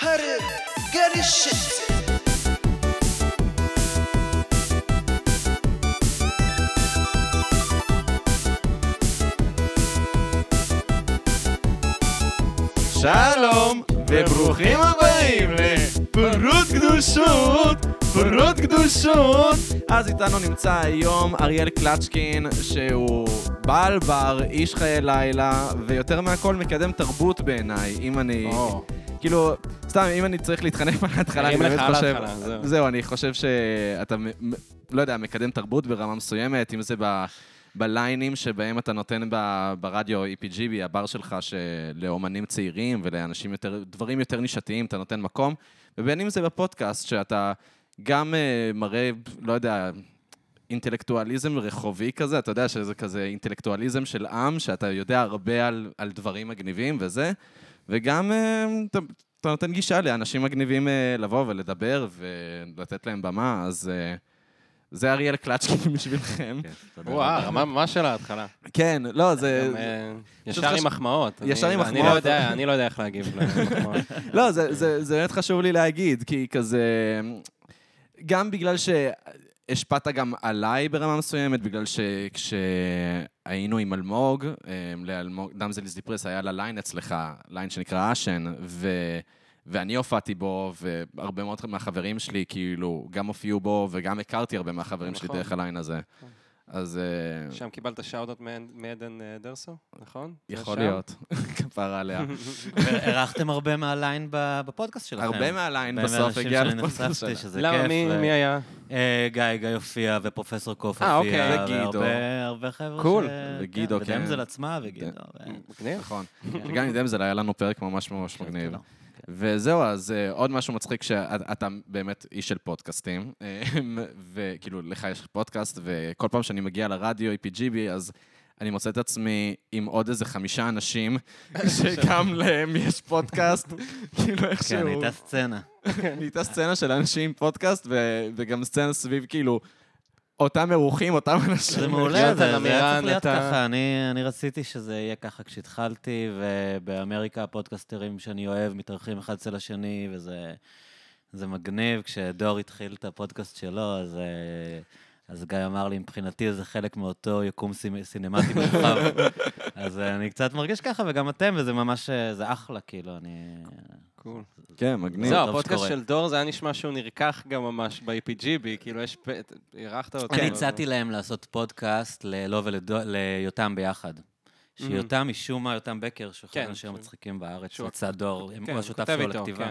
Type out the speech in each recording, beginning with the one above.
פרד גרישט שלום, וברוכים הבאים לפרות קדושות, פרות קדושות. אז איתנו נמצא היום אריאל קלצ'קין, שהוא בעל בר, איש חיי לילה, ויותר מהכל מקדם תרבות בעיניי, אם אני... או. כאילו, סתם, אם אני צריך להתחנף על ההתחלה, אני באמת חושב... זהו. זהו, אני חושב שאתה, לא יודע, מקדם תרבות ברמה מסוימת, אם זה ב... בליינים שבהם אתה נותן ב, ברדיו EPGB, הבר שלך, שלאומנים צעירים ולאנשים יותר, דברים יותר נישתיים, אתה נותן מקום, ובין אם זה בפודקאסט, שאתה גם uh, מראה, לא יודע, אינטלקטואליזם רחובי כזה, אתה יודע שזה כזה אינטלקטואליזם של עם, שאתה יודע הרבה על, על דברים מגניבים וזה, וגם אה, אתה, אתה נותן גישה לאנשים מגניבים אה, לבוא ולדבר ולתת להם במה, אז אה, זה אריאל קלצ'קין בשבילכם. וואו, רמה ממש של ההתחלה. כן, לא, זה... ישר עם מחמאות. ישר אני- עם לא מחמאות. אני לא יודע איך להגיב למחמאות. לא, זה, זה, זה באמת חשוב לי להגיד, כי כזה... גם בגלל שהשפעת גם עליי ברמה מסוימת, בגלל שכשהיינו עם אלמוג, אה, לאלמוג, Damsel is Depressed היה לה ליין אצלך, ליין שנקרא אשן, ו... ואני הופעתי בו, והרבה מאוד מהחברים שלי, כאילו, גם הופיעו בו, וגם הכרתי הרבה מהחברים שלי נכון. דרך הליין הזה. אז אה, שם קיבלת shout out מעדן אה, דרסו, נכון? יכול? להיות, כפרה עליה. ואירחתם הרבה מהליין ב- בפודקאסט שלכם. הרבה מהליין בסוף הגיע לפודקאסט. שזה למה. מי היה? אה, גיא, גיא הופיע, ופרופסור קוף אה, הופיע. אוקיי. וגידו. והרבה הרבה חבר'ה cool. ש... וגידו, כן. ודמזל עצמה, וגידו. מגניב. נכון. שגם עם דמזל היה לנו פרק ממש ממש מגניב. לא. וזהו, אז אה, עוד משהו מצחיק, שאתה באמת איש של פודקאסטים, אה, וכאילו, לך יש פודקאסט, וכל פעם שאני מגיע לרדיו, EPGB, אז אני מוצא את עצמי עם עוד איזה חמישה אנשים, שגם להם יש פודקאסט, כאילו איכשהו... כן, הייתה סצנה. נהייתה סצנה של אנשים עם פודקאסט, וגם סצנה סביב, כאילו, אותם אירוחים, אותם אנשים. זה מעולה, זה זה היה צריך להיות ככה. אני רציתי שזה יהיה ככה כשהתחלתי, ובאמריקה הפודקסטרים שאני אוהב מתארחים אחד אצל השני, וזה זה מגניב. כשדור התחיל את הפודקאסט שלו, אז... אה, אז גיא אמר לי, מבחינתי זה חלק מאותו יקום סינ- סינמטי מורחב. אז אה, אני קצת מרגיש ככה, וגם אתם, וזה ממש, אה, זה אחלה, כאילו, אני... קול. כן, מגניב. זהו, הפודקאסט. של דור, זה היה נשמע שהוא נרקח גם ממש ב-EPGB, כאילו יש... אירחת אותו. אני הצעתי להם לעשות פודקאסט ללא וליותם ביחד. שיותם, משום מה, יותם בקר, שהוא אחד כן, האנשים המצחיקים בארץ, שהוא- לצד דור, כן, הוא השותף שלו לכתיבה.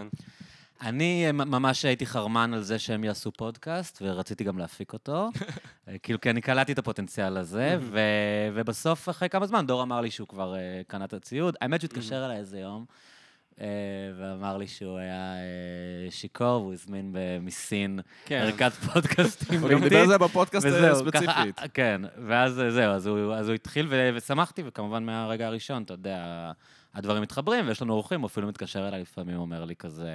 אני אה, ממש הייתי חרמן על זה שהם יעשו פודקאסט, ורציתי גם להפיק אותו. אה, כאילו, כי אני קלטתי את הפוטנציאל הזה, ו- ובסוף, אחרי כמה זמן, דור אמר לי שהוא כבר אה, קנה את הציוד. האמת שהוא התקשר אליי איזה יום, אה, ואמר לי שהוא היה אה, שיכור, והוא הזמין מסין כן. ערכת פודקאסטים הוא גם דיבר על. זה בפודקאסט וזהו, ספציפית. ככה, כן, ואז זהו, אז הוא, אז הוא התחיל ושמחתי, וכמובן מהרגע הראשון, אתה יודע, הדברים מתחברים, ויש לנו אורחים, הוא אפילו מתקשר אליי לפעמים, הוא אומר לי כזה,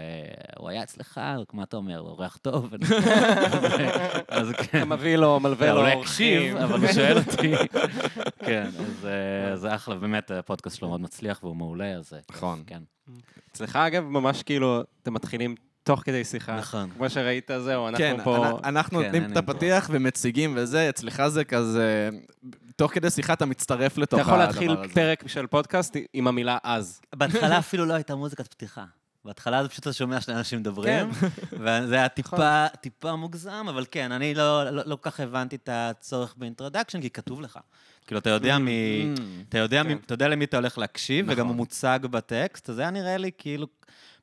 הוא היה אצלך, מה אתה אומר, הוא אורח טוב? אז, כן. אתה מביא לו, מלווה לו לא אורחים. אבל הוא שואל אותי. כן, אז אה, זה אחלה, באמת, הפודקאסט שלו מאוד מצליח והוא מעולה, אז אה, נכון. כן. אצלך, אגב, ממש כאילו, אתם מתחילים תוך כדי שיחה. נכון. כמו שראית, זהו, אנחנו כן, פה... אנ- אנחנו כן, נותנים אני את הפתיח ומציגים וזה, אצלך זה כזה, תוך כדי שיחה אתה מצטרף לתוך אתה הדבר יכול הזה. להתחיל פרק של פודקאסט עם המילה אז. בהתחלה אפילו לא הייתה מוזיקת פתיחה. בהתחלה זה פשוט אתה שומע שני אנשים מדברים, כן. וזה היה טיפה, טיפה מוגזם, אבל כן, אני לא, לא, לא כל כך הבנתי את הצורך באינטרדקשן, כי כתוב לך. כאילו, אתה יודע מ... אתה יודע, כן. מ... אתה יודע למי אתה הולך להקשיב, וגם נכון. הוא מוצג בטקסט, אז זה היה נראה לי כאילו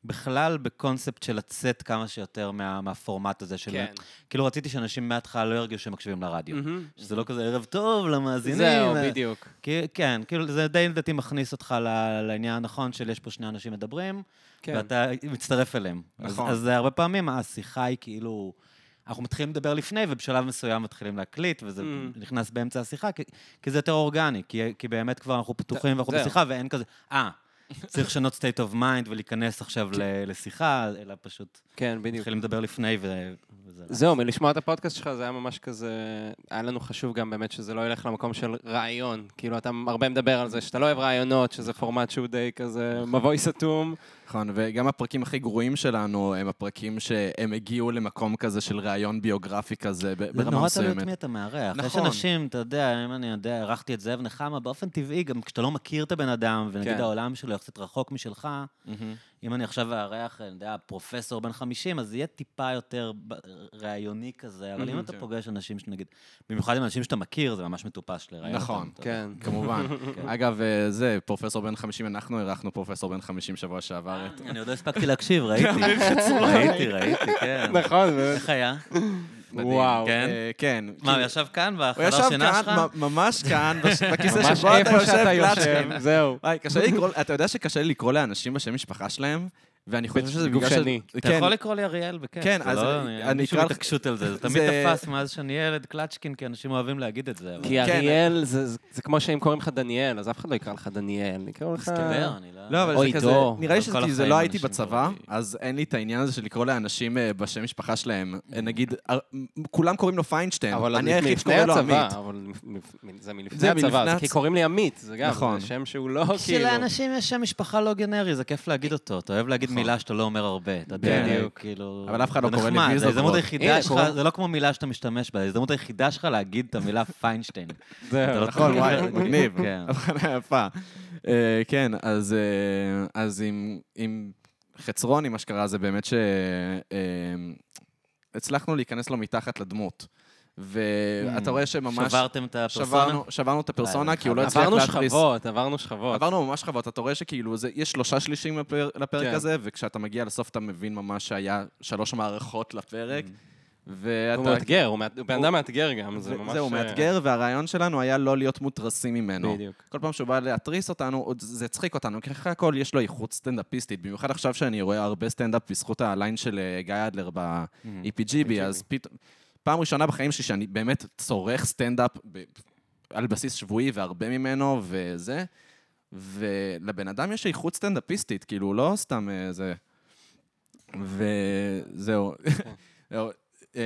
בכלל בקונספט של לצאת כמה שיותר מה, מהפורמט הזה של... כן. כאילו רציתי שאנשים מההתחלה לא ירגישו שהם מקשיבים לרדיו. מהמם. שזה לא כזה ערב טוב למאזינים. זהו, בדיוק. כי, כן, כאילו זה די לדעתי מכניס אותך ל- לעניין הנכון של יש פה שני אנשים מדברים, כן. ואתה מצטרף אליהם. נכון. אז, אז הרבה פעמים השיחה היא כאילו... אנחנו מתחילים לדבר לפני, ובשלב מסוים מתחילים להקליט, וזה Mm. נכנס באמצע השיחה, כי, כי זה יותר אורגני, כי, כי באמת כבר אנחנו פתוחים ואנחנו. בשיחה, ואין כזה, אה, צריך לשנות state of mind ולהיכנס עכשיו ל- לשיחה, אלא פשוט כן, בדיוק. מתחילים לדבר לפני, ו... וזה... זהו, מלשמוע את הפודקאסט שלך זה היה ממש כזה... היה לנו חשוב גם באמת שזה לא ילך למקום של רעיון. כאילו, אתה הרבה מדבר על זה שאתה לא אוהב רעיונות, שזה פורמט שהוא די כזה מבוי סתום. נכון, וגם הפרקים הכי גרועים שלנו הם הפרקים שהם הגיעו למקום כזה של ראיון ביוגרפי כזה, ב- זה ברמה נורא תלוי את מסוימת. מי אתה מארח. יש נכון. אנשים, אתה יודע, אם אני יודע, אירחתי את זאב נחמה, באופן טבעי, גם כשאתה לא מכיר את הבן אדם, ונגיד כן. העולם שלו יחסית רחוק משלך, מהמם. אם אני עכשיו אארח, אני יודע, פרופסור בן 50, אז יהיה טיפה יותר ראיוני כזה, אבל אם אתה כן. פוגש אנשים שנגיד, במיוחד עם אנשים שאתה מכיר, זה ממש מטופש לראיין. נכון. כן. כמובן. אגב, אה, זה, פרופסור בן 50, אנחנו אירחנו פרופסור בן 50 שבוע שעבר. אני עוד לא הספקתי להקשיב, ראיתי. ראיתי, ראיתי, כן. נכון, באמת. איך היה? מדהים. וואו. כן? אה, כן. מה, הוא ישב כאן הוא בחדר ישב שינה שלך? כאן, מ- ממש כאן, בכיסא שבו אתה יושב. זהו. וואי, קשה לי לקרוא, אתה יודע שקשה לי לקרוא לאנשים בשם משפחה שלהם? ואני חושב שזה בגלל ש... שני. אתה כן, יכול לקרוא לי אריאל בכיף. כן, אז לא- אני אקרא לך- התעקשות על זה, זה תמיד תפס מאז שאני ילד קלצ'קין, כי אנשים אוהבים להגיד את זה. כי כן. אריאל, זה זה- זה כמו שאם קוראים לך דניאל, אז אף אחד לא יקרא לך דניאל, יקראו לך... מסתבר, אני לא... לא, אבל זה כזה. נראה לי שזה לא הייתי בצבא. אז אין לי את העניין הזה של לקרוא לאנשים אה, בשם משפחה שלהם. נגיד, אה, כולם קוראים לו פיינשטיין, אבל אני היחיד שקורא לו עמית. זה מלפני הצבא, כי קוראים לי עמית, זה גם, נכון. זה שם שהוא לא כאילו... שלאנשים יש שם משפחה לא גנרי, זה כיף להגיד אותו. אתה אוהב להגיד מילה שאתה לא אומר הרבה. אתה יודע, בדיוק. כאילו... אבל אף אחד לא קורא לי ויזות ההזדמנות. היחידה שלך, זה לא כמו מילה שאתה משתמש בה, זה ההזדמנות היחידה שלך להגיד את המילה פיינשטיין. אתה לא נכון, וואי, מגניב. כן. הבחנה יפה. אה, כן, אז, אה, אז עם, חצרוני, מה שקרה זה באמת שהצלחנו להיכנס לו מתחת לדמות. ואתה רואה שממש... שברתם את הפרסונה? שברנו, שברנו את הפרסונה, כי הוא לא הצליח עברנו להתריס. שכבות, עברנו שכבות. עברנו ממש שכבות, אתה רואה שכאילו, זה, יש שלושה שלישים לפר, לפרק כן. הזה, וכשאתה מגיע לסוף אתה מבין ממש שהיה שלוש מערכות לפרק. ואתה... הוא מאתגר, הוא הוא בן אדם מאתגר גם, זה ממש... זהו, אה, מאתגר, והרעיון שלנו היה לא להיות מוטרסים ממנו. בדיוק. כל פעם שהוא בא להתריס אותנו, זה הצחיק אותנו, כי אחרי הכל יש לו איכות סטנדאפיסטית, במיוחד עכשיו שאני רואה הרבה סטנדאפ בזכות הליין של אה, גיא אדלר ב-EPGB, אז פתאום... פעם ראשונה בחיים שלי שאני באמת צורך סטנדאפ ב- על בסיס שבועי והרבה ממנו וזה, ולבן אדם יש איכות סטנדאפיסטית, כאילו, לא סתם איזה... וזהו. אה,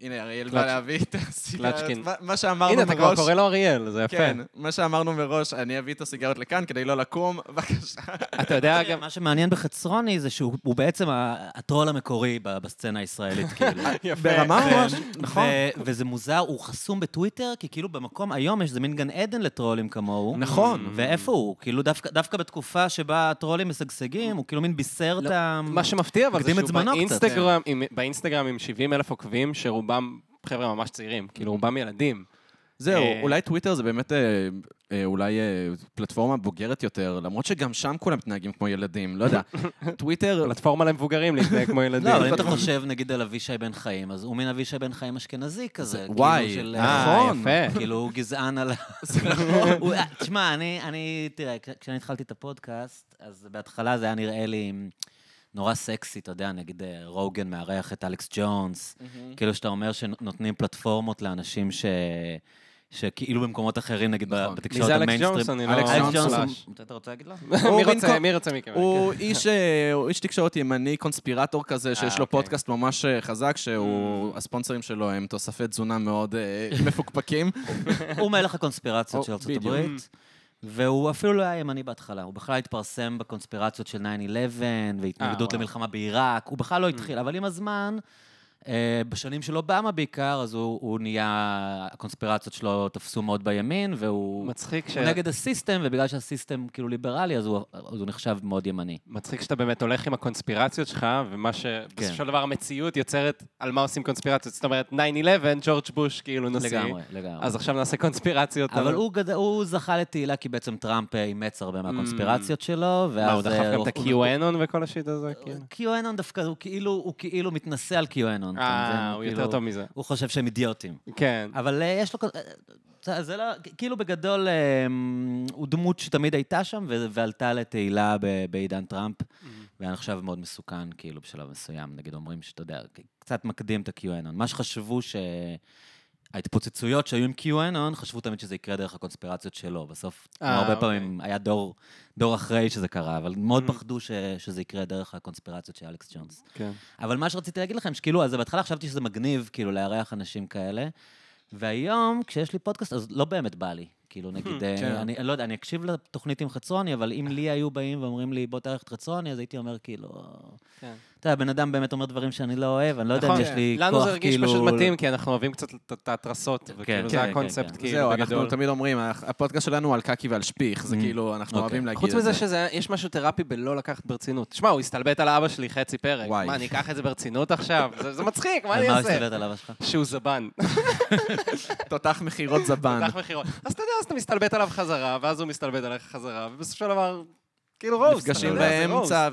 הנה, אריאל בא להביא את הסיגריות. מה- שאמרנו הנה, אתה כבר מראש... קורא לו אריאל, זה יפה. כן, מה שאמרנו מראש, אני אביא את הסיגריות לכאן כדי לא לקום, בבקשה. אתה יודע גם... מה שמעניין בחצרוני זה שהוא הוא בעצם הטרול המקורי ב- בסצנה הישראלית, כאילו. ברמה ו- ממש, נכון. וזה מוזר, הוא חסום בטוויטר, כי כאילו במקום, היום יש איזה מין גן עדן לטרולים כמוהו. נכון. ואיפה הוא? כאילו דווקא, בתקופה שבה הטרולים משגשגים, הוא כאילו מין בישר את ה... מה שמפתיע, אבל זה שהוא. באינסטגרם, עם- באינסטגרם עם 70 אלף עוקבים, שרובם חבר'ה ממש צעירים, כאילו רובם ילדים. זהו, אה, אולי טוויטר זה באמת אה, אה, אולי פלטפורמה בוגרת יותר, למרות שגם שם כולם מתנהגים כמו ילדים, לא יודע. טוויטר, פלטפורמה למבוגרים להתנהג כמו ילדים. לא, אבל אם אתה חושב נגיד על אבישי בן חיים, אז הוא מין אבישי בן חיים אשכנזי כזה. כאילו וואי, נכון. אה. כאילו, הוא גזען על ה... אה, תשמע, אני, אני, תראה, כש- כשאני התחלתי את הפודקאסט, אז בהתחלה זה היה נראה לי נורא סקסי, אתה יודע, נגיד אה, רוגן מארח את אלכס ג'ונס, כאילו שאתה אומר שנותנים פלטפורמות לאנשים ש... שכאילו במקומות אחרים, נגיד נכון. מי בתקשורת זה אלכס המיינסטרים. ג'ונס? אני לא... אלכס אלכס ג'ונס ג'ונס, slash. הוא- אתה רוצה להגיד לו? מי רוצה- מי רוצה מכם? הוא איש, אה, הוא איש תקשורת ימני, קונספירטור כזה, שיש לו אוקיי. פודקאסט ממש אה, חזק, שהוא, הספונסרים שלו הם תוספי תזונה מאוד אה, מפוקפקים. הוא מלך הקונספירציות של ארצות. הברית. והוא אפילו לא היה ימני בהתחלה, הוא בכלל התפרסם בקונספירציות של 9-11 והתנגדות וואו. למלחמה בעיראק, הוא בכלל לא התחיל, אבל עם הזמן, אה, בשנים של אובמה בעיקר, אז הוא, הוא נהיה, הקונספירציות שלו תפסו מאוד בימין, והוא מצחיק ש... הוא נגד הסיסטם, ובגלל שהסיסטם כאילו ליברלי, אז הוא, אז הוא נחשב מאוד ימני. מצחיק שאתה באמת הולך עם הקונספירציות שלך, ומה שבסופו של דבר המציאות יוצרת על מה עושים קונספירציות. זאת אומרת, 9-11, ג'ורג' בוש כאילו נשיא. לגמרי, לגמרי. אז עכשיו נעשה קונספירציות. אבל על- הוא, גד... הוא זכה לתהילה כי בעצם טראמפ אה, אימץ הרבה מהקונספירציות שלו, ואז... מה, הוא דחף אה, גם את ה-QAnon וכל השיט הזה? כאילו? קיואנון דווקא, הוא כאילו, הוא כאילו מתנשא על קיואנון. מבין? אה, הוא כאילו- יותר טוב מזה. הוא חושב שהם אידיוטים. כן. אבל אה, יש לו... אה, זה- זה לא... כאילו בגדול, אה, הוא דמות שתמיד הייתה שם ועלתה לתהילה ב- בעידן טראמפ, ואני חושב מאוד מסוכן, כאילו, בשלב מסוים. נגיד אומרים שאתה יודע, קצת מקדים את ה-QAnon. מה שחשבו ש... ההתפוצצויות שהיו עם QAnon, חשבו תמיד שזה יקרה דרך הקונספירציות שלו. בסוף, כמו אה, הרבה אוקיי. פעמים, היה דור, דור אחרי שזה קרה, אבל מאוד Mm. פחדו ש, שזה יקרה דרך הקונספירציות של אלכס ג'ונס. כן. אבל מה שרציתי להגיד לכם, שכאילו, אז בהתחלה חשבתי שזה מגניב, כאילו, לארח אנשים כאלה, והיום, כשיש לי פודקאסט, אז לא באמת בא לי. כאילו, נגיד, אה, כן. אני אני לא יודע, אני אקשיב לתוכנית עם חצרוני, אבל אם לי היו באים ואומרים לי, בוא תארח את חצרוני, אז הייתי אומר, כאילו... כן. אתה יודע, בן אדם באמת אומר דברים שאני לא אוהב, אני לא יודע אם נכון, יש לי כוח, לנו זה הרגיש כאילו... פשוט מתאים, כי אנחנו אוהבים קצת את- ההתרסות, וכאילו כן, זה כן, הקונספט, כן. כאילו, זהו, אנחנו. תמיד אומרים, הפודקאסט שלנו הוא על קקי ועל שפיך, זה Mm. כאילו, אנחנו אוקיי. אוהבים להגיד חוץ את מזה זה. שיש משהו תרפי בלא לקחת ברצינות. תשמע, הוא הסתלבט על אבא שלי חצי פרק. וואי. מה, אני אקח את זה ברצינות עכשיו? זה זה מצחיק, מה אני אעשה? הסתלבט על אבא שלך? שהוא זבן. תותח מכירות זבן. פתח מכירות. אז אתה יודע, אז אתה מסתלבט עליו חזרה, ואז הוא מסתלבט עליך חזרה, ובסופו של דבר, כאילו רוסט. אתה נפגשים יודע, זה רוסט. באמצע,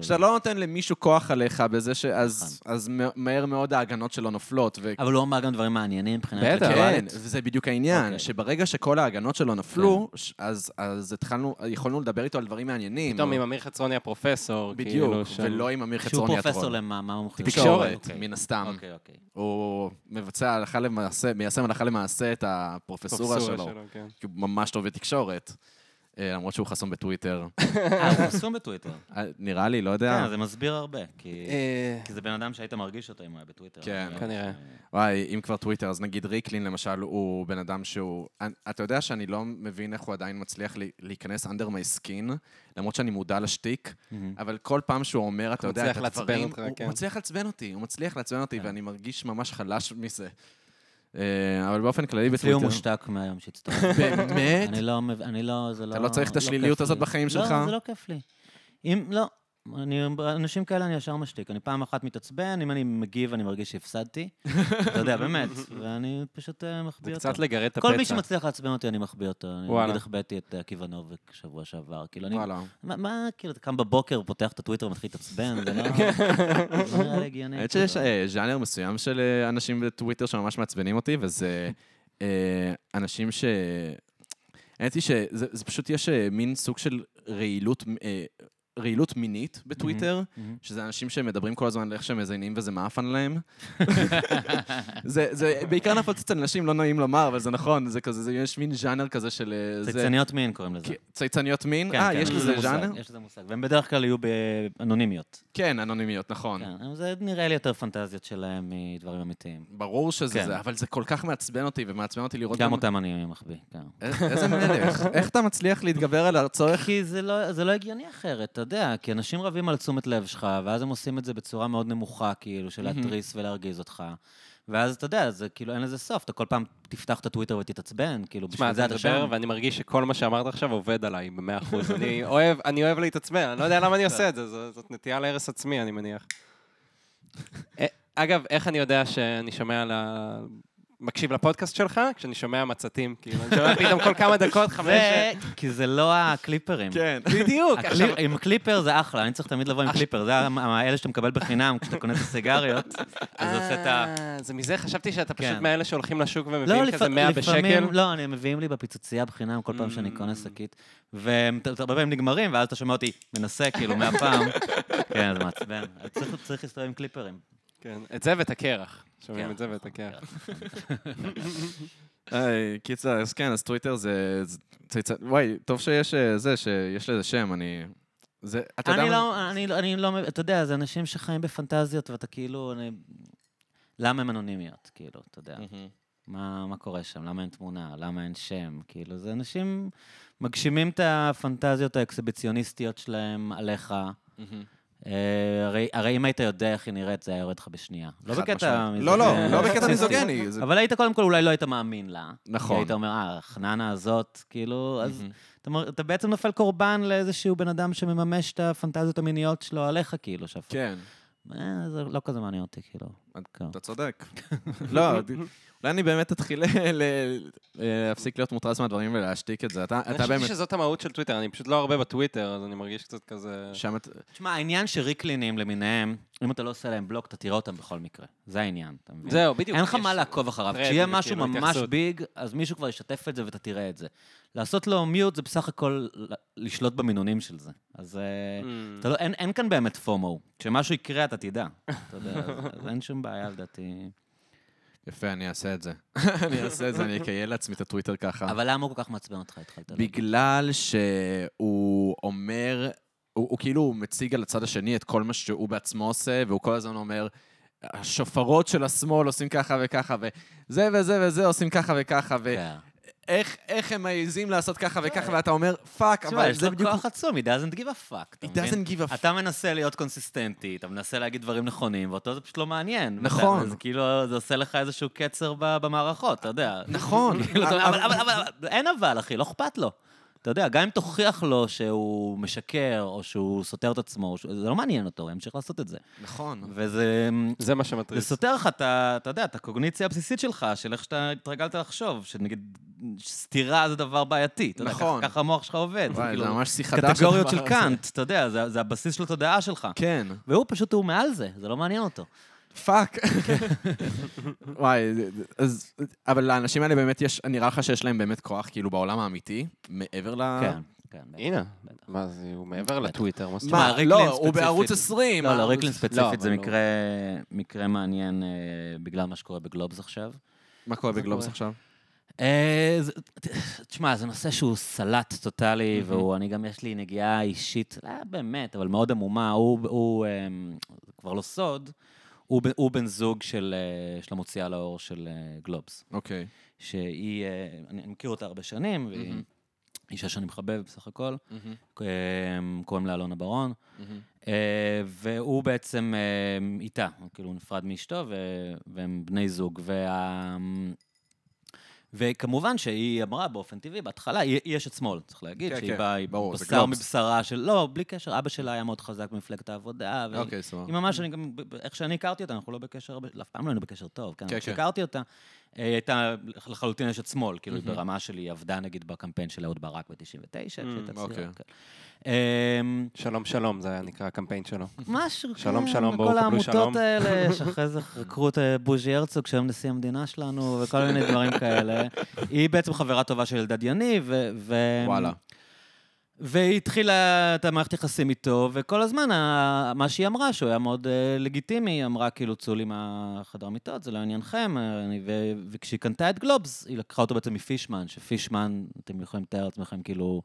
כשאתה לא נותן למישהו כוח עליך בזה ש... אז נכון. אז מהר מאוד ההגנות שלו נופלות. ו- אבל הוא אמר גם דברים מעניינים מבחינה בטח. כן. וזה בדיוק העניין, אוקיי. שברגע שכל ההגנות שלו נפלו, ש- אז אז התחלנו, יכולנו לדבר איתו על דברים מעניינים. פתאום או- עם אמיר חצרוני הפרופסור, בדיוק, כאילו, שם. ולא עם אמיר שהוא חצרוני פרופסור הטרול. למה, מה המומחיות? תקשורת, אוקיי. מן הסתם. אוקיי, אוקיי. הוא מבצע הלכה למעשה, מיישם הלכה למעשה את הפרופסורה שלו. כן. כי הוא ממש טוב בתקשורת. אה, למרות שהוא חסום בטוויטר. אה, הוא חסום בטוויטר. אה, נראה לי, לא יודע. כן, זה מסביר הרבה, כי... אה, כי זה בן אדם שהיית מרגיש אותו אם הוא היה בטוויטר. כן. לא- כנראה. וואי, אם כבר טוויטר, אז נגיד ריקלין למשל, הוא בן אדם שהוא... אתה יודע שאני לא מבין איך הוא עדיין מצליח לי- להיכנס under my skin, למרות שאני מודע לשטיק. אבל כל פעם שהוא אומר, אתה יודע, את מצליח לעצבן הדברים, אותך, הוא כן. הוא מצליח לעצבן אותי, הוא מצליח לעצבן אותי, כן. ואני מרגיש ממש חלש מזה. אה, אבל באופן כללי אצלי הוא בטוויטר... מושתק מהיום שהצטרף. באמת? אני לא, אני לא, זה לא... אתה לא צריך את השליליות כיף הזאת. בחיים שלך? לא, זה לא כיף לי. אם, לא. אני, אנשים כאלה אני ישר משתיק. אני פעם אחת מתעצבן, אם אני מגיב אני מרגיש שהפסדתי. אתה יודע, באמת. ואני פשוט אה, זה מחביא אותו. קצת לגרד את הפצע. כל מי שמצליח לעצבן אותי, אני מחביא אותו. אני. נגיד החבאתי את עקיבא נובק שבוע שעבר. כאילו, אני... מה, כאילו, אתה קם בבוקר, פותח את הטוויטר ומתחיל להתעצבן, זה לא... זה נראה לי הגיוני. האמת שיש כאילו. אה, ז'אנר מסוים של אה, אנשים בטוויטר שממש מעצבנים אותי, וזה אה, אנשים ש... האמת היא שזה זה פשוט יש אה, מין סוג של רעילות, אה, רעילות מינית בטוויטר, מהמם. שזה אנשים שמדברים כל הזמן על איך שהם מזיינים וזה מעפן להם. זה, זה בעיקר נפוץ אצל נשים, לא נעים לומר, אבל זה נכון, זה כזה, זה, יש מין ז'אנר כזה של... אה, זה- צייצניות מין קוראים לזה. כי- צייצניות מין? כן, אה, כן, יש יש לזה ז'אנר? יש לזה מושג. והם בדרך כלל יהיו באנונימיות. כן, אנונימיות, נכון. כן, זה נראה לי יותר פנטזיות שלהם מדברים אמיתיים. ברור שזה כן. זה, אבל זה כל כך מעצבן אותי, ומעצבן אותי לראות גם אותם אני מחביא, כן. א- איזה מלך. איך אתה מצליח להתגבר על הצורך? כי זה לא, זה לא הגיוני אחרת, יודע, כי אנשים רבים על תשומת לב שלך, ואז הם עושים את זה בצורה מאוד נמוכה, כאילו, של להתריס ולהרגיז אותך. ואז אתה יודע, זה כאילו אין לזה סוף, אתה כל פעם תפתח את הטוויטר ותתעצבן, כאילו, תשמע, בשביל זה אתה שם. ואני מרגיש שכל מה שאמרת עכשיו עובד עליי במאה אחוז. אני אוהב, אני אוהב להתעצבן, אני לא יודע למה אני עושה את זה, זו- זאת נטייה להרס עצמי, אני מניח. אה, אגב, איך אני יודע שאני שומע ל... מקשיב לפודקאסט שלך? כשאני שומע מצתים, כאילו, אני שומע פתאום כל כמה דקות, חמש... כי זה לא הקליפרים. כן. בדיוק. עם קליפר זה אחלה, אני צריך תמיד לבוא עם קליפר, זה האלה שאתה מקבל בחינם כשאתה קונה את הסיגריות, אז זה עושה את ה... אה, זה מזה, חשבתי שאתה פשוט כן. מאלה שהולכים לשוק לא, ומביאים כזה לפ- 100 בשקל. לא, אני מביאים לי בפיצוצייה בחינם כל פעם שאני קונה שקית, והם הרבה פעמים נגמרים, ואז אתה שומע אותי מנסה כאילו מהפעם. כן, זה מעצבן. אז צריך- צריך להסתובב עם קליפרים. כן, את זה ואת הקרח. שומעים כן. את זה ואת הקרח. היי, קיצר, אז כן, אז טוויטר זה... וואי, טוב שיש אה, זה, שיש לזה שם, אני... זה... אתה יודע אני מה- לא, אני לא, אני לא, אתה יודע, זה אנשים שחיים בפנטזיות, ואתה כאילו, אני... למה הם אנונימיות, כאילו, אתה יודע. מה, מה קורה שם? למה אין תמונה? למה אין שם? כאילו, זה אנשים מגשימים את הפנטזיות האקסיביציוניסטיות שלהם עליך. מהמם. אה, הרי, הרי אם היית יודע איך היא נראית, זה היה יורד לך בשנייה. לא בקטע משמעית. לא, לא, מיזוגני. לא בקטע מיזוגני. אבל היית קודם כל אולי לא היית מאמין לה. נכון. היית אומר, אה, החננה הזאת, כאילו, אז. אתה, בעצם נופל קורבן לאיזשהו בן אדם שמממש את הפנטזיות המיניות שלו עליך, כאילו, שאף כן, אה, זה לא כזה מעניין אותי, כאילו. כן. אתה צודק. לא, אולי אני באמת אתחיל להפסיק להיות מוטרס מהדברים ולהשתיק את זה. אתה אני אתה חשבתי באמת... שזאת המהות של טוויטר, אני פשוט לא הרבה בטוויטר, אז אני מרגיש קצת כזה... שם את... תשמע, העניין שריקלינים למיניהם, אם אתה לא עושה להם בלוק, אתה תראה אותם בכל מקרה. זה העניין, אתה מבין? זהו, בדיוק. אין לך מה לעקוב אחריו. כשיהיה משהו ממש התייחסות. ביג, אז מישהו כבר ישתף את זה ואתה תראה את זה. לעשות לו מיוט זה בסך הכל לשלוט במינונים של זה. אז אה, Mm. לא, אין, כאן באמת פומו. כשמשהו יקרה, אתה תדע. אתה יודע, אז אין שום בעיה, לדעתי. יפה, אני אעשה את זה. אני אעשה את זה, אני אקייל לעצמי את הטוויטר ככה. אבל למה הוא כל כך מעצבן אותך? התחלת. בגלל שהוא אומר, הוא, הוא כאילו מציג על הצד השני את כל מה שהוא בעצמו עושה, והוא כל הזמן אומר, השופרות של השמאל עושים ככה וככה, וזה וזה וזה עושים ככה וככה, ו... כן. איך, איך הם מעזים לעשות ככה וככה, ואתה אומר, fuck, תשמע, אבל יש זה לו בדיוק... כוח עצום, he doesn't give a fuck, He doesn't give a אתה מנסה להיות קונסיסטנטי, אתה מנסה להגיד דברים נכונים, ואותו זה פשוט לא מעניין. נכון. זה כאילו, זה עושה לך איזשהו קצר במערכות, אתה יודע. נכון. כאילו, אבל, אין אבל, אחי, לא אכפת לו. אתה יודע, גם אם תוכיח לו שהוא משקר, או שהוא סותר את עצמו, זה לא מעניין אותו, הוא ימשיך לעשות את זה. נכון. וזה... זה מה זה שמטריד. סותר לך, את ה- אתה יודע, את הקוגניציה הבסיסית שלך, של איך שאתה התרגלת לחשוב, שנגיד, סתירה זה דבר בעייתי. אתה יודע, נכון. ככה- ככה המוח שלך עובד. וואי, כאילו, זה ממש שיחה חדש. קטגוריות של. קאנט, אתה יודע, זה, זה הבסיס של התודעה שלך. כן. והוא פשוט, הוא מעל זה, זה לא מעניין אותו. Fuck. וואי, אז... אבל לאנשים האלה באמת יש, נראה לך שיש להם באמת כוח, כאילו, בעולם האמיתי, מעבר ל... כן, כן. הנה. מה זה, הוא מעבר לטוויטר, מה זאת אומרת? מה, לא, הוא ספציפית- בערוץ 20. לא, לא, ריקלין לא, ספציפית זה לא. מקרה, מעניין אה, בגלל מה שקורה בגלובס עכשיו. מה קורה בגלובס? עכשיו? אה, תשמע, זה נושא שהוא סלט טוטאלי, והוא, אני גם, יש לי נגיעה אישית, לא באמת, אבל מאוד עמומה. הוא, אמ, כבר לא סוד, הוא, הוא בן זוג של, אה, של המוציאה לאור של אה, גלובס. אוקיי. שהיא, אה, אני אני מכיר אותה הרבה שנים, והיא מהמם. אישה שאני מחבב בסך הכל. אמ, קוראים לה אלונה ברון. אה, והוא בעצם אה, איתה, הוא כאילו נפרד מאשתו, והם בני זוג. וה... וכמובן שהיא אמרה באופן טבעי, בהתחלה, היא היא אשת שמאל, צריך להגיד, כן, שהיא כן, באה, היא ברור, בשר. מבשרה של... לא, בלי קשר, אבא שלה היה מאוד חזק במפלגת העבודה. והיא- אוקיי, סבבה. היא ממש, אני גם, איך שאני הכרתי אותה, אנחנו לא בקשר, אף פעם לא היינו בקשר טוב, כן, כן, כן. כשהכרתי אותה, היא הייתה לחלוטין אשת שמאל, כאילו, היא. ברמה שלי, היא עבדה נגיד בקמפיין של אהוד ברק ב-99, כשהייתה אוקיי. צעירה. כן. אמ, שלום שלום, זה היה נקרא הקמפיין שלו. משהו, שלום, כן, שלום, בואו וכל קבלו שלום. העמותות האלה, שאחרי זה חקרו את אה, בוז'י הרצוג, שהיום נשיא המדינה שלנו, וכל מיני דברים כאלה. היא בעצם חברה טובה של אלדד יניב, ו... ו- וואלה. והיא התחילה את המערכת יחסים איתו, וכל הזמן, ה- מה שהיא אמרה, שהוא היה מאוד אה, לגיטימי, היא אמרה, כאילו, צאו לי מהחדר מיטות, זה לא עניינכם. אה, אני- ו- וכשהיא קנתה את גלובס, היא לקחה אותו בעצם מפישמן, שפישמן, אתם יכולים לתאר לעצמכם, כאילו,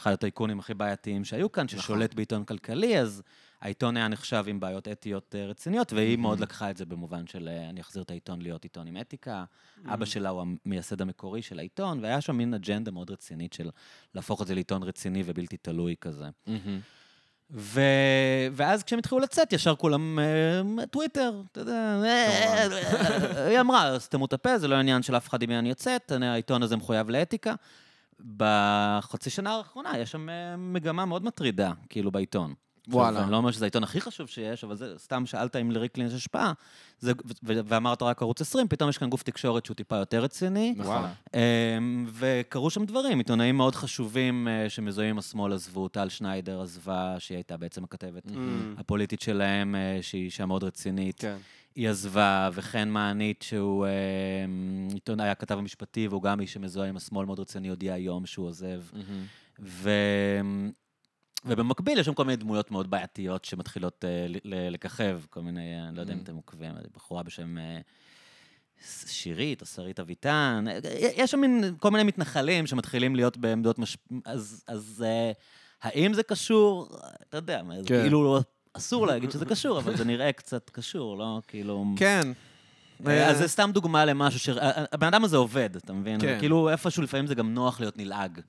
אחד הטייקונים הכי בעייתיים שהיו כאן, ששולט בעיתון כלכלי, אז העיתון היה נחשב עם בעיות אתיות אה, רציניות, והיא מאוד לקחה את זה במובן של אה, אני אחזיר את העיתון להיות עיתון עם אתיקה. אבא שלה הוא המייסד המקורי של העיתון, והיה שם מין אג'נדה מאוד רצינית של להפוך את זה לעיתון רציני ובלתי תלוי כזה. מהמם. ו... ואז כשהם התחילו לצאת, ישר כולם, אה, טוויטר, אתה יודע, היא אמרה, סתמו את הפה, זה לא עניין של אף אחד עם מי אני יוצאת, העיתון הזה מחויב לאתיקה. בחצי שנה האחרונה יש שם מגמה מאוד מטרידה, כאילו, בעיתון. וואלה. אני לא אומר שזה העיתון הכי חשוב שיש, אבל זה, סתם שאלת אם לריקלין יש השפעה, זה, ו- ואמרת רק ערוץ 20, פתאום יש כאן גוף תקשורת שהוא טיפה יותר רציני. וואלה. אמ, וקרו שם דברים, עיתונאים מאוד חשובים אה, שמזוהים עם השמאל עזבו, טל שניידר עזבה, שהיא הייתה בעצם הכתבת הפוליטית שלהם, אה, שהיא אישה מאוד רצינית. כן. היא עזבה, וחן מענית, שהוא אמ, עיתונאי, היה הכתב המשפטי, והוא גם איש שמזוהה עם השמאל מאוד רציני, הודיע היום שהוא עוזב. מהמם. ו... ובמקביל יש שם כל מיני דמויות מאוד בעייתיות שמתחילות uh, לככב, כל מיני, אני לא יודע אם Mm. אתם עוקבים, בחורה בשם uh, שירית או שרית אביטן, אה, יש שם מין, כל מיני מתנחלים שמתחילים להיות בעמדות מש... אז, אז האם זה קשור? אתה יודע, כן. כאילו אסור להגיד שזה קשור, אבל זה נראה קצת קשור, לא? כאילו... כן. אה, אז זה סתם דוגמה למשהו ש... הבן אדם הזה עובד, אתה מבין? כן. כאילו איפשהו לפעמים זה גם נוח להיות נלעג.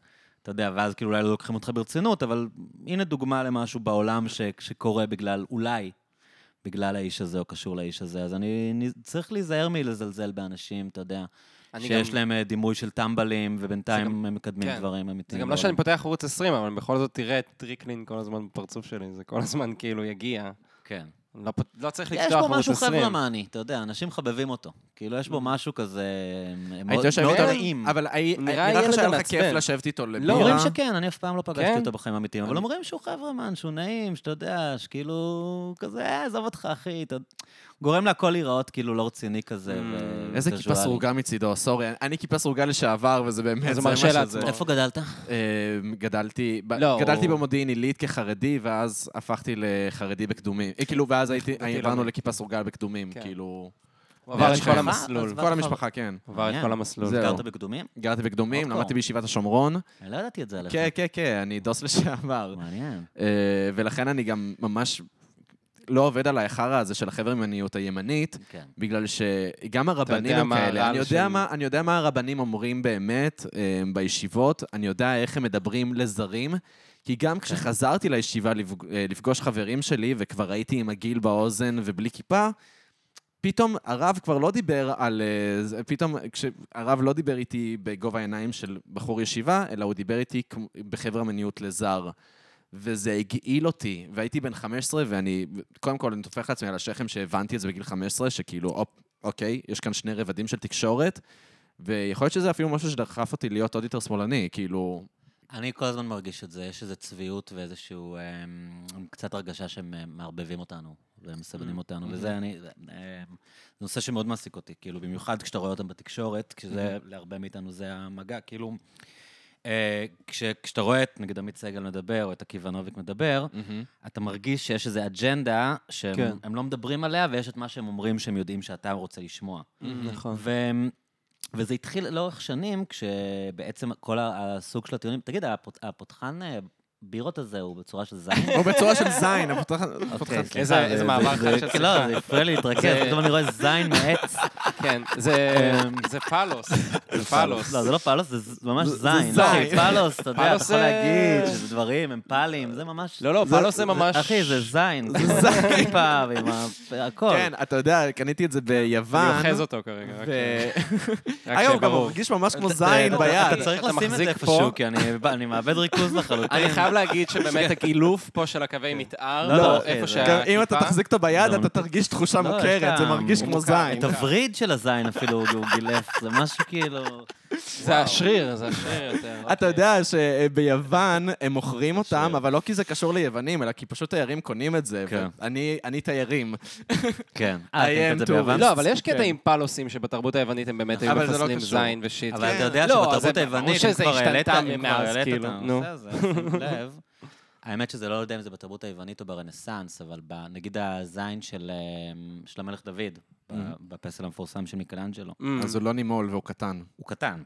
אתה יודע, ואז כאילו אולי לא לוקחים אותך ברצינות, אבל הנה דוגמה למשהו בעולם ש... שקורה בגלל, אולי, בגלל האיש הזה או קשור לאיש הזה. אז אני אני צריך להיזהר מלזלזל באנשים, אתה יודע, שיש גם- להם אה, דימוי של טמבלים, זה ובינתיים גם- הם מקדמים כן. דברים זה אמיתיים. גם לא שאני פותח ערוץ 20, אבל בכל זאת תראה את ריקלין כל הזמן בפרצוף שלי, זה כל הזמן כאילו יגיע. כן. לא לא צריך יש לפתוח בו ערוץ משהו 20. חברמני, אתה יודע, אנשים מחבבים אותו. כאילו, יש בו משהו כזה מאוד היית יושב מאוד איתו? נעים. אבל נראה לך שהיה לך. כיף לשבת איתו לבירה? לא, אומרים שכן, אני אף פעם לא פגשתי כן? אותו בחיים האמיתיים, אבל אומרים שהוא חברמן, שהוא נעים, שאתה יודע, שכאילו, כזה, אה, עזוב אותך, אחי. גורם להכל להיראות כאילו לא רציני כזה, Mm. איזה כיפה. סרוגה מצידו, סורי. אני כיפה סרוגה לשעבר, וזה באמת, זה מרשה. לעצמו. איפה גדלת? אה, גדלתי, לא, גדלתי במודיעין עילית כחרדי, ואז הפכתי לחרדי בקדומים. אה, כאילו, ואז עברנו. לכיפה סרוגה בקדומים, כן. כאילו... הוא עבר את? כל המסלול. כל. המשפחה, כן. הוא עבר את. כל המסלול. זהו. גרת בקדומים? גרתי בקדומים. למדתי בישיבת השומרון. אני לא ידעתי את זה עליך. כן, כן, כן, אני דוס לשעבר. מעניין. אה, ולכן אני גם ממש... לא עובד עליי החרא הזה של החבר'ה ממניות הימנית, כן. בגלל שגם הרבנים הם כאלה. אני יודע, של- מה, אני יודע מה הרבנים אומרים באמת אה, בישיבות, אני יודע איך הם מדברים לזרים, כי כן. גם כשחזרתי לישיבה אה, לפגוש חברים שלי, וכבר הייתי עם הגיל באוזן ובלי כיפה, פתאום הרב כבר לא דיבר על... אה, פתאום כשהרב לא דיבר איתי בגובה העיניים של בחור ישיבה, אלא הוא דיבר איתי בחבר מניות לזר. וזה הגעיל אותי, והייתי בן 15, ואני, קודם כל, אני טופח לעצמי על השכם שהבנתי את זה בגיל 15, שכאילו, אופ, אוקיי, יש כאן שני רבדים של תקשורת, ויכול להיות שזה אפילו משהו שדחף אותי להיות עוד יותר שמאלני, כאילו, אני כל הזמן מרגיש את זה, יש איזו צביעות ואיזשהו... אמ, קצת הרגשה שהם אה, מערבבים אותנו ומסבנים אותנו, וזה אני... זה, אמ, זה נושא שמאוד מעסיק אותי, כאילו, במיוחד כשאתה רואה אותם בתקשורת, כשזה, להרבה מאיתנו זה המגע, כאילו... אה, כש, כשאתה רואה את, נגיד, עמית סגל מדבר, או את עקיבא נוביק מדבר, אתה מרגיש שיש איזו אג'נדה שהם כן. לא מדברים עליה, ויש את מה שהם אומרים שהם יודעים שאתה רוצה לשמוע. נכון. ו... וזה התחיל לאורך שנים, כשבעצם כל הסוג של הטיעונים... תגיד, הפות... הפותחן אה, בירות הזה הוא בצורה של זין? או בצורה של זין, הפותח- הפותחן. אוקיי, איזה- זה- איזה זה- מעבר זה- חד של כן, לא. זה הפריע לי להתרכז, פתאום אני רואה זין מעץ. כן, זה אמ, פלוס. זה פלוס. לא, זה לא פלוס, זה ממש זה זין. זין. אחי, פלוס, אתה יודע, אתה יכול להגיד שזה דברים, הם פלים, זה ממש... לא, לא, פלוס זה ממש... אחי, זה זין. זה זין. כיפה ועם הכל. כן, אתה יודע, קניתי את זה ביוון. אני אוחז אותו כרגע, היום גם הוא ברור. מרגיש ממש כמו זין ביד. אתה צריך לשים את זה. איפשהו, כי אני אני מאבד ריכוז לחלוטין. להגיד שבאמת הגילוף פה של הקווי מתאר, לא, לא, איפה זה- שהכיפה... גם אם אתה תחזיק אותו ביד, לא, אתה תרגיש תחושה לא, מוכרת, זה מרגיש כמו. זין. את הווריד של הזין אפילו הוא גילף, זה משהו כאילו... זה השריר, זה השריר יותר. אתה יודע שביוון הם מוכרים אותם, אבל לא כי זה קשור ליוונים, אלא כי פשוט תיירים קונים את זה. כן. אני תיירים. כן. I אה, את זה ביוון? לא, אבל יש קטע כן. עם פלוסים שבתרבות היוונית הם באמת היו אבל זה לא מפסלים קשור. זין ושיט. אבל כן. אתה יודע לא, שבתרבות היוונית, אם שזה כבר העלית אם כבר את כאילו. הנושא הזה, שים לב. האמת שזה לא יודע אם זה בתרבות היוונית או ברנסאנס, אבל נגיד הזין של של המלך דוד, בפסל המפורסם של מיקלאנג'לו, Mm. אז הוא לא נימול והוא קטן. הוא קטן.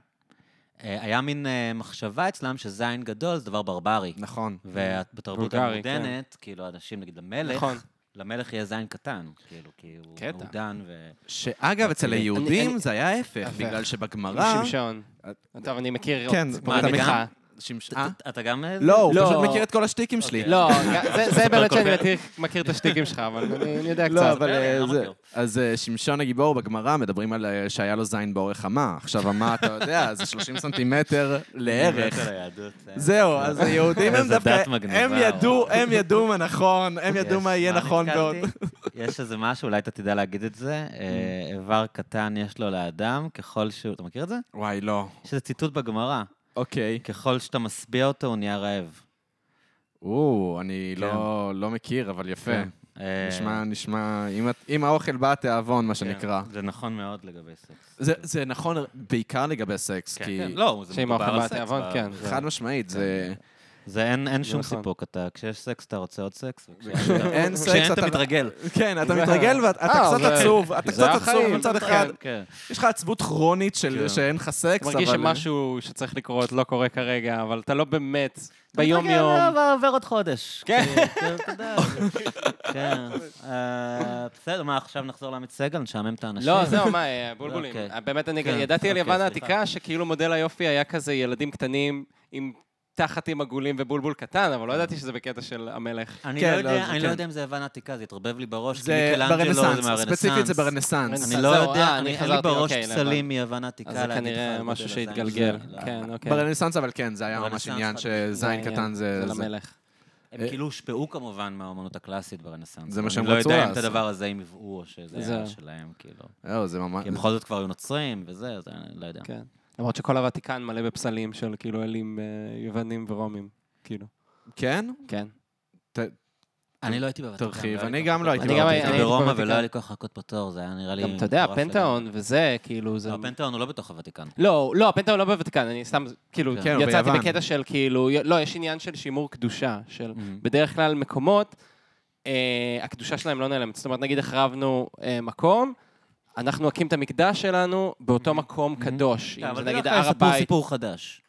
אה, היה מין אה, מחשבה אצלם שזין גדול זה דבר ברברי. נכון. ובתרבות כן. המודרנית, כאילו, אנשים, נגיד למלך, נכון. למלך יהיה זין קטן, כאילו, כי הוא קטע. מעודן ו... שאגב, אצל אני- היהודים אני- זה היה ההפך. בגלל שבגמרא... שמשון. טוב, אני מכיר כן, עוד סיפור מה, אתה בדיחה. גם? שמש- אה? אתה- גם... אה, לא, הוא לא. פשוט מכיר את כל השטיקים שלי. לא, זה- זה באמת שאני. מכיר- מכיר את השטיקים שלך, אבל אני יודע לא, קצת. אבל אני אה, לא זה... אז שמשון הגיבור בגמרא מדברים על שהיה לו זין באורך אמה. עכשיו, אמה, אתה יודע, זה 30 סנטימטר לערך. זהו, אז היהודים הם דווקא, הם ידעו. הם ידעו מה נכון, הם ידעו יש, מה יהיה נכון? בעוד. יש איזה משהו, אולי אתה תדע להגיד את זה. אה, איבר קטן יש לו לאדם, ככל שהוא... אתה מכיר את זה? וואי, לא. יש איזה ציטוט בגמרא. אוקיי. ככל שאתה משביע אותו, הוא נהיה רעב. או, אני לא לא מכיר, אבל יפה. כן. אה, נשמע, נשמע, אם את- אם האוכל בא התיאבון, מה שנקרא. זה נכון מאוד לגבי סקס. זה- זה נכון בעיקר לגבי סקס, כן, כי כן, לא, זה שאם מדובר האוכל על בא סקס. התיאבון, ב- כן. זה- חד משמעית, זה... זה אין אין שום נכון. סיפוק, אתה, כשיש סקס אתה רוצה עוד סקס. אין סקס, כשאין אתה אתה- מתרגל. כן, אתה מתרגל ואתה אה, קצת זה- עצוב, אתה קצת עצוב מצד כן. אחד. כן. יש לך עצבות כרונית של כן. שאין לך סקס, אבל... מרגיש שמשהו שצריך לקרות לא קורה כרגע, אבל אתה לא באמת אתה ביום-יום. מתרגל, עבר- עובר עוד חודש. כן. כאילו, אתה. כן. אה, בסדר, מה, עכשיו נחזור לעמית סגל, נשעמם את האנשים? לא, זהו, מה, אה, בולבולים. אוקיי. אה, באמת, אני ידעתי על אוקיי, יוון. העתיקה, שכאילו מודל היופי היה כזה ילדים קטנים עם תחתים עגולים ובולבול קטן, אבל לא ידעתי שזה בקטע של המלך. אני כן, לא לא, יודע, אני כן. לא יודע אם זה יוון עתיקה, זה התערבב לי בראש, זה מיקלאנג'לו זה ברנסאנס, מהרנסאנס. ספציפית זה ברנסאנס. רנסאנס. אני לא זהו, יודע, אה, אני אין לי בראש אוקיי, פסלים מיוון העתיקה אז זה כנראה משהו שהתגלגל. הזה. לא. כן, אוקיי. ברנסאנס, אבל כן, זה היה ממש עניין שזין קטן זה... זה למלך. הם כאילו הושפעו כמובן מהאומנות הקלאסית ברנסאנס. זה מה שהם אני לא רצו יודע אם את. הדבר הזה הם הביאו או שזה היה. שלהם, כאילו. זהו, זה ממש... כי הם בכל זאת כבר היו נוצרים וזה, אז אני לא יודע. למרות שכל הוותיקן מלא בפסלים של כאילו אלים אה, יוונים ורומים, כאילו. כן? כן. אני לא הייתי בוותיקן. תרחיב, לא לי אני גם לא הייתי. בוותיקן. הייתי אני הייתי ברומא. ולא היה לי כוח לחכות בתור, זה היה נראה לי... גם, אתה יודע, הפנתאון. וזה, כאילו, זה... לא, הפנתאון הוא לא בתוך הוותיקן. לא, לא, הפנתאון לא בוותיקן, אני סתם, כאילו, כן, יצאתי. בקטע של כאילו, לא, יש עניין של שימור קדושה, של. בדרך כלל מקומות, אה, הקדושה שלהם לא נעלמת. זאת אומרת, נגיד החרבנו אה, מקום, אנחנו נקים את המקדש שלנו באותו מקום קדוש. כן, אם אבל זה נגיד הר סיפור הבית. סיפור חדש.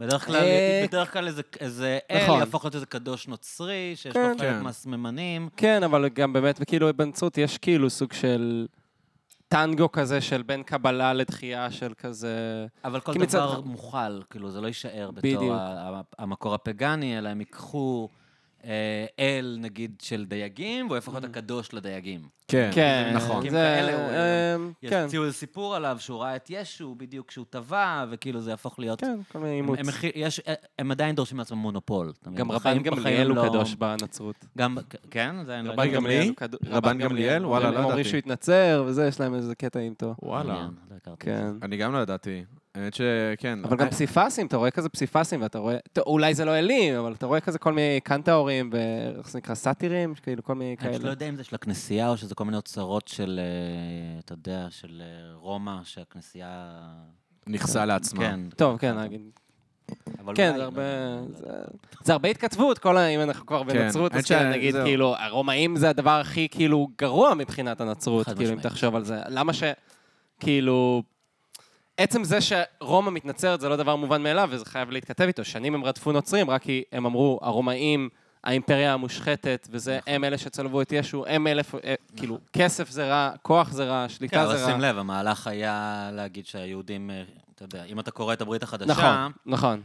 בדרך כלל, אה, בדרך כלל איזה, איזה נכון. אל יהפוך להיות איזה קדוש נוצרי, שיש כן. לו חלק כן. מהסממנים. כן, אבל גם באמת, כאילו, בנצרות יש כאילו סוג של טנגו כזה של בין קבלה לדחייה של כזה... אבל כל כי מצד- דבר מוכל, כאילו, זה לא יישאר בדיוק. בתור המקור הפגאני, אלא הם ייקחו אה, אל, נגיד, של דייגים, והוא יהפוך להיות הקדוש לדייגים. כן, כן, נכון. זה- הוא- אה, כן, יציעו איזה סיפור עליו שהוא ראה את ישו בדיוק כשהוא טבע, וכאילו זה יהפוך להיות... כן, כל מיני הם, אימוץ. הם, הם עדיין דורשים לעצמם מונופול. גם רבן גמליאל הם הוא לא- קדוש בנצרות. גם, כן? זה אני לא רבן. גמליאל. רבן גמליאל? וואלה, הם לא אומרים ידעתי. שהוא התנצר, וזה, יש להם איזה קטע איתו. וואלה. לא כן. אני גם לא ידעתי. האמת שכן. אבל גם פסיפסים, אתה רואה כזה פסיפסים, ואתה רואה, אולי זה לא אלים, אבל אתה רואה כזה כל מיני קנטאורים, ואיך זה נקרא, סאטירים, כאילו כל מיני אני פשוט לא כאלה. יודע אם זה של הכנסייה או שזה כל מיני אוצרות של, אה, אתה יודע, של אה, רומא, שהכנסייה... נכסה לעצמה. כן. טוב, כן, נגיד. כן, זה לא הרבה... יודע. זה- זה הרבה התכתבות, כל ה... אם אנחנו כבר כן, בנצרות, אז כן, נגיד. כאילו, הרומאים זה הדבר הכי, כאילו, גרוע מבחינת הנצרות, כאילו, אם. תחשוב על זה. למה ש... כאילו... עצם זה שרומא מתנצרת זה לא דבר מובן מאליו, וזה חייב להתכתב איתו. שנים הם רדפו נוצרים, רק כי הם אמרו, הרומאים, האימפריה המושחתת, וזה, נכון. הם אלה שצלבו את ישו, הם אלה, אה, כאילו, כסף זה רע, כוח זה רע, כן, שליטה אבל זה רע. שים לב, המהלך היה להגיד שהיהודים, אה, אתה יודע, אם אתה קורא את הברית החדשה, נכון, נכון.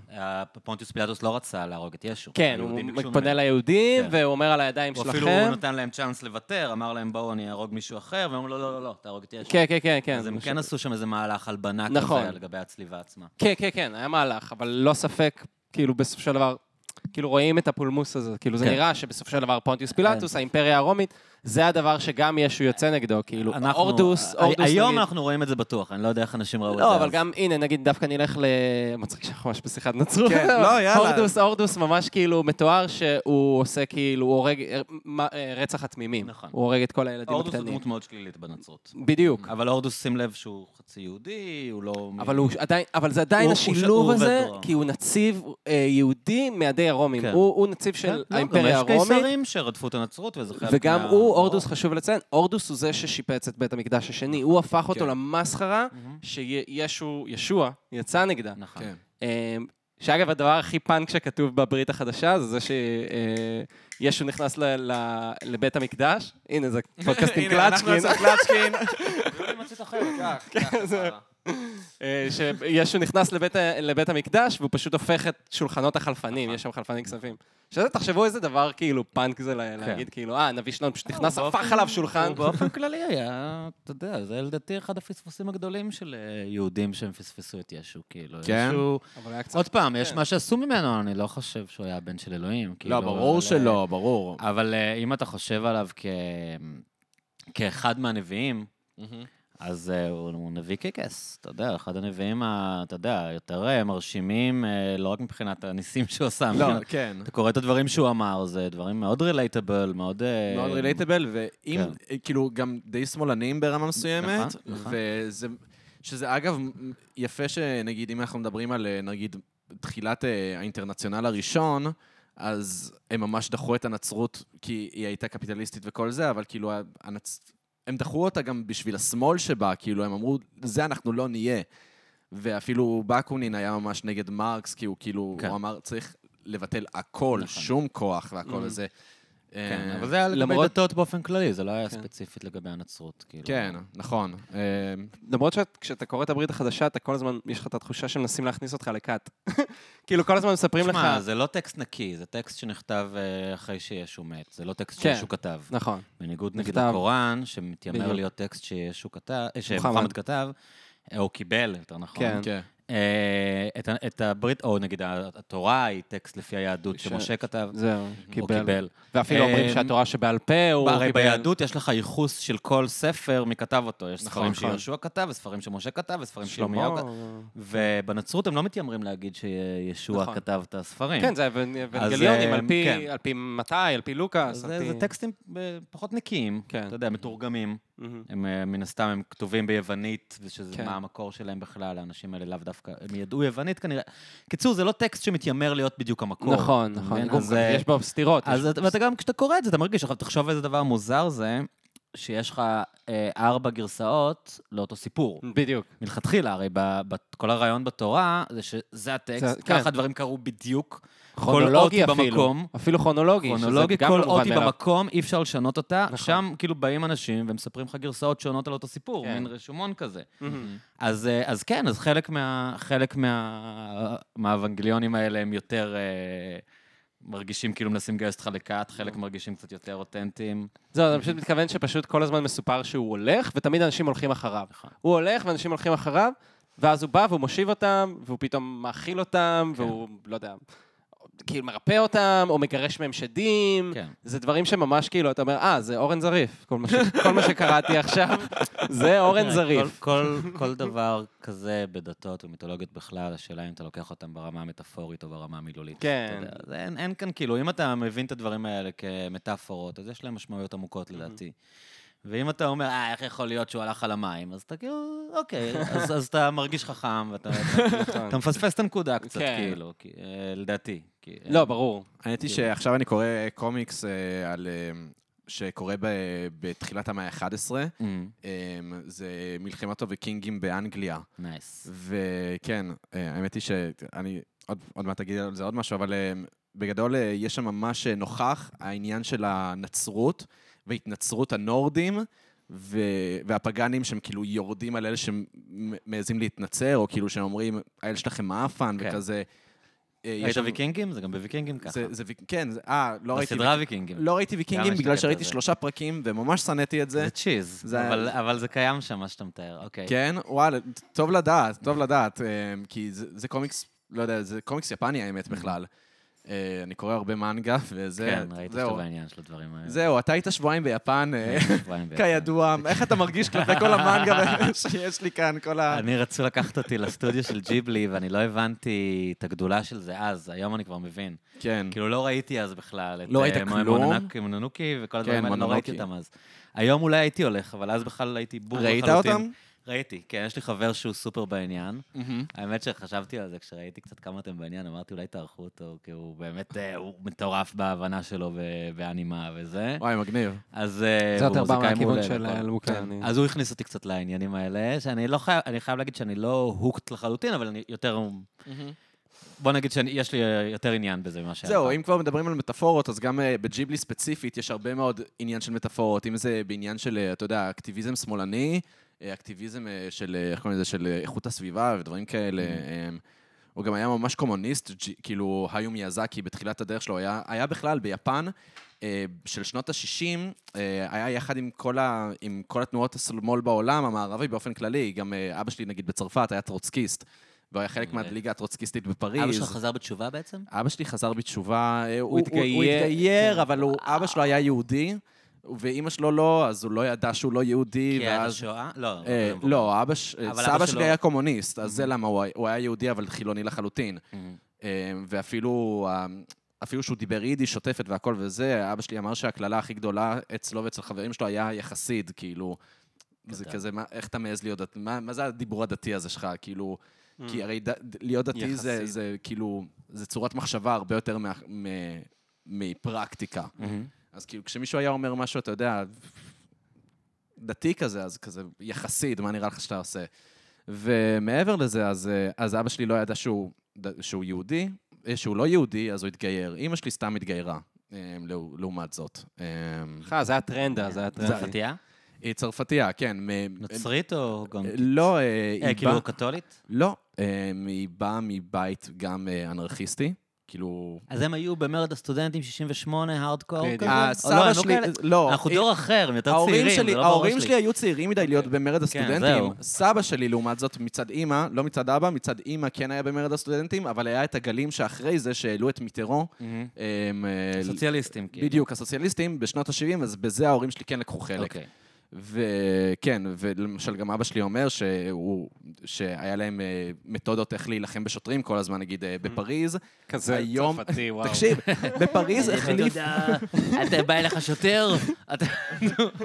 פונטיוס פילטוס לא רצה להרוג את ישו. כן, הוא ממנו. ליהודים, כן. והוא אומר על הידיים הוא שלכם. אפילו הוא נתן להם צ'אנס לוותר, אמר להם, בואו, אני אהרוג מישהו אחר, והם אמרו, לא, לא, לא, לא, תהרוג את ישו. כן, כן, כן, כן. אז הם כן עשו שם איזה מהלך הלבנה נכון. כזה לגבי הצליבה עצמה. כן, כן, כן, היה מהלך, אבל לא ספק, כאילו בסופו של דבר, כאילו רואים את הפולמוס הזה, כאילו זה כן. נראה שבסופו של דבר פונטיוס פילטוס, האימפריה הרומית, זה הדבר שגם ישו יוצא נגדו, כאילו, אנחנו- אורדוס, אורדוס היום נגיד. אנחנו רואים את זה בטוח, אני לא יודע איך אנשים ראו את זה. לא, אבל אז. גם, הנה, נגיד, דווקא נלך ל... מצחיק שאנחנו ממש בשיחת נצרות. כן, לא, יאללה. אורדוס, אורדוס ממש כאילו מתואר שהוא עושה כאילו, הוא הורג אה, מה- אה, רצח התמימים. נכון. הוא הורג את כל הילדים הורדוס הוא הקטנים. דמות מאוד שלילית בנצרות. בדיוק. אבל הורדוס, שים לב שהוא חצי יהודי, הוא לא... אבל, הוא עדיין, אבל זה עדיין הוא- השילוב הוא הזה, כי הוא נציב אה, יהודי מידי הרומים. כן. הוא, הוא נציב כן, של לא, האימפריה יש הרומית. קיסרים שרדפו את הנצרות, וזה חלק וגם מה- הוא, הורדוס, חשוב לציין, הורדוס הוא זה ששיפץ את בית המקדש השני. הוא הפך אותו כן. למסחרה. שישו, ישוע, יצא נגדה. נכון. כן. אמ, שאגב, הדבר הכי פאנק שכתוב בברית החדשה, זה זה שישו נכנס ל- ל- לבית המקדש. הנה, זה פודקאסט עם הנה, אנחנו קלצ'קין. אצל קלצ'קין. אה, שישו נכנס לבית, לבית המקדש, והוא פשוט הופך את שולחנות החלפנים, יש שם חלפנים כספים. שזה, תחשבו איזה דבר כאילו פאנק זה לה- להגיד, כאילו, אה, הנביא שלנו פשוט נכנס, הוא הפך עליו שולחן. הוא באופן כללי היה, אתה יודע, זה לדעתי אחד הפספוסים הגדולים של אה, יהודים שהם פספסו את ישו, כאילו. כן? ישו- אבל היה קצת... עוד פעם, יש כן. מה שעשו ממנו, אני לא חושב שהוא היה בן של אלוהים. כאילו, לא, ברור אבל, שלא, ברור. אה, אבל אה, אם אתה חושב עליו כ... כאחד מהנביאים, אז אה, הוא, נביא קיקס, אתה יודע, אחד הנביאים, אתה יודע, יותר אה, מרשימים, אה, לא רק מבחינת הניסים שהוא עשה, לא, כן. אתה קורא את הדברים שהוא אמר, זה דברים מאוד רילייטבל, מאוד... מאוד רילייטבל, ואם, כן. כאילו, גם די שמאלנים ברמה מסוימת, נכון, נכון. וזה, שזה אגב, יפה שנגיד, אם אנחנו מדברים על, נגיד, תחילת האינטרנציונל הראשון, אז הם ממש דחו את הנצרות, כי היא הייתה קפיטליסטית וכל זה, אבל כאילו, הנצ... הם דחו אותה גם בשביל השמאל שבה, כאילו, הם אמרו, זה אנחנו לא נהיה. ואפילו בקונין היה ממש נגד מרקס, כי הוא כאילו, כן. הוא אמר, צריך לבטל הכל, נכון. שום כוח והכל Mhm. הזה. כן, אה, אבל זה היה לגבי דתות באופן כללי, זה לא היה כן. ספציפית לגבי הנצרות, כאילו. כן, נכון. אה, למרות שכשאתה קורא את הברית החדשה, אתה כל הזמן, יש לך את התחושה שמנסים להכניס אותך לכת. כאילו, כל הזמן מספרים לך... תשמע, זה לא טקסט נקי, זה טקסט שנכתב אה, אחרי שישו מת, זה לא טקסט כן. שישו כתב. נכון. בניגוד נגיד. לקוראן, שמתיימר. להיות טקסט שישו כתב, מוחמד. שמוחמד כתב, או קיבל, יותר נכון. כן. אה, את את הברית, או נגיד התורה היא טקסט לפי היהדות ש- שמשה כתב, זהו, או קיבל. קיבל. ואפילו אומרים אה, שהתורה שבעל פה הוא הרי קיבל. ביהדות יש לך ייחוס של כל ספר, מי כתב אותו. יש נכון, ספרים נכון. שיהושע כתב, וספרים שמשה כתב, וספרים שלמה. שירמיהו כתב. ובנצרות הם לא מתיימרים להגיד שישוע נכון. כתב את הספרים. כן, זה אבנגליונים, אה, על פי- כן. על פי מתי, על פי לוקאס. זה, פי- זה טקסטים אה, פחות נקיים, כן. אתה יודע, מתורגמים. מהמם. הם אה, מן הסתם, הם כתובים ביוונית, ושזה כן. מה המקור שלהם בכלל, האנשים האלה לאו דווקא, הם ידעו יוונית כנראה. קיצור, זה לא טקסט שמתיימר להיות בדיוק המקור. נכון, נכון. מבין? גם אז, אה, יש בו סתירות. אז יש- אתה- ואתה גם, כשאתה קורא את זה, אתה מרגיש, עכשיו תחשוב איזה דבר מוזר זה, שיש לך אה, ארבע גרסאות לאותו סיפור. בדיוק. מלכתחילה, הרי ב, ב, כל הרעיון בתורה זה שזה הטקסט, זה- כן. ככה הדברים קרו בדיוק. כרונולוגי כל אות אפילו. במקום. אפילו כרונולוגי. כרונולוגי, כל אות היא. במקום, אי אפשר לשנות אותה. נכון. שם כאילו באים אנשים ומספרים לך גרסאות שונות על אותו סיפור, כן. מין רשומון כזה. מהמם. אז, אה, אז כן, אז חלק, מה, חלק מה, מהאוונגליונים האלה הם יותר אה, מרגישים כאילו מנסים לגייס אותך לכת, חלק מרגישים קצת יותר אותנטיים. זהו, אני פשוט מתכוון שפשוט כל הזמן מסופר שהוא הולך, ותמיד אנשים הולכים אחריו. נכון. הוא הולך ואנשים הולכים אחריו, ואז הוא בא והוא מושיב אותם, והוא פתאום מאכיל אותם. והוא, לא יודע, כאילו מרפא אותם, או מגרש מהם שדים. כן. זה דברים שממש כאילו, אתה אומר, אה, זה אורן זריף. כל מה, ש... כל מה שקראתי עכשיו, זה אורן זריף. כל, כל, כל דבר כזה בדתות ומיתולוגיות בכלל, השאלה אם אתה לוקח אותם ברמה המטאפורית או ברמה המילולית. כן. אתה יודע, זה, אין, אין כאן, כאילו, אם אתה מבין את הדברים האלה כמטאפורות, אז יש להם משמעויות עמוקות לדעתי. ואם אתה אומר, אה, איך יכול להיות שהוא הלך על המים, אז אתה כאילו, אוקיי, אז, אז אתה מרגיש חכם, ואתה אתה, אתה מפספס את הנקודה קצת, כן. כאילו, כי, אה, לדעתי. כי, אה, לא, ברור. האמת היא שעכשיו אני קורא קומיקס אה, על... אה, שקורה ב- בתחילת המאה ה-11. אמ, זה מלחמת הוויקינגים באנגליה. Nice. וכן, אה, האמת היא שאני, עוד, עוד מעט אגיד על זה עוד משהו, אבל בגדול יש שם ממש נוכח העניין של הנצרות והתנצרות הנורדים. ו... והפגאנים שהם כאילו יורדים על אלה שמעזים להתנצר, או כאילו שהם אומרים, האלה שלכם מעפן, כן. וכזה. אה, ראית שם- ויקינגים? זה גם בוויקינגים ככה. זה, זה, כן, אה, לא ראיתי, בסדרה ויקינגים. לא ראיתי ויקינגים בגלל שראיתי. שלושה פרקים, וממש שנאתי את זה. זה צ'יז, זה- אבל, אבל זה קיים שם, מה שאתה מתאר, אוקיי. כן, וואלה, טוב לדעת, טוב לדעת, אה, כי זה, זה קומיקס, לא יודע, זה קומיקס יפני האמת בכלל. אה, אני קורא הרבה מנגה, וזה... כן, ראיתי שאתה בעניין של הדברים האלה. זהו, אתה היית שבועיים ביפן, אה. כידוע. איך אתה מרגיש כלפי כל המנגה שיש לי כאן, כל ה... אני רצו לקחת אותי לסטודיו של ג'יבלי, ואני לא הבנתי את הגדולה של זה אז, היום אני כבר מבין. כן. כאילו, לא ראיתי אז בכלל את... לא ראית אה, מ- כלום? מונונוקי וכל הדברים כן, האלה, לא ראיתי. אותם אז. היום אולי הייתי הולך, אבל אז בכלל הייתי בור ראית לחלוטין. אותם? ראיתי, כן, יש לי חבר שהוא סופר בעניין. האמת שחשבתי על זה כשראיתי קצת כמה אתם בעניין, אמרתי אולי תערכו אותו, כי הוא באמת, אה, הוא מטורף בהבנה שלו באנימה וזה. וואי, מגניב. אז אה, זה יותר בא מוזיקאי מהכיוון מעולה של. אה, לוקה. כן. אני- אז הוא הכניס אותי קצת לעניינים האלה, שאני לא חייב, אני חייב להגיד שאני לא הוקט לחלוטין, אבל אני יותר... בוא נגיד שיש לי יותר עניין בזה ממה שהיה. זהו. אם כבר מדברים על מטאפורות, אז גם בג'יבלי ספציפית יש הרבה מאוד עניין של מטאפורות, אם זה בעניין של, אתה יודע, אקטיביזם שמאלני, אקטיביזם אה, של, אה, איך קוראים לזה, של אה, איכות הסביבה ודברים כאלה. אה, הוא גם היה ממש קומוניסט, כאילו, היו מיאזקי בתחילת הדרך שלו, היה, היה בכלל ביפן של שנות ה-60, היה יחד עם כל, ה, עם כל התנועות השמאל בעולם, המערבי באופן כללי, גם אבא שלי, נגיד, בצרפת, היה טרוצקיסט, והוא היה חלק. מהליגה הטרוצקיסטית בפריז. אבא שלך חזר בתשובה בעצם? אבא שלי חזר בתשובה, הוא, התגייר. התגייר, אבל אבא שלו היה יהודי, ואימא שלו לא, אז הוא לא ידע שהוא לא יהודי, כי הייתה ואז... שואה? לא. אה, זה מבוגר. לא, אבא, סבא שלי שלו- היה קומוניסט, אז זה למה הוא היה- היה יהודי, אבל חילוני לחלוטין. אמ, אה, ואפילו אה, אפילו שהוא דיבר יידיש שוטפת והכל וזה, אבא שלי אמר שהקללה הכי גדולה אצלו ואצל חברים שלו היה יחסיד, כאילו... זה. כזה, מה, איך אתה מעז להיות דתי? מה, מה זה הדיבור הדתי הזה שלך? כאילו... Mm. כי הרי ד, להיות דתי זה, יחסית. זה כאילו, זה צורת מחשבה הרבה יותר מה, מ, מפרקטיקה. מהמם. אז כאילו, כשמישהו היה אומר משהו, אתה יודע, דתי כזה, אז כזה יחסית, מה נראה לך שאתה עושה? ומעבר לזה, אז, אה, אז אבא שלי לא ידע שהוא, שהוא יהודי, אה, שהוא לא יהודי, אז הוא התגייר. אימא שלי סתם התגיירה, אה, לעו- לעומת זאת. סליחה, זה הטרנד אז, זה היה טרנד. צרפתייה? היא צרפתייה, כן. נוצרית או גם... לא, היא כאילו באה... קתולית? לא, היא באה מבית גם אנרכיסטי, כאילו... אז הם היו במרד הסטודנטים 68, הארדקור. כזה? לא, הסבא הם לא שלי, כאלה? לא. אנחנו היא- דור אחר, הם יותר ההורים צעירים, שלי, זה לא ההורים בראש שלי היו צעירים מדי להיות במרד הסטודנטים. זהו. סבא שלי, לעומת זאת, מצד אימא, לא מצד אבא, מצד אימא כן היה במרד הסטודנטים, אבל היה את הגלים שאחרי זה, שהעלו את מיטרו. אה, סוציאליסטים, כאילו. בדיוק, הסוציאליסטים בשנות ה-70, אז בזה ההורים שלי כן לקחו חלק. וכן, ולמשל גם אבא שלי אומר שהוא, שהיה להם אה, מתודות איך להילחם בשוטרים כל הזמן, נגיד אה, בפריז. כזה היום- צרפתי, וואו. תקשיב, בפריז החליף... אתה בא אליך שוטר? אתה...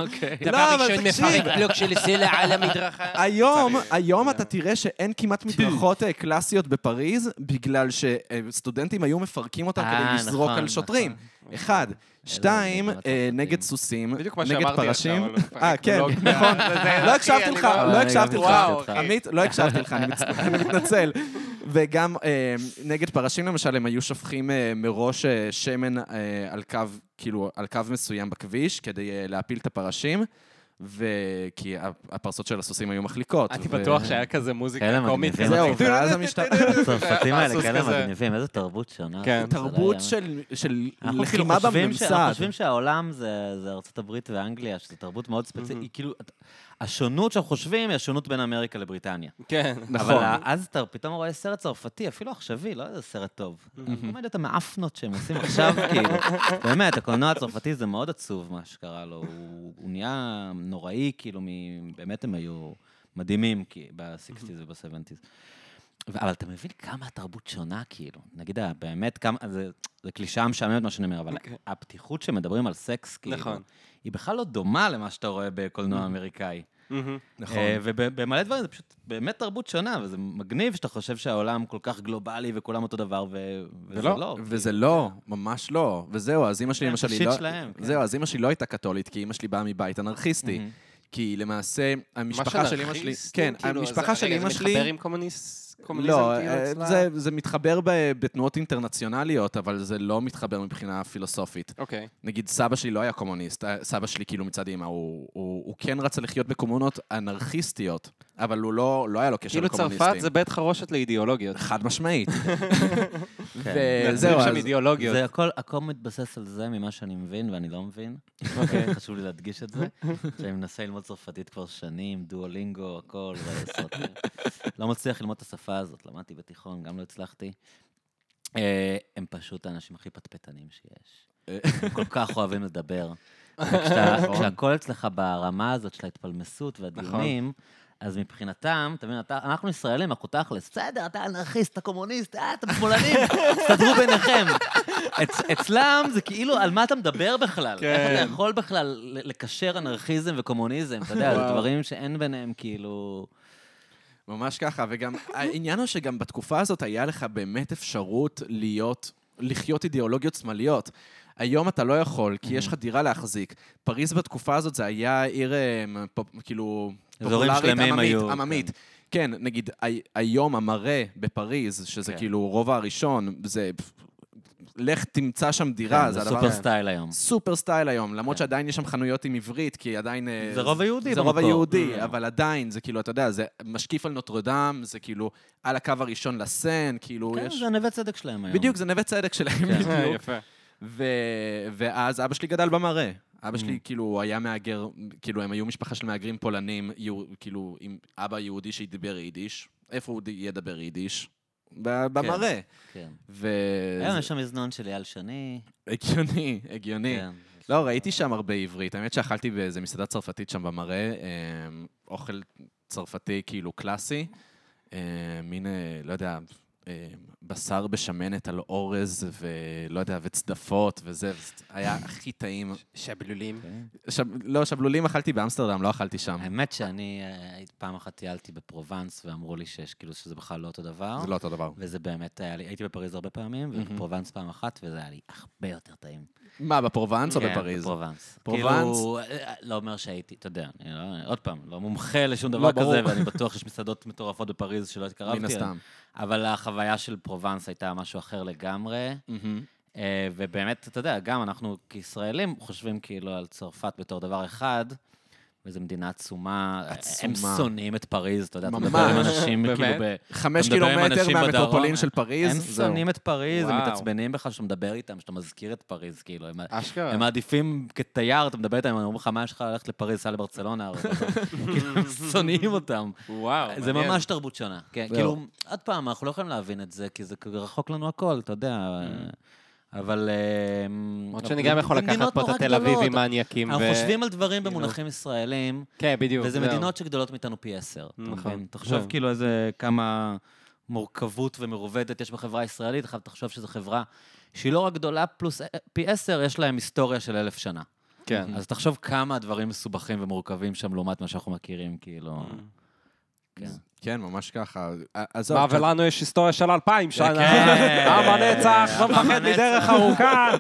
אוקיי. לא, אבל ראשון תקשיב. מפרק בלוק של סלע על המדרכה. היום. היום אתה תראה שאין כמעט מדרכות אה, קלאסיות בפריז, בגלל שסטודנטים היו מפרקים אותם כדי לזרוק נכון, על שוטרים. נכון. אחד. שתיים, אה. נגד סוסים, נגד פרשים. אה, כן, לא, נכון. לא אחי, הקשבתי לך, לא- לא הקשבתי לך. עמית, לא הקשבתי לך, אני מתנצל. וגם אה, נגד פרשים למשל, הם היו שופכים אה, מראש שמן על קו, כאילו, על קו מסוים בכביש, כדי להפיל את הפרשים, וכי הפרסות של הסוסים היו מחליקות. הייתי בטוח שהיה כזה מוזיקה כאלה קומית. זהו, ואז המשטרה... הצרפתים האלה כאלה כזה. מגניבים, איזה תרבות שונה. כן. תרבות של כאילו לחימה ש- אנחנו בממסד. חושבים שהעולם זה ארצות הברית ואנגליה, שזו תרבות מאוד ספציפית. כאילו, השונות שאנחנו חושבים היא השונות בין אמריקה לבריטניה. כן. נכון. אבל אז אתה פתאום רואה סרט צרפתי, אפילו עכשווי, לא איזה סרט טוב. הקומדיות המאפנות שהם עושים עכשיו, כאילו. באמת, הקולנוע הצרפתי זה מאוד עצוב מה שקרה לו. הוא נהיה נוראי, כאילו, באמת הם היו מדהימים כי- ב-60's וב-70's. ו- אבל אתה מבין כמה התרבות שונה, כאילו. נגיד, באמת, כמה, זה, זה קלישאה משעממת מה שאני אומר, אבל אוקיי. הפתיחות שמדברים על סקס, כאילו, נכון. היא בכלל לא דומה למה שאתה רואה בקולנוע אמריקאי. מהמם. נכון. אה, ובמלא דברים זה פשוט באמת תרבות שונה, וזה מגניב שאתה חושב שהעולם כל כך גלובלי וכולם אותו דבר, וזה. לא. וזה לא, ממש לא. וזהו, אז אימא שלי, כן, למשל, זה היא לא... כן. זהו, אז אימא שלי לא הייתה קתולית, כי אימא שלי באה מבית אנרכיסטי. מהמם. כי למעשה, המשפחה של אימא שלי... כן, כאילו, המשפחה זה- של רגע, אימא זה שלי... מתחבר עם קומוניסט? קומוניזם, לא, כאילו, אה, אצלה? זה, זה מתחבר ב, בתנועות אינטרנציונליות, אבל זה לא מתחבר מבחינה פילוסופית. אוקיי. נגיד, סבא שלי לא היה קומוניסט, אה, סבא שלי כאילו מצד אימא, הוא, הוא, הוא כן רצה לחיות בקומונות אנרכיסטיות, אבל הוא לא, לא היה לו קשר כאילו לקומוניסטים. צרפת זה בית חרושת לאידיאולוגיות. חד משמעית. כן. וזהו, אז... אידיאולוגיות. זה הכל, הכל מתבסס על זה ממה שאני מבין ואני לא מבין. אוקיי, חשוב לי להדגיש את זה. שאני מנסה ללמוד צרפתית כבר שנים, דואלינגו, הכל. לא מצליח ללמוד את השפה הזאת, למדתי בתיכון, גם לא הצלחתי. אה, הם פשוט האנשים הכי פטפטנים שיש. הם כל כך אוהבים לדבר. וכשאתה- כשהכל אצלך ברמה הזאת של ההתפלמסות והדיונים, אז מבחינתם, אתה מבין, אנחנו ישראלים, אנחנו תכלס, בסדר, אתה אנרכיסט, אתה קומוניסט, אה, אתם שמאלנים, תסתדרו ביניכם. אצ- אצלם זה כאילו, על מה אתה מדבר בכלל? כן. איך אתה יכול בכלל לקשר אנרכיזם וקומוניזם? אתה יודע, זה. דברים שאין ביניהם כאילו... ממש ככה, וגם העניין הוא שגם בתקופה הזאת היה לך באמת אפשרות להיות, לחיות אידיאולוגיות שמאליות. היום אתה לא יכול, כי יש לך דירה להחזיק. פריז בתקופה הזאת זה היה עיר, אה, כאילו, פופולרית, עממית, היו, עממית. כן, נגיד, הי- היום המארה בפריז, שזה כן. כאילו רובע הראשון, זה... לך תמצא שם דירה, כן, זה הדבר... סופר סטייל היום. סופר סטייל היום, למרות כן. שעדיין יש שם חנויות עם עברית, כי עדיין... אה, זה רובע יהודי זה רובע במקור. יהודי, Mm. אבל עדיין, זה כאילו, אתה יודע, זה משקיף על נוטרדם, זה כאילו על הקו הראשון לסן, כאילו, כן, יש... זה נווה צדק שלהם היום. בדיוק, זה נווה צדק שלהם, כן. בדיוק. אה, יפה. ו- ואז אבא שלי גדל במראה. אבא Mm. שלי, כאילו, הוא היה מהגר, כאילו, הם היו משפחה של מהגרים פולנים, כאילו, עם אבא יהודי שדיבר יידיש. איפה הוא ידבר יידיש? ב- במראה. כן. ו... היום יש שם מזנון של אייל שני. הגיוני, הגיוני. כן. לא, ראיתי שם הרבה עברית. האמת שאכלתי באיזה מסעדה צרפתית שם במראה, אה, אוכל צרפתי כאילו קלאסי, אה, מין, אה, לא יודע, בשר בשמנת על אורז, ולא יודע, וצדפות וזה, היה הכי טעים. שבלולים. כן. לא, שבלולים אכלתי באמסטרדם, לא אכלתי שם. האמת שאני אה, פעם אחת טיילתי בפרובנס, ואמרו לי שיש, כאילו, שזה בכלל לא אותו דבר. זה לא אותו דבר. וזה באמת היה לי, הייתי בפריז הרבה פעמים, ובפרובנס פעם אחת, וזה היה לי הרבה יותר טעים. מה, בפרובנס או כן, בפריז? בפרובנס. פרובנס? כאילו, אה, לא אומר שהייתי, אתה יודע, לא, עוד פעם, לא מומחה לשום לא, דבר. כזה, ואני בטוח שיש מסעדות מטורפות בפריז שלא התקרבתי מן. הסתם. אבל החוויה של פרובנס הייתה משהו אחר לגמרי. אה, ובאמת, אתה יודע, גם אנחנו כישראלים חושבים כאילו על צרפת בתור דבר אחד, וזו מדינה עצומה. הם עצומה. שונאים את פריז, אתה יודע, אתה. מדבר עם אנשים? כאילו ב... חמש קילומטר מהמטרופולין של פריז, הם. שונאים את פריז, הם. מתעצבנים בך שאתה מדבר איתם, שאתה מזכיר את פריז, כאילו. הם- אשכרה. הם מעדיפים כתייר, אתה מדבר איתם, הם אומרים לך, מה יש לך ללכת לפריז, סע לברצלונה, או- כאילו, הם שונאים אותם. וואו, זה. ממש תרבות שונה. כן. כאילו, עוד פעם, אנחנו לא יכולים להבין את זה, כי זה רחוק לנו הכל, אתה יודע. אבל... אה, למרות שאני גם יכול לקחת פה את התל אביבים. מניאקים. אנחנו חושבים על דברים כאילו- במונחים ישראלים, כן, בדיוק. וזה. מדינות שגדולות מאיתנו פי עשר. נכון. תחשוב. כאילו איזה כמה מורכבות ומרובדת יש בחברה הישראלית, עכשיו תחשוב שזו חברה שהיא לא רק גדולה פלוס פי עשר, יש להם היסטוריה של אלף שנה. כן. אז תחשוב כמה הדברים מסובכים ומורכבים שם לעומת מה שאנחנו מכירים, כאילו... כן. כן, ממש ככה. עזוב, מה, ולנו יש היסטוריה של אלפיים שנה. כן. עם הנצח, לא מפחד. מדרך ארוכה.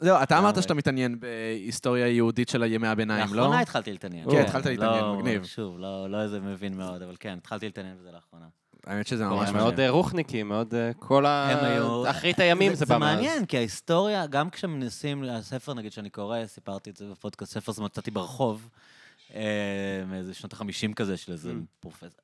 זהו, אתה אמרת. שאתה מתעניין בהיסטוריה יהודית של ימי הביניים, לא? לאחרונה התחלתי להתעניין. כן, התחלת להתעניין, לא- מגניב. שוב, לא לא איזה מבין מאוד, אבל כן, התחלתי להתעניין בזה לאחרונה. האמת שזה ממש ממש מאוד מעניין. אה, רוחניקי, מאוד אה, כל ה... הם היו... אחרית הימים זה בא זה. מעניין, כי ההיסטוריה, גם כשמנסים, הספר נגיד שאני קורא, סיפרתי את זה בפודקאסט, ספר שמצאתי ברחוב, אה, מאיזה שנות ה-50 כזה, של איזה Mm. פרופסור.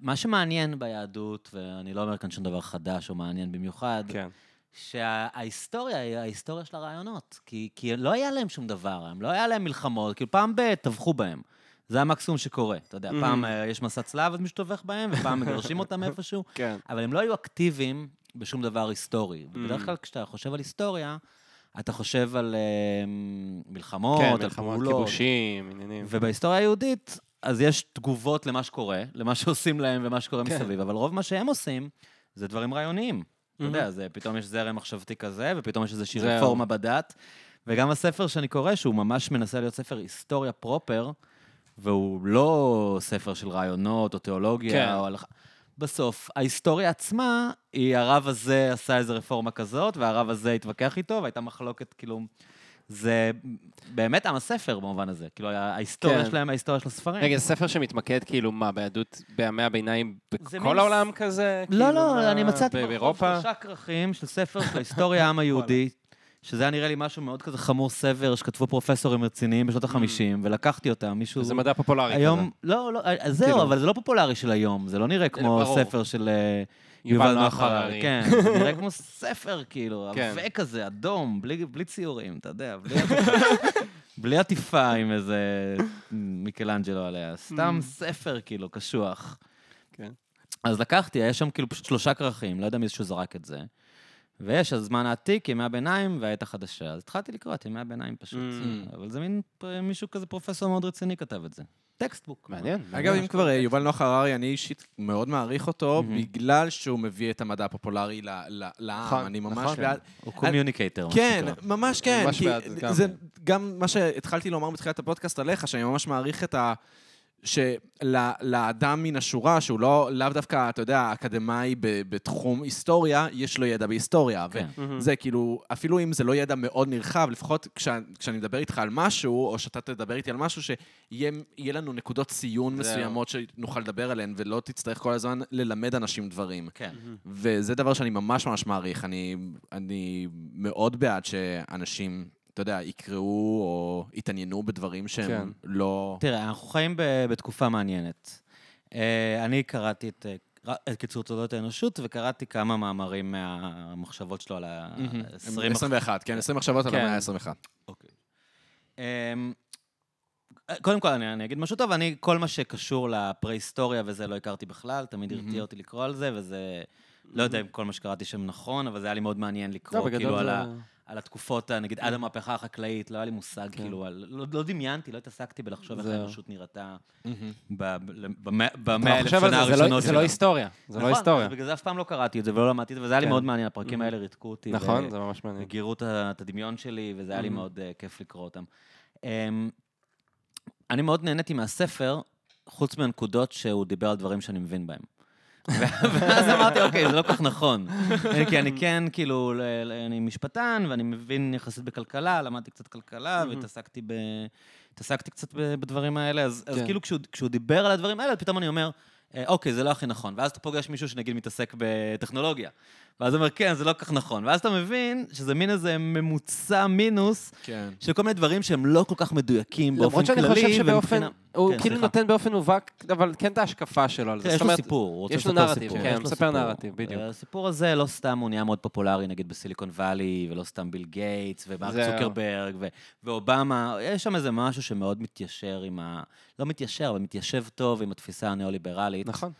מה שמעניין ביהדות, ואני לא אומר כאן שום דבר חדש או מעניין במיוחד, כן. שההיסטוריה היא ההיסטוריה של הרעיונות. כי, כי לא היה להם שום דבר, הם לא היה להם מלחמות, כאילו פעם ב- טבחו בהם. זה המקסימום שקורה, אתה יודע, Mhm. פעם אה, יש מסע צלב, אז מישהו טובח בהם, ופעם מגרשים אותם איפשהו. כן. אבל הם לא היו אקטיביים בשום דבר היסטורי. Mm. בדרך כלל כשאתה חושב על היסטוריה, אתה חושב על אה, מלחמות, כן, על מלחמות, פעולות. כיבושים, עניינים. ובהיסטוריה היהודית, אז יש תגובות למה שקורה, למה שעושים להם ומה שקורה כן. מסביב, אבל רוב מה שהם עושים, זה דברים רעיוניים. אתה Mhm. יודע, זה פתאום יש זרם מחשבתי כזה, ופתאום יש איזושהי. רפורמה בדת. וגם הספר שאני קורא, שהוא ממש מנסה להיות ספר היסטוריה פרופר, והוא לא ספר של רעיונות או תיאולוגיה כן. או הלכה. בסוף, ההיסטוריה עצמה, היא הרב הזה עשה איזו רפורמה כזאת, והרב הזה התווכח איתו, והייתה מחלוקת, כאילו... זה באמת עם הספר במובן הזה. כאילו, ההיסטוריה כן. שלהם, ההיסטוריה של הספרים. רגע, זה ספר שמתמקד כאילו מה, ביהדות בימי הביניים בכל מין- העולם כזה? לא, כאילו, לא, מה, אני מצאתי באירופה? שלושה כרכים של ספר של ההיסטוריה העם היהודי, שזה היה נראה לי משהו מאוד כזה חמור סבר, שכתבו פרופסורים רציניים בשנות ה-50, ולקחתי אותם, מישהו... זה מדע פופולרי היום, לא, לא, אז זהו, כאילו. אבל זה לא פופולרי של היום, זה לא נראה כמו. ספר של אה, יובל נוח הררי. כן, זה נראה כמו ספר, כאילו, כן. עבה כזה, אדום, בלי בלי ציורים, אתה יודע, בלי... בלי עטיפה עם איזה מיקלנג'לו עליה, סתם ספר, כאילו, קשוח. כן. אז לקחתי, היה שם כאילו פשוט שלושה כרכים, לא יודע מי שהוא זרק את זה. ויש הזמן העתיק, ימי הביניים והעת החדשה. אז התחלתי לקרוא את ימי הביניים פשוט. Mm. אבל זה מין, מישהו כזה, פרופסור מאוד רציני כתב את זה. textbook. מעניין. אגב. אם כבר אה, יובל נוח הררי, אני אישית מאוד מעריך אותו. בגלל שהוא מביא את המדע הפופולרי ל- ל- לעם. נכון, אני ממש נכון. בעד... הוא קומיוניקטור, מה כן. ממש כן. ממש בעד, גם. זה גם מה שהתחלתי לומר בתחילת הפודקאסט עליך, שאני ממש מעריך את ה... שלאדם מן השורה, שהוא לא, לאו דווקא, אתה יודע, אקדמאי ב- בתחום היסטוריה, יש לו ידע בהיסטוריה. כן. וזה כאילו, אפילו אם זה לא ידע מאוד נרחב, לפחות כשה, כשאני מדבר איתך על משהו, או שאתה תדבר איתי על משהו, שיהיה יהיה לנו נקודות ציון. מסוימות שנוכל לדבר עליהן, ולא תצטרך כל הזמן ללמד אנשים דברים. כן. וזה דבר שאני ממש ממש מעריך. אני, אני מאוד בעד שאנשים, אתה יודע, יקראו או יתעניינו בדברים שהם כן. לא... תראה, אנחנו חיים ב- בתקופה מעניינת. אה, אני קראתי את... אה, ר- את קיצור תולדות האנושות, וקראתי כמה מאמרים מהמחשבות שלו על ה-20... 21, כן, 20 מחשבות על כן. המאה ה-21. אוקיי. אמ, קודם כל, אני, אני אגיד משהו טוב, אני, כל מה שקשור לפרה-היסטוריה וזה לא הכרתי בכלל, תמיד הרתיע אותי לקרוא על זה, וזה... לא יודע אם כל מה שקראתי שם נכון, אבל זה היה לי מאוד מעניין לא, לקרוא, בגדול כאילו, על, זה- ה, על התקופות, ה- נגיד, עד המהפכה החקלאית, לא היה לי מושג, כאילו, על, לא, לא דמיינתי, לא התעסקתי בלחשוב איך. האנושות נראתה במאה אלף שנה לא- הראשונות זה לא שלה. היסטוריה. זה לא היסטוריה. נכון, בגלל זה אף פעם לא קראתי את זה ולא למדתי את זה, וזה היה לי כן. מאוד מעניין, הפרקים האלה ריתקו אותי. נכון, זה ממש מעניין. וגירו את הדמיון שלי, וזה היה לי. מאוד אה, כיף לקרוא אותם. אמ, אני מאוד נהניתי מהספר, חוץ מהנקודות שהוא דיבר על דברים שאני מבין בהם. ואז אמרתי, אוקיי, זה לא כל כך נכון. כי אני כן, כאילו, ל- ל- אני משפטן, ואני מבין יחסית בכלכלה, למדתי קצת כלכלה, והתעסקתי ב... התעסקתי קצת בדברים האלה, אז, אז כן. כאילו כשהוא, כשהוא דיבר על הדברים האלה, פתאום אני אומר, אה, אוקיי, זה לא הכי נכון. ואז אתה פוגש מישהו שנגיד מתעסק בטכנולוגיה. ואז הוא אומר, כן, זה לא כל כך נכון. ואז אתה מבין שזה מין איזה ממוצע מינוס כן. של כל מיני דברים שהם לא כל כך מדויקים באופן למרות כללי. שאני חושב שבאופן, ומבחינה- הוא כן, כאילו סליחה. נותן באופן מובהק, אבל כן את ההשקפה שלו על זה. תראה, יש לו אומרת, סיפור, הוא רוצה יש לו לספר נרטיב, סיפור. כן, הוא מספר סיפור. נרטיב, בדיוק. הסיפור הזה לא סתם הוא נהיה מאוד פופולרי, נגיד בסיליקון וואלי, ולא סתם ביל גייטס, ומרק. צוקרברג, ו- ואובמה, יש שם איזה משהו שמאוד מתיישר עם ה... לא מתיישר, אבל מתיישב טוב עם התפיסה הניאו-ליברלית. נכון.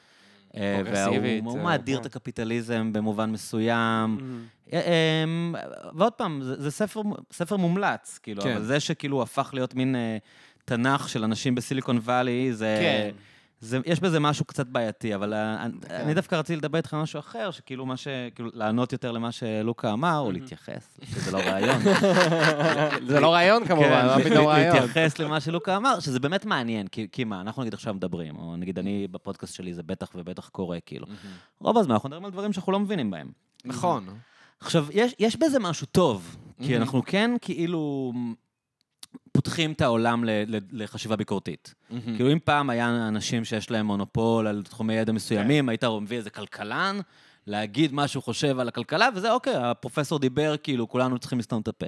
אה, פרוגרסיבית, והוא אה, מאדיר כן. את הקפיטליזם במובן מסוים. אה, אה, ועוד פעם, זה, ספר, מומלץ, כאילו, כן. אבל זה שכאילו הפך להיות מין תנ"ך של אנשים בסיליקון וואלי, זה... כן. זה, יש בזה משהו קצת בעייתי, אבל אה, אני- כן. אני דווקא רציתי לדבר איתך על משהו אחר, שכאילו מה ש... כאילו, לענות יותר למה שלוקה אמר, או להתייחס, שזה לא רעיון. זה לא רעיון כמובן, כן, מה פתאום רעיון? להתייחס למה שלוקה אמר, שזה באמת מעניין, כי, כי מה, אנחנו נגיד עכשיו מדברים, או נגיד אני בפודקאסט שלי זה בטח ובטח קורה, כאילו. רוב הזמן אנחנו מדברים על דברים שאנחנו לא מבינים בהם. נכון. עכשיו, יש, יש בזה משהו טוב, כי אנחנו כן כאילו פותחים את העולם לחשיבה ביקורתית. כאילו אם פעם היה אנשים שיש להם מונופול על תחומי ידע מסוימים, היית מביא איזה כלכלן, להגיד מה שהוא חושב על הכלכלה, וזה אוקיי, הפרופסור דיבר, כאילו, כולנו צריכים לסתום את הפה.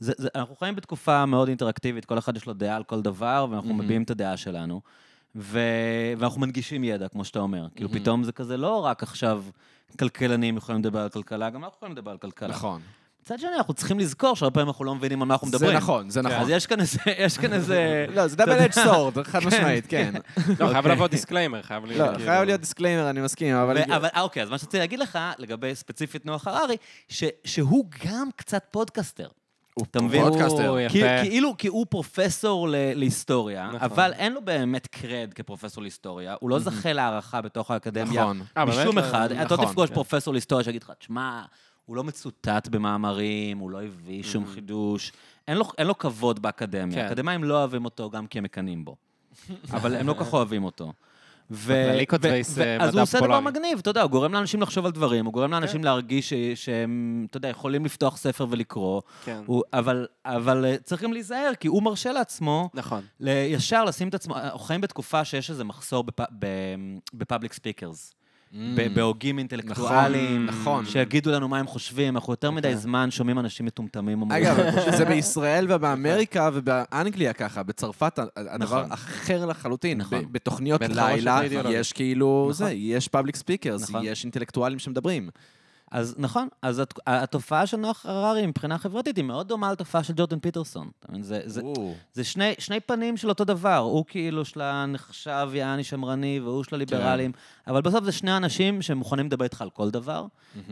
זה, זה, אנחנו חיים בתקופה מאוד אינטראקטיבית, כל אחד יש לו דעה על כל דבר, ואנחנו מביעים את הדעה שלנו. ו... ואנחנו מנגישים ידע, כמו שאתה אומר. כאילו, פתאום זה כזה לא רק עכשיו כלכלנים יכולים לדבר על כלכלה, גם אנחנו יכולים לדבר על כלכלה. נכון. מצד שני, אנחנו צריכים לזכור שהרבה פעמים אנחנו לא מבינים על מה אנחנו מדברים. זה נכון, זה נכון. אז יש כאן איזה, יש כאן איזה... לא, זה double edged sword, חד משמעית, כן. לא, חייב אוקיי. לבוא דיסקליימר, חייב להיות... לא, כאילו- חייב להיות דיסקליימר, אני מסכים, אבל... אבל אה, אוקיי, אז מה שרציתי להגיד לך, לגבי ספציפית נוח הררי, ש- שהוא גם קצת פודקאסטר. אתה מבין? פודקאסטר. כי, יפה. כאילו, כי הוא פרופסור ל- להיסטוריה, נכון. אבל אין לו באמת cred כפרופסור להיסטוריה, הוא לא זכה להערכה בתוך האקדמיה. נכון. אה? משום אחד. אתה לא נכון, תפגוש כן. פרופסור להיסטוריה שיגיד לך, תשמע, הוא לא מצוטט במאמרים, הוא לא הביא שום חידוש, אין לו, אין לו כבוד באקדמיה. כן. האקדמאים לא אוהבים אותו גם כי הם מקנאים בו. אבל הם לא כל כך אוהבים אותו. ו- בכללי כותבי ו- אז מדע הוא עושה דבר. מגניב, אתה יודע, הוא גורם לאנשים לחשוב על דברים, הוא גורם לאנשים להרגיש ש- שהם, אתה יודע, יכולים לפתוח ספר ולקרוא. כן. אבל, אה, צריך גם להיזהר, כי הוא מרשה לעצמו נכון. ישר לשים את עצמו, אנחנו חיים בתקופה שיש איזה מחסור ב public speakers. ב- בהוגים אינטלקטואליים, Mm. נכון. שיגידו לנו מה הם חושבים, אנחנו יותר מדי זמן שומעים אנשים מטומטמים אומרים. אגב, זה בישראל ובאמריקה ובאנגליה ככה, בצרפת הדבר נכון. אחר לחלוטין. נכון. בתוכניות לילה אידיאולוגית. יש כאילו, נכון. זה, יש public speakers, נכון. יש אינטלקטואלים שמדברים. אז נכון, אז הת- התופעה של נוח הררי מבחינה חברתית היא מאוד דומה לתופעה של ג'ורדן פיטרסון. זה- זה-. זה שני, שני פנים של אותו דבר, הוא כאילו שלה נחשב יעני שמרני והוא של הליברלים, כן. אבל בסוף זה שני אנשים שמוכנים לדבר איתך על כל דבר.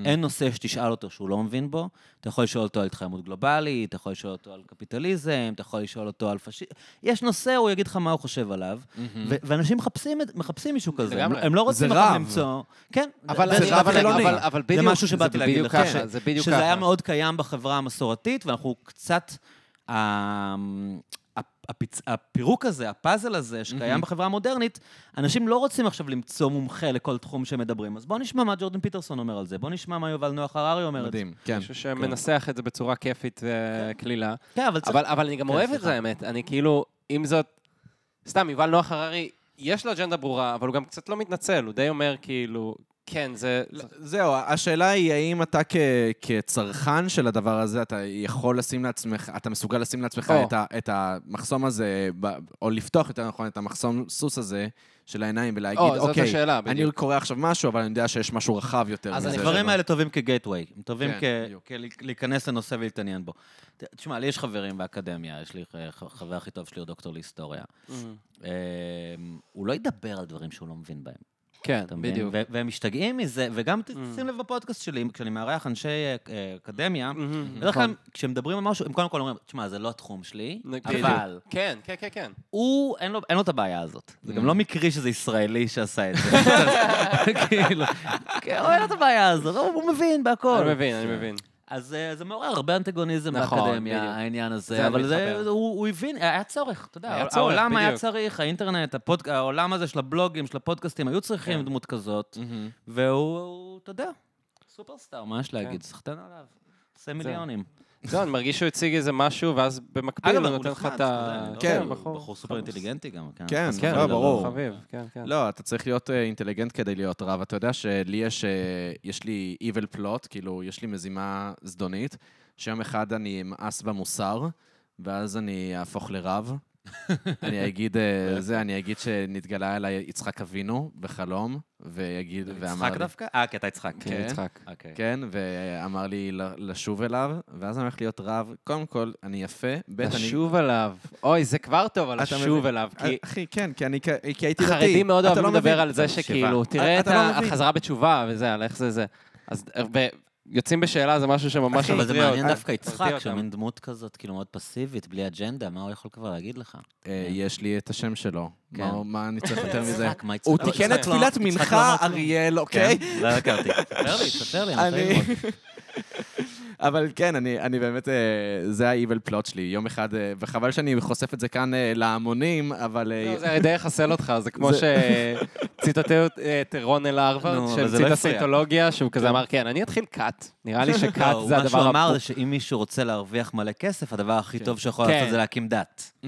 אין נושא שתשאל אותו שהוא לא מבין בו. אתה יכול לשאול אותו על התחממות גלובלית, אתה יכול לשאול אותו על קפיטליזם, אתה יכול לשאול אותו על פשיזם. יש נושא, הוא יגיד לך מה הוא חושב עליו, ו- ואנשים מחפשים, את- מחפשים מישהו כזה. הם. הם לא רוצים זה רב. למצוא... כן, אבל זה- זה אבל- חילוני. אבל- אבל זה בדיוק, משהו שבאתי להגיד לך, ככה, ש- זה בדיוק שזה ככה. היה מאוד קיים בחברה המסורתית, ואנחנו קצת... הפיצ... הפירוק הזה, הפאזל הזה, שקיים בחברה המודרנית, אנשים לא רוצים עכשיו למצוא מומחה לכל תחום שהם מדברים. אז בואו נשמע מה ג'ורדן פיטרסון אומר על זה, בואו נשמע מה יובל נוח הררי אומר על זה. מדהים, כן. מישהו שמנסח את זה בצורה כיפית וקלילה. כן, אבל צריך... אבל, אבל אני גם כן, אוהב את סליחה. זה, האמת. אני כאילו, עם זאת, סתם, יובל נוח הררי, יש לו אג'נדה ברורה, אבל הוא גם קצת לא מתנצל, הוא די אומר כאילו, כן, זה... זהו, השאלה היא האם אתה כ- כצרכן של הדבר הזה, אתה יכול לשים לעצמך, אתה מסוגל לשים לעצמך או. את, ה, את המחסום הזה, או לפתוח יותר נכון את המחסום סוס הזה של העיניים ולהגיד, או, זאת אוקיי, השאלה, אני בדיוק. קורא עכשיו משהו, אבל אני יודע שיש משהו רחב יותר אז הדברים. האלה טובים כגייטווי, הם טובים כן, כ-. כלהיכנס לנושא ולהתעניין בו. תשמע, לי יש חברים באקדמיה, יש לי ח- חבר הכי טוב שלי הוא דוקטור להיסטוריה. אה, הוא לא ידבר על דברים שהוא לא מבין בהם. כן? בדיוק. ו- והם משתגעים מזה, וגם ת- שים לב בפודקאסט שלי, כשאני מארח אנשי אה, אה, אקדמיה, בדרך כלל כשהם מדברים על משהו, הם קודם כל אומרים, תשמע, זה לא התחום שלי. אבל כן, כן, כן, כן. הוא, אין לו, אין לו את הבעיה הזאת. זה גם לא מקרי שזה ישראלי שעשה את זה. כאילו, כן, הוא אין לו את הבעיה הזאת, הוא מבין בהכל. אני מבין, אני מבין. אז אה, זה מעורר הרבה אנטגוניזם נכון, באקדמיה, בדיוק. העניין זה הזה, אבל זה. הוא, הוא הבין, היה צורך, אתה יודע, היה צורך, העולם היה. צריך, האינטרנט, הפוד, העולם הזה של הבלוגים, של הפודקאסטים, היו צריכים כן. דמות כזאת. והוא, הוא, אתה יודע, סופרסטאר, מה יש כן. להגיד? סחטיין עליו. עושה מיליונים. לא, אני מרגיש שהוא הציג איזה משהו, ואז במקביל הוא נותן לך את ה... יודע, כן, לא, בחור. בחור סופר אינטליגנטי גם. כן, כן, לא, וחלילה, ברור. חביב, כן, כן. לא, אתה צריך להיות אה, אינטליגנט כדי להיות רב. אתה יודע שלי יש, אה, יש לי evil plot, כאילו, יש לי מזימה זדונית, שיום אחד אני אמאס במוסר, ואז אני אהפוך לרב. אני אגיד, אה, זה, אני אגיד שנתגלה אליי יצחק אבינו בחלום, ויגיד, ואמר יצחק לי... דווקא? אה, כי אתה יצחק. כן, יצחק. אוקיי. כן, ואמר לי לשוב אליו, ואז אני הולך להיות רב. קודם כל, אני יפה, ב' אני... לשוב אליו. אוי, זה כבר טוב על לשוב? אליו, אחי, כן, כי אני הייתי דתי. חרדים מאוד אוהבים לא לדבר. על זה שכאילו, שבעה. תראה את אתה לא. החזרה בתשובה וזה, על איך זה זה. אז יוצאים בשאלה זה משהו שממש אבל זה מעניין. דווקא יצחק, שהוא. מין דמות כזאת, כאילו מאוד פסיבית, בלי אג'נדה, מה הוא יכול כבר להגיד לך? אה, יש לי את השם שלו. כן. מה- אני צריך יותר מזה? הוא תיקן את לא- תפילת מנחה, לא. אריאל, אוקיי? כן, לא הכרתי. ספר לי, ספר לי, אני- רוצה ללמוד. אבל כן, אני, אני באמת, אה, זה ה-evil plot שלי. יום אחד, אה, וחבל שאני חושף את זה כאן אה, להמונים, אבל... לא, זה די יחסל אותך, זה כמו שציטטו את רון אל הרווארד, שהמציא לא את הפריע. הסיטולוגיה, שהוא כזה אמר, כן, אני אתחיל קאט. נראה לי לא, שקאט הוא- זה מה שהוא הדבר... אמר זה שאם מישהו רוצה להרוויח מלא כסף, הדבר הכי טוב שיכול כן. לעשות זה להקים דת. mm,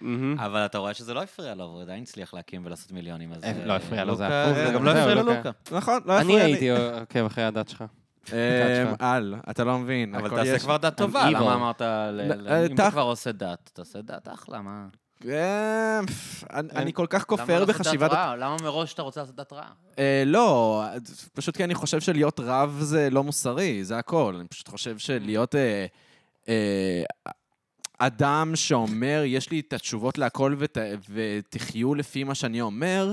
מהמם. אבל אתה רואה שזה לא הפריע לו, הוא עדיין הצליח להקים ולעשות מיליונים. אז, לא הפריע לו, זה הפוך, זה גם לא הפריע לוקה. ללוקה. נכון, לא אני הפריע לי. הייתי עוקב אחרי הדת שלך. אה. אל, אתה לא מבין. אבל תעשה כבר דת טובה. למה אמרת, לא, אה, אם אתה כבר עושה דת, תעשה דת אחלה, מה? אה, אני- כל כך למה כופר דת בחשיבת... רעה? למה מראש אתה רוצה לעשות דת רעה? לא, פשוט כי אני חושב שלהיות רב זה לא מוסרי, זה הכל. אני פשוט חושב שלהיות אדם שאומר, יש לי את התשובות להכל ות, ותחיו לפי מה שאני אומר,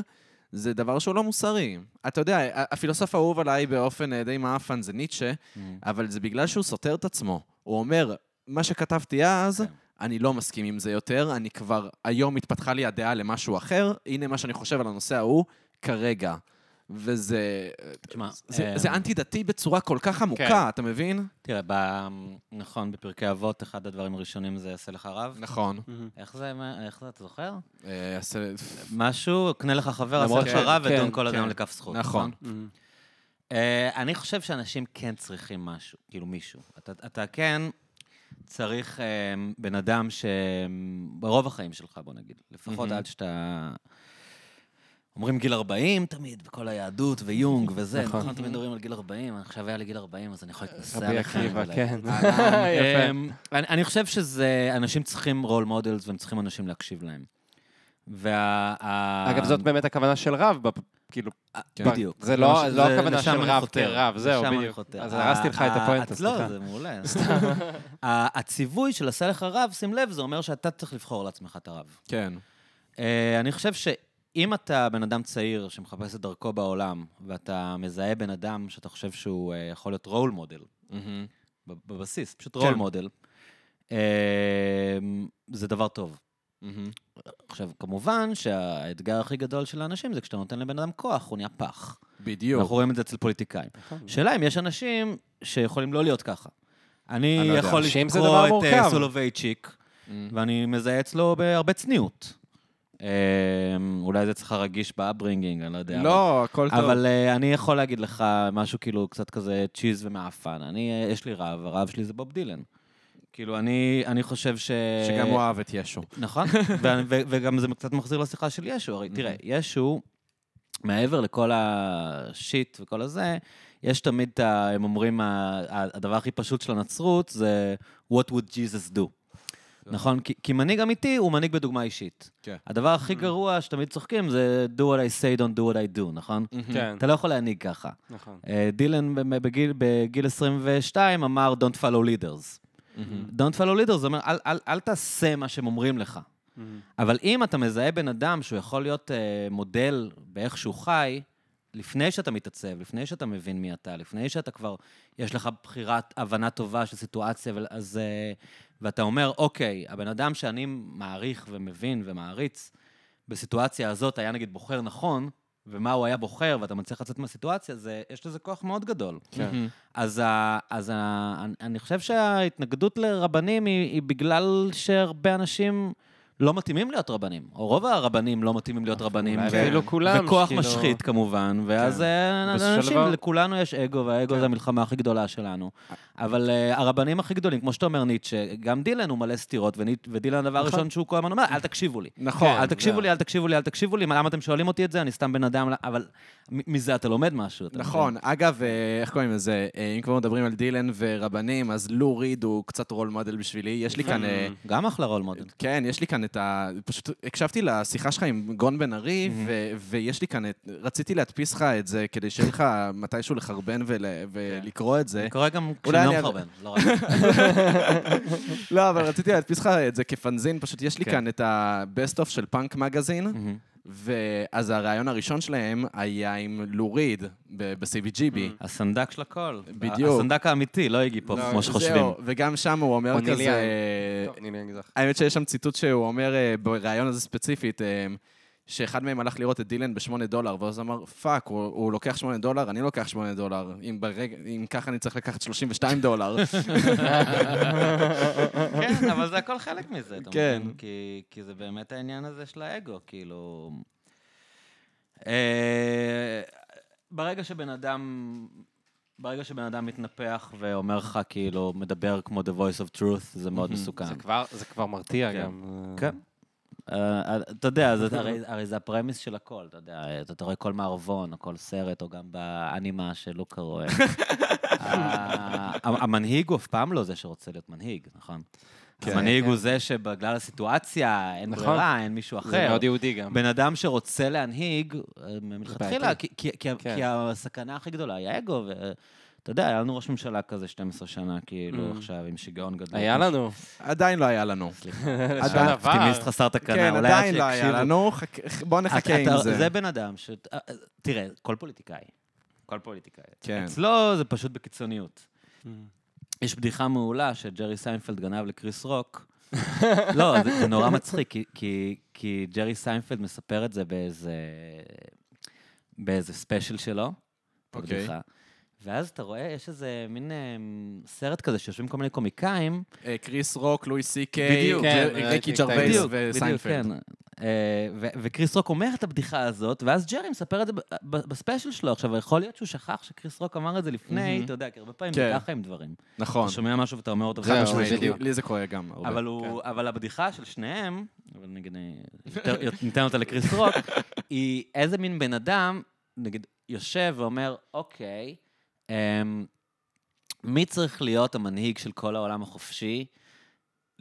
זה דבר שהוא לא מוסרי. אתה יודע, הפילוסוף האהוב עליי באופן אה, די מאפן זה ניטשה, אבל זה בגלל שהוא סותר את עצמו. הוא אומר, מה שכתבתי אז, כן. אני לא מסכים עם זה יותר, אני כבר, היום התפתחה לי הדעה למשהו אחר, הנה מה שאני חושב על הנושא ההוא כרגע. וזה... תשמע, זה, אה, זה אנטי-דתי בצורה כל כך עמוקה, כן. אתה מבין? תראה, ב- נכון, בפרקי אבות, אחד הדברים הראשונים זה עשה לך רב. נכון. איך זה, איך זה, אתה זוכר? אה, עשה- משהו, קנה לך חבר, עשה לך רב, כן, ודון כל אדם כן. לכף זכות. נכון. אה, אני חושב שאנשים כן צריכים משהו, כאילו מישהו. אתה, אתה כן צריך אה, בן אדם שברוב החיים שלך, בוא נגיד, לפחות מהמם. עד שאתה... אומרים גיל 40 תמיד, בכל היהדות ויונג וזה, נכון. נכון, תמיד מדברים על גיל 40, עכשיו היה לי גיל 40, אז אני יכול להתנסה רבי עליכם. עקיבא, כן. אה, יפה. אני חושב שזה, אנשים צריכים role models והם צריכים אנשים להקשיב להם. וה... אגב, זאת באמת הכוונה של רב, כאילו, כן. בדיוק. זה לא- ש- לא הכוונה של רב. כרב, זהו, בדיוק. אז הרסתי לך את הפואנטה, לא, סליחה. זה מעולה. הציווי של עשה לך רב, שים לב, זה אומר שאתה צריך לבחור לעצמך את הרב. כן. אה, אני חושב שאם אתה בן אדם צעיר שמחפש את דרכו בעולם, ואתה מזהה בן אדם שאתה חושב שהוא אה, יכול להיות role model, מהמם. בבסיס, פשוט כן. role model, אה, זה דבר טוב. מהמם. עכשיו, כמובן שהאתגר הכי גדול של האנשים זה כשאתה נותן לבן אדם כוח, הוא נהיה פח. בדיוק. אנחנו רואים את זה אצל פוליטיקאים. שאלה אם יש אנשים שיכולים לא להיות ככה. אני אני לא. יכול לקרוא את. אה, סולובייצ'יק, מהמם. ואני מזהה אצלו בהרבה צניעות. אה, אולי זה צריך רגיש ב upbringing, אני לא יודע. לא, הכל טוב. אבל אה, אני יכול להגיד לך משהו כאילו קצת כזה צ'יז ומעפן. אני, אה, יש לי רב, הרב שלי זה בוב דילן. כאילו, אני, אני חושב ש... שגם הוא אהב את ישו. נכון, ו- ו- וגם זה קצת מחזיר לשיחה של ישו. הרי תראה, ישו, מעבר לכל השיט וכל הזה, יש תמיד, הם אומרים, הדבר הכי פשוט של הנצרות זה What would Jesus do? נכון? כי, כי מנהיג אמיתי הוא מנהיג בדוגמה אישית. כן. הדבר הכי גרוע שתמיד צוחקים זה do what I say, don't do what I do, נכון? כן, אתה לא יכול להנהיג ככה. נכון. אה, דילן ב- בגיל, בגיל 22 אמר Don't follow leaders. Don't follow leaders, זה אומר, אל, אל, אל תעשה מה שהם אומרים לך. אבל אם אתה מזהה בן אדם שהוא יכול להיות אה, מודל באיך שהוא חי, לפני שאתה מתעצב, לפני שאתה מבין מי אתה, לפני שאתה כבר, יש לך בחירת הבנה טובה של סיטואציה, אז, אה, ואתה אומר, אוקיי, הבן אדם שאני מעריך ומבין ומעריץ, בסיטואציה הזאת היה נגיד בוחר נכון, ומה הוא היה בוחר, ואתה מצליח לצאת מהסיטואציה, זה, יש לזה כוח מאוד גדול. כן. אז, ה, אז ה, אני- אני חושב שההתנגדות לרבנים היא, היא בגלל שהרבה אנשים לא מתאימים להיות רבנים, או רוב הרבנים לא מתאימים להיות רבנים. אולי ו- אפילו כולם, וכוח שכאילו- משחית כמובן, ואז כן. אה, אנשים, לכולנו יש אגו, והאגו כן. זה המלחמה הכי גדולה שלנו. אבל אה, הרבנים הכי גדולים, כמו שאתה אומר, ניטשה, גם דילן הוא מלא סתירות, ודילן הדבר נכון. הראשון שהוא כל הזמן אומר, אל תקשיבו לי. נכון. אל תקשיבו. לי, אל תקשיבו לי, אל תקשיבו לי, למה אתם שואלים אותי את זה? אני סתם בן אדם, אבל מזה אתה לומד משהו. נכון. אגב, אה, איך קוראים לזה? אה, אם כבר מדברים על דילן ורבנים, אז לו ריד הוא קצת רול מודל בשבילי. יש לי כאן... אה? גם אחלה רול מודל. כן, יש לי כאן את ה... פשוט הקשבתי לשיחה שלך עם גון בן ארי, ו- ויש לי כאן את... רציתי להדפיס לך את זה כדי שיהיה לך מתישהו לחרבן ול- ולקרוא את זה. אני קורא גם כשאני לא מחרבן, לא רק. לא, אבל רציתי להדפיס לך את זה כ fanzine, פשוט יש לי כן. כאן את ה- best of של פאנק מגזין, מהמם. ואז הרעיון הראשון שלהם היה עם לו ריד ב-CBGB. הסנדק של הכל. בדיוק. הסנדק האמיתי, לא איגי פופ, לא, כמו שחושבים. וגם שם הוא אומר כזה... האמת שיש שם ציטוט שהוא אומר, אה, בריאיון הזה ספציפית, אה, שאחד מהם הלך לראות את דילן בשמונה דולר, ואז אמר, fuck, הוא, הוא לוקח שמונה דולר, אני לוקח שמונה דולר. אם, ברגע, אם ככה אני צריך לקחת 32 דולר. כן, אבל זה הכל חלק מזה, אתה כן. מבין? כי, כי זה באמת העניין הזה של האגו, כאילו... אה, ברגע שבן אדם... ברגע שבן אדם מתנפח ואומר לך, כאילו, מדבר כמו The Voice of Truth, זה מאוד מסוכן. זה כבר- זה כבר מרתיע כן. גם. כן. אה, אתה יודע, זה- הרי- זה הפרמיס של הכל, אתה יודע, אתה- אתה רואה כל מערבון, או כל סרט, או גם באנימה שלוקה רואה. ה- המנהיג הוא אף פעם לא זה שרוצה להיות מנהיג, נכון? כן. המנהיג הוא זה שבגלל הסיטואציה, אין נכון. ברירה, אין מישהו זה אחר. מאוד יהודי גם. בן אדם שרוצה להנהיג, אה, מלכתחילה, כן. כי הסכנה הכי גדולה היא האגו, ואתה יודע, היה לנו ראש ממשלה כזה 12 שנה, כאילו, Mm. עכשיו, עם שיגעון גדול. היה לנו. עדיין לא היה לנו. לשון עבר. אופטימיסט חסר תקנה, כן, עדיין לא היה. לנו, בוא נחכה אתה- עם אתה- זה. זה בן אדם ש... אה, אה, תראה, כל פוליטיקאי, כל פוליטיקאי. כן. אצלו זה פשוט בקיצוניות. יש בדיחה מעולה שג'רי סיינפלד גנב לקריס רוק. לא, זה, נורא מצחיק, כי, ג'רי סיינפלד מספר את זה באיזה, באיזה special שלו, את אוקיי. הבדיחה. ואז אתה רואה, יש איזה מין אה, סרט כזה שיושבים כל מיני קומיקאים, אה, קריס רוק, לואי סי קיי. כן, ריקי ג'רווייס וסיינפלד. כן. אה, וקריס רוק אומר את הבדיחה הזאת, ואז ג'רי מספר את זה ב special שלו. עכשיו, יכול להיות שהוא שכח שקריס רוק אמר את זה לפני. אתה יודע, כי הרבה פעמים כן. זה ככה עם דברים. נכון. אתה שומע משהו ואתה אומר אותו, חד משמעית, בדיוק. לי זה קורה גם הרבה. אבל, הבדיחה של שניהם, אבל נגיד, ניתן אותה לקריס רוק, היא איזה מין בן אדם, נגיד, יושב ואומר, אוקיי, מי צריך להיות המנהיג של כל העולם החופשי,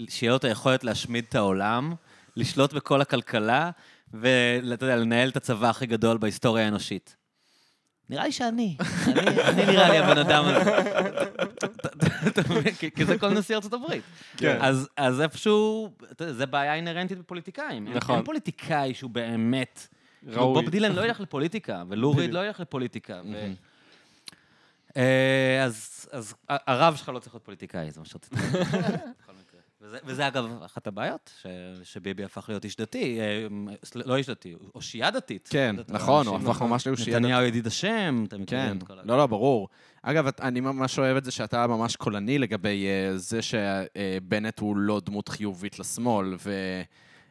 שיהיה לו את היכולת להשמיד את העולם, לשלוט בכל הכלכלה, ואתה יודע, לנהל את הצבא הכי גדול בהיסטוריה האנושית. נראה לי שאני. אני, נראה לי הבן אדם הזה. כי- זה כל נשיא ארצות הברית. כן. אז, איפשהו, זה בעיה אינהרנטית בפוליטיקאים. נכון. אין פוליטיקאי שהוא באמת... ראוי. בוב דילן לא ילך לפוליטיקה, ולוריד. לא ילך לפוליטיקה. ו... אה, אז, אז הרב שלך לא צריך להיות פוליטיקאי, זה מה שרציתי להגיד. וזה, וזה אגב אחת הבעיות, ש, שביבי הפך להיות איש דתי, אה, לא איש דתי, אושייה דתית. כן, נכון, הוא הפך ממש לאושייה נתניהו ידיד השם, אתה כן, מכיר את כל ה... לא, לא, ברור. אגב, את- אני ממש אוהב את זה שאתה ממש קולני לגבי אה, זה שבנט הוא לא דמות חיובית לשמאל, ו...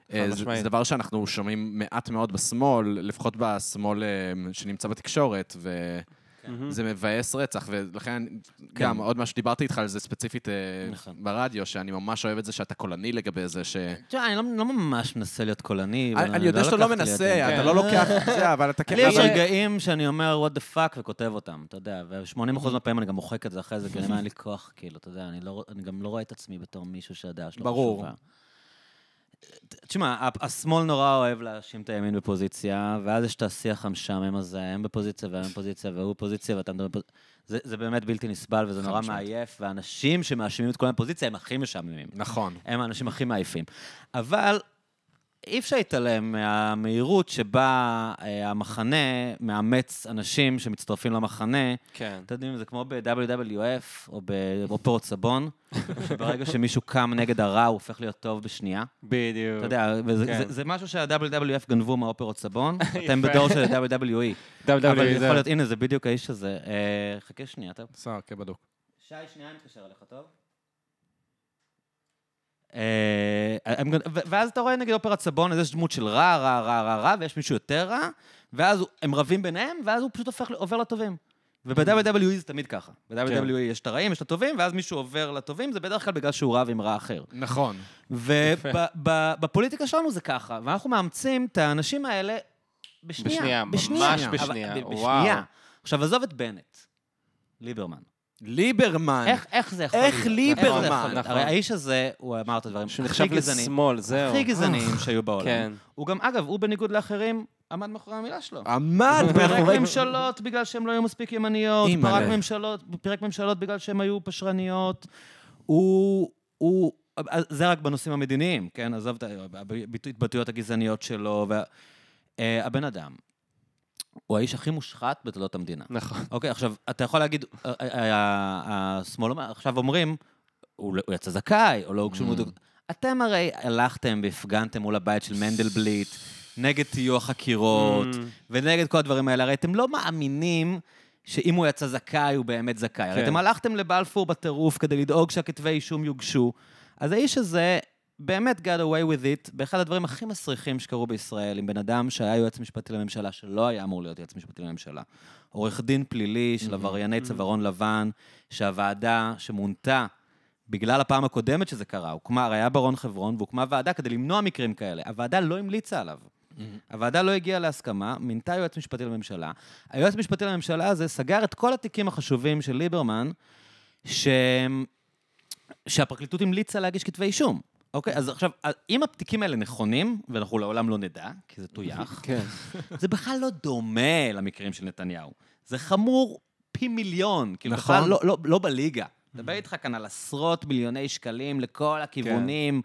זה. זה דבר שאנחנו שומעים מעט מאוד בשמאל, לפחות בשמאל שנמצא בתקשורת, וזה מבאס רצח, ולכן גם עוד משהו, דיברתי איתך על זה ספציפית אה, נכון. ברדיו, שאני ממש אוהב את זה שאתה קולני לגבי זה, ש... תשמע, אני לא, לא ממש מנסה להיות קולני. אני אני יודע שאתה לא מנסה, אתה כן. לא לוקח את זה, אבל אתה כן... לי יש רגעים שאני אומר what the fuck וכותב אותם, אתה יודע, ו-80% מהפעמים אני גם מוחק את זה אחרי זה, כי אין לי כוח, כאילו, אתה יודע, אני לא- אני גם לא רואה את עצמי בתור מישהו שהדעה שלו ברור. תשמע, השמאל נורא אוהב להאשים את הימין בפוזיציה, ואז יש את השיח המשעמם הזה, הם בפוזיציה והם בפוזיציה והוא בפוזיציה ואתה מדבר בפוזיציה. זה, זה באמת בלתי נסבל וזה נורא. מעייף, והאנשים שמאשימים את כולם בפוזיציה הם הכי משעממים. נכון. הם האנשים הכי מעייפים. אבל אי אפשר להתעלם מהמהירות שבה אה, המחנה מאמץ אנשים שמצטרפים למחנה. כן. אתם יודעים, זה כמו ב-WWF או באופרות סבון, שברגע שמישהו קם נגד הרע, הוא הופך להיות טוב בשנייה. בדיוק. אתה יודע, וזה, כן. זה, זה משהו שה-WWF גנבו מהאופרות סבון, אתם. בדור של WWE. WWE, אבל יכול זהו. להיות, הנה, זה בדיוק האיש הזה. אה, חכה שנייה, טוב. בסדר, כבדוק. שי, שנייה, אני מתקשר אליך, טוב? אה, ואז אתה רואה נגיד אופרת סבון, אז יש דמות של רע, רע, רע, רע, רע, ויש מישהו יותר רע, ואז הם רבים ביניהם, ואז הוא פשוט הופך, עובר לטובים. וב-WWE זה תמיד ככה. ב-WWE יש את הרעים, יש את הטובים, ואז מישהו עובר לטובים, זה בדרך כלל בגלל שהוא רב עם רע אחר. נכון. ובפוליטיקה שלנו זה ככה, ואנחנו מאמצים את האנשים האלה בשנייה. בשנייה, ממש בשנייה. בשנייה. עכשיו, עזוב את בנט, ליברמן. ליברמן. איך, איך זה יכול איך להיות? ליברמן? איך זה יכול להיות? נכון. הרי האיש הזה, הוא אמר את הדברים שהוא הכי נחשב לשמאל, זהו. הכי גזעניים שהיו בעולם. כן. הוא גם, אגב, הוא בניגוד לאחרים, עמד מאחורי המילה שלו. עמד פירק מאחורי... ממשלות בגלל שהן לא היו מספיק ימניות. פרק ממשלות, פירק ממשלות בגלל שהן היו פשרניות. הוא, הוא, זה רק בנושאים המדיניים, כן? עזוב את ההתבטאויות הגזעניות שלו. וה- אה, הבן אדם, הוא האיש הכי מושחת בתולדות המדינה. נכון. אוקיי, עכשיו, אתה יכול להגיד, אה, אה, אה, השמאל אומר- עכשיו אומרים, הוא לא- הוא יצא זכאי, או לא הוגשו... Mm. מודוק. אתם הרי הלכתם והפגנתם מול הבית של מנדלבליט, נגד טיוח חקירות, Mm. ונגד כל הדברים האלה. הרי אתם לא מאמינים שאם הוא יצא זכאי, הוא באמת זכאי. הרי כן. אתם הלכתם לבלפור בטירוף כדי לדאוג שהכתבי אישום יוגשו. אז האיש הזה באמת got away with it באחד הדברים הכי מסריחים שקרו בישראל, עם בן אדם שהיה יועץ משפטי לממשלה, שלא היה אמור להיות יועץ משפטי לממשלה. עורך דין פלילי של עברייני צווארון לבן, שהוועדה שמונתה בגלל הפעם הקודמת שזה קרה, הוקמה, הרי היה ברון חברון, והוקמה ועדה כדי למנוע מקרים כאלה. הוועדה לא המליצה עליו. הוועדה לא הגיעה להסכמה, מינתה יועץ משפטי לממשלה. היועץ המשפטי לממשלה הזה סגר את כל התיקים החשובים של ליברמן, ש... שהפרקליטות המליצה להגיש כתבי אישום. אוקיי, אז עכשיו, אם התיקים האלה נכונים, ואנחנו לעולם לא נדע, כי זה טויח, כן. זה בכלל לא דומה למקרים של נתניהו. זה חמור פי מיליון, כאילו נכון. בכלל לא, לא, לא בליגה. מדבר איתך כאן על עשרות מיליוני שקלים לכל הכיוונים.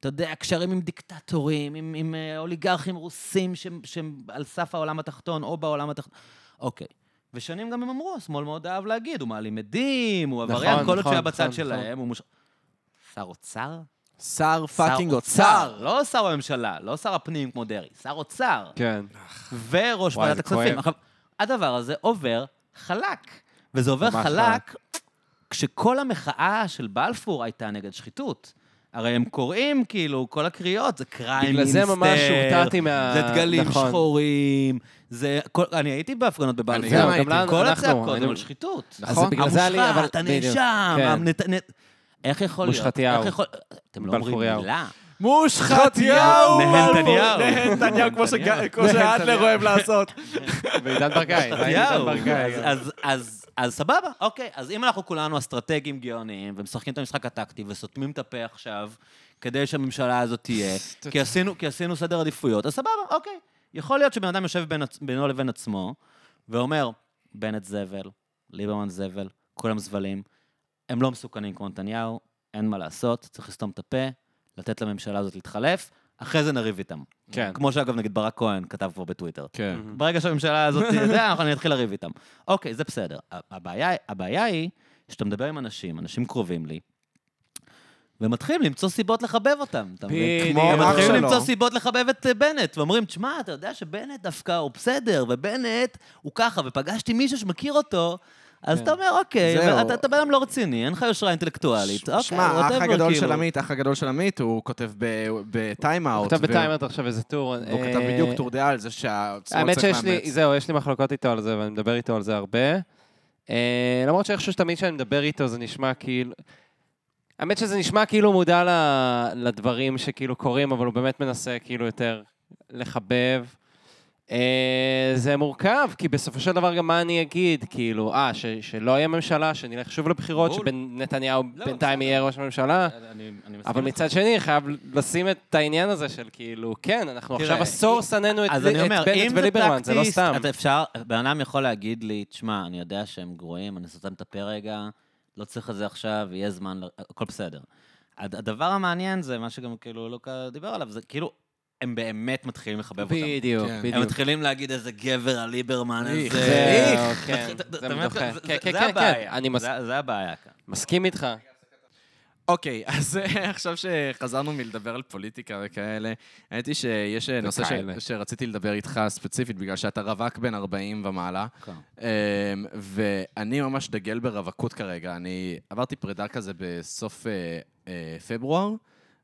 אתה יודע, קשרים עם דיקטטורים, עם, עם אה, אוליגרכים רוסים שהם, שהם על סף העולם התחתון או בעולם התחתון. אוקיי. ושנים גם הם אמרו, השמאל מאוד אהב להגיד, הוא מעלים עדים, הוא נכון, עבריין, כל עוד נכון, שהוא היה בצד נכון, שלהם, הוא מוש... שר אוצר? שר fucking אוצר. לא שר בממשלה, לא שר הפנים כמו דרעי, שר אוצר. כן. וראש ועדת הכספים. עכשיו, הדבר הזה עובר חלק. וזה עובר חלק כשכל המחאה של בלפור הייתה נגד שחיתות. הרי הם קוראים, כאילו, כל הקריאות, זה Crime בגלל זה ממש הופתעתי מה- זה דגלים נכון. שחורים, זה... כל... אני הייתי בהפגנות בבלפור. גם הייתי. כל הצעקות הם על שחיתות. אז זה בגלל זה אני- אבל- המושחת, הנאשם, איך יכול להיות? מושחתיהו. איך יכול- אתם לא אומרים. מילה. מושחתיהו! נהנתניהו. נהנתניהו, כמו שאדלר אוהב לעשות. ועידן ברקאי. אז- אז- אז- אז סבבה, אוקיי. אז אם אנחנו כולנו אסטרטגים גאוניים, ומשחקים את המשחק הטקטי, וסותמים את הפה עכשיו, כדי שהממשלה הזאת תהיה, כי עשינו- כי עשינו סדר עדיפויות, אז סבבה, אוקיי. יכול להיות שבן אדם יושב בינו לבין עצמו, ואומר, בנט זבל, ליברמן זבל, כולם זבלים, הם לא מסוכנים כמו נתניהו, אין מה לעשות, צריך לסתום את הפה, לתת לממשלה הזאת להתחלף, אחרי זה נריב איתם. כן. כמו שאגב, נגיד ברק כהן כתב כבר בטוויטר. כן. ברגע שהממשלה הזאת תדע, אנחנו נתחיל לריב איתם. אוקיי, זה בסדר. הבעיה, הבעיה היא שאתה מדבר עם אנשים, אנשים קרובים לי, ומתחילים למצוא סיבות לחבב אותם. אתה מבין? כמו הם מתחילים. למצוא סיבות לחבב את אה, בנט, ואומרים, תשמע, אתה יודע שבנט דווקא הוא בסדר, ובנט הוא ככה, ופגשתי מישהו שמכיר אותו, אז אתה אומר, אוקיי, אתה בן אדם לא רציני, אין לך יושרה אינטלקטואלית. אוקיי, שמע, האח הגדול כאילו. של עמית, האח הגדול של עמית, הוא כותב בטיים-אאוט. כתב בטיימרט עכשיו איזה טור. והוא אה, כתב בדיוק טור דעה על זה האמת צריך שיש לי, לאמץ. זהו, יש לי מחלוקות איתו על זה, ואני מדבר איתו על זה הרבה. אה, למרות שאיכשהו שתמיד כשאני מדבר איתו זה נשמע כאילו... האמת שזה נשמע כאילו הוא מודע ל- לדברים שכאילו קורים, אבל הוא באמת מנסה כאילו יותר לחבב. אה, זה מורכב, כי בסופו של דבר גם מה אני אגיד, כאילו, אה, ש- שלא יהיה ממשלה, שנלך שוב לבחירות. שנתניהו לא, בינתיים בסדר. יהיה ראש הממשלה. אני- אני מסכים אבל. מצד שני, חייב לשים את העניין הזה של כאילו, כן, אנחנו תראה, עכשיו עשור שנאנו את אז את אומר, בנט אם זה וליברמן, זה לא סתם. אתה אפשר, בן אדם יכול להגיד לי, תשמע, אני יודע שהם גרועים, אני סותם את הפה רגע, לא צריך את זה עכשיו, יהיה זמן, הכל בסדר. הד- הדבר המעניין זה, מה שגם כאילו לוקה דיבר עליו, זה כאילו, הם באמת מתחילים לחבב אותם. בדיוק, כן. הם בדיוק. מתחילים להגיד איזה גבר הליברמן איך, הזה. כן, זה. זה- כן, זה- כן, זה כן, הבעיה. כן, זה- זה הבעיה כאן. מסכים איתך. אוקיי, אז אה, עכשיו שחזרנו מלדבר על פוליטיקה וכאלה, האמת היא שיש אה, נושא ש-. שרציתי לדבר איתך ספציפית, בגלל שאתה רווק בן 40 ומעלה, כן. אמ, ואני ממש דגל ברווקות כרגע. אני עברתי פרידה כזה בסוף אה, אה, פברואר,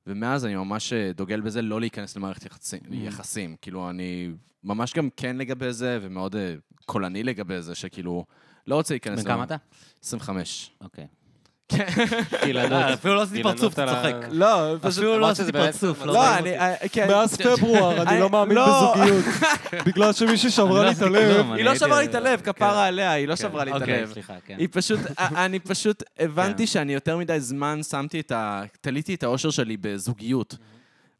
ומאז אני ממש אה, דוגל בזה לא להיכנס למערכת יחסים. יחסים. כאילו, אני ממש גם כן לגבי זה, ומאוד אה, קולני לגבי זה, שכאילו, לא רוצה להיכנס... בן כמה אתה? 25. אוקיי. גילנות. אה, אפילו לא עשיתי פרצוף, אתה צוחק. לא, אפילו לא למרות שזה עשיתי פרצוף. לא לא, אני... אה, כן. מאז פברואר אני לא מאמין לא. בזוגיות. בגלל שמישהי שברה לא לי את הלב. היא לא שברה לי את הלב, כן. כפרה עליה, היא לא שברה לי את אוקיי, הלב. כן. היא פשוט, אה, אני פשוט הבנתי כן. שאני יותר מדי זמן שמתי את ה... תליתי את האושר שלי בזוגיות.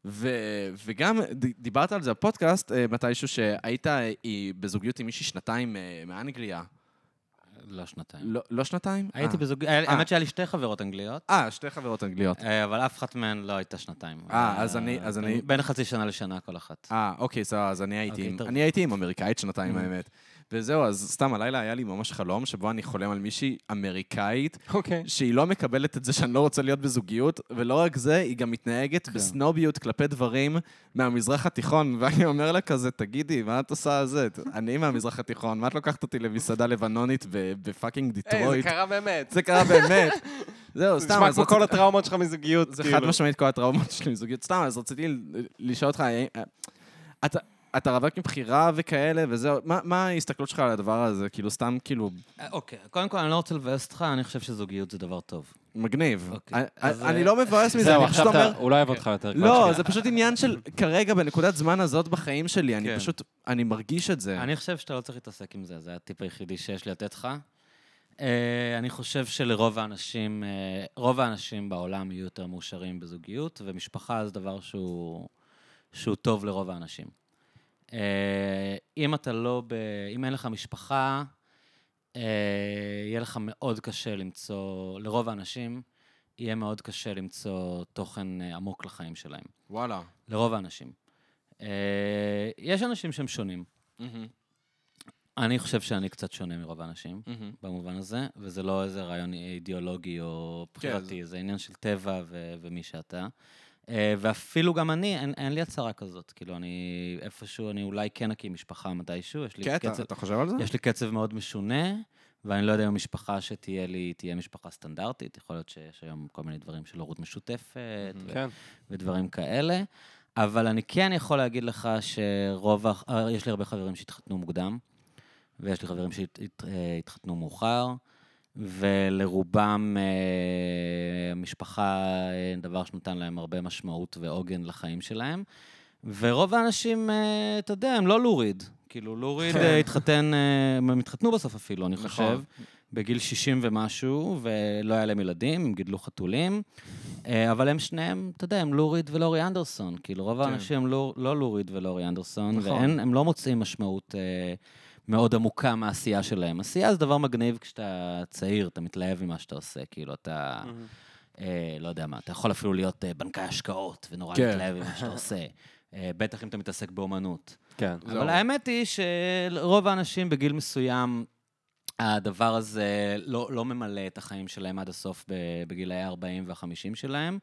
ו- וגם דיברת על זה בפודקאסט אה, מתישהו שהיית אה, בזוגיות עם מישהי שנתיים אה, מאנגליה. לא שנתיים. לא לא שנתיים? הייתי אה. בזוג... האמת שהיה לי שתי חברות אנגליות, אה, שתי חברות אנגליות. אה, אבל אף אחת מהן לא הייתה שנתיים. אה, אז אני- אז אני- בין חצי שנה לשנה כל אחת. אה, אוקיי, סבבה, אז אני הייתי אוקיי, עם-. אני הייתי עם אמריקאית שנתיים, האמת. וזהו, אז סתם, הלילה היה לי ממש חלום שבו אני חולם על מישהי אמריקאית, אוקיי. שהיא לא מקבלת את זה שאני לא רוצה להיות בזוגיות, ולא רק זה, היא גם מתנהגת בסנוביות כלפי דברים מהמזרח התיכון, ואני אומר לה כזה, תגידי, מה את עושה על זה? אני מהמזרח התיכון, מה את לוקחת אותי למסעדה לבנונית ב fucking היי, זה דיטרויט? קרה באמת. זה קרה באמת. זהו, זה סתם, נשמע אז כמו רציתי- כל הטראומות שלך מזוגיות, זה כאילו. חד משמעית כל הטראומות שלי מזוגיות. סתם, אז רציתי לשאול אותך, האם- אתה... אתה רווק מבחירה וכאלה, וזהו, מה, מה ההסתכלות שלך על הדבר הזה? כאילו, סתם, כאילו, אוקיי, קודם כל, אני לא רוצה לבאס אותך, אני חושב שזוגיות זה דבר טוב. מגניב. אוקיי, אני- אז, אני אה, לא מבאס מזה, זהו, אני פשוט עכשיו אומר... אתה, הוא לא אוהב אותך יותר. לא, שנייה. זה פשוט עניין של כרגע, בנקודת זמן הזאת בחיים שלי, אני כן. פשוט, אני מרגיש את זה. אני חושב שאתה לא צריך להתעסק עם זה, זה הטיפ היחידי שיש לי לתת לך. אה, אני חושב שלרוב האנשים, אה, רוב האנשים בעולם יהיו יותר מאושרים בזוגיות, ומשפחה זה דבר שהוא, שהוא טוב לרוב האנשים. אה, אם אתה לא ב... אם אין לך משפחה, אה, יהיה לך מאוד קשה למצוא, לרוב האנשים, יהיה מאוד קשה למצוא תוכן אה, עמוק לחיים שלהם. וואלה. לרוב האנשים. יש אנשים שהם שונים. אני חושב שאני קצת שונה מרוב האנשים, במובן הזה, וזה לא איזה רעיון אידיאולוגי או בחירתי, זה עניין של טבע ו- ומי שאתה. אה, ואפילו גם אני, אין, אין לי הצהרה כזאת. כאילו, אני איפשהו, אני אולי כן אקים משפחה מתישהו, יש לי כן, קצב, אתה חושב על זה? יש לי קצב מאוד משונה, ואני לא יודע אם המשפחה שתהיה לי, תהיה משפחה סטנדרטית, יכול להיות שיש היום כל מיני דברים של הורות משותפת, ו- כן. ודברים כאלה. אבל אני כן יכול להגיד לך שרוב, אה, יש לי הרבה חברים שהתחתנו מוקדם, ויש לי חברים שהתחתנו מאוחר, ולרובם אה, המשפחה, אה, דבר שנתן להם הרבה משמעות ועוגן לחיים שלהם. ורוב האנשים, אה, אתה יודע, הם לא לוריד. כאילו, לוריד אה, התחתן, הם התחתנו בסוף אפילו, אני חושב. בגיל 60 ומשהו, ולא היה להם ילדים, הם גידלו חתולים, אבל הם שניהם, אתה יודע, הם לוריד ולאורי אנדרסון. כאילו, רוב האנשים הם לא, לא לוריד ולאורי אנדרסון, נכון. והם לא מוצאים משמעות מאוד עמוקה מהעשייה שלהם. עשייה זה דבר מגניב כשאתה צעיר, אתה מתלהב ממה שאתה עושה, כאילו, אתה... אה, לא יודע מה, אתה יכול אפילו להיות אה, בנקאי השקעות, ונורא כן. להתלהב ממה שאתה עושה. אה, בטח אם אתה מתעסק באומנות. כן. אבל האמת היא שרוב האנשים בגיל מסוים, הדבר הזה לא, לא ממלא את החיים שלהם עד הסוף ב- בגילאי ה-40 וה-50 שלהם.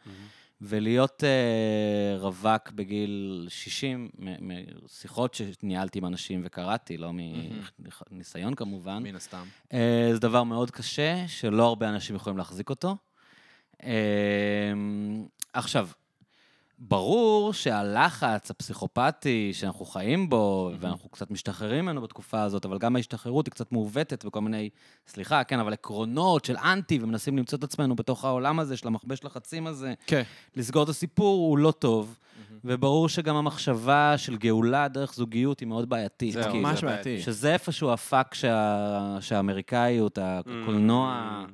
ולהיות uh, רווק בגיל 60, מ- משיחות שניהלתי עם אנשים וקראתי, לא מניסיון כמובן, מן הסתם. uh, זה דבר מאוד קשה, שלא הרבה אנשים יכולים להחזיק אותו. Uh, עכשיו, ברור שהלחץ הפסיכופתי שאנחנו חיים בו, ואנחנו קצת משתחררים ממנו בתקופה הזאת, אבל גם ההשתחררות היא קצת מעוותת וכל מיני, סליחה, כן, אבל עקרונות של אנטי, ומנסים למצוא את עצמנו בתוך העולם הזה, של המכבש לחצים הזה, כן. לסגור את הסיפור הוא לא טוב, וברור שגם המחשבה של גאולה דרך זוגיות היא מאוד בעייתית. זהו, כאילו. ממש זה בעייתי. שזה איפשהו הפאק שה... שהאמריקאיות, הקולנוע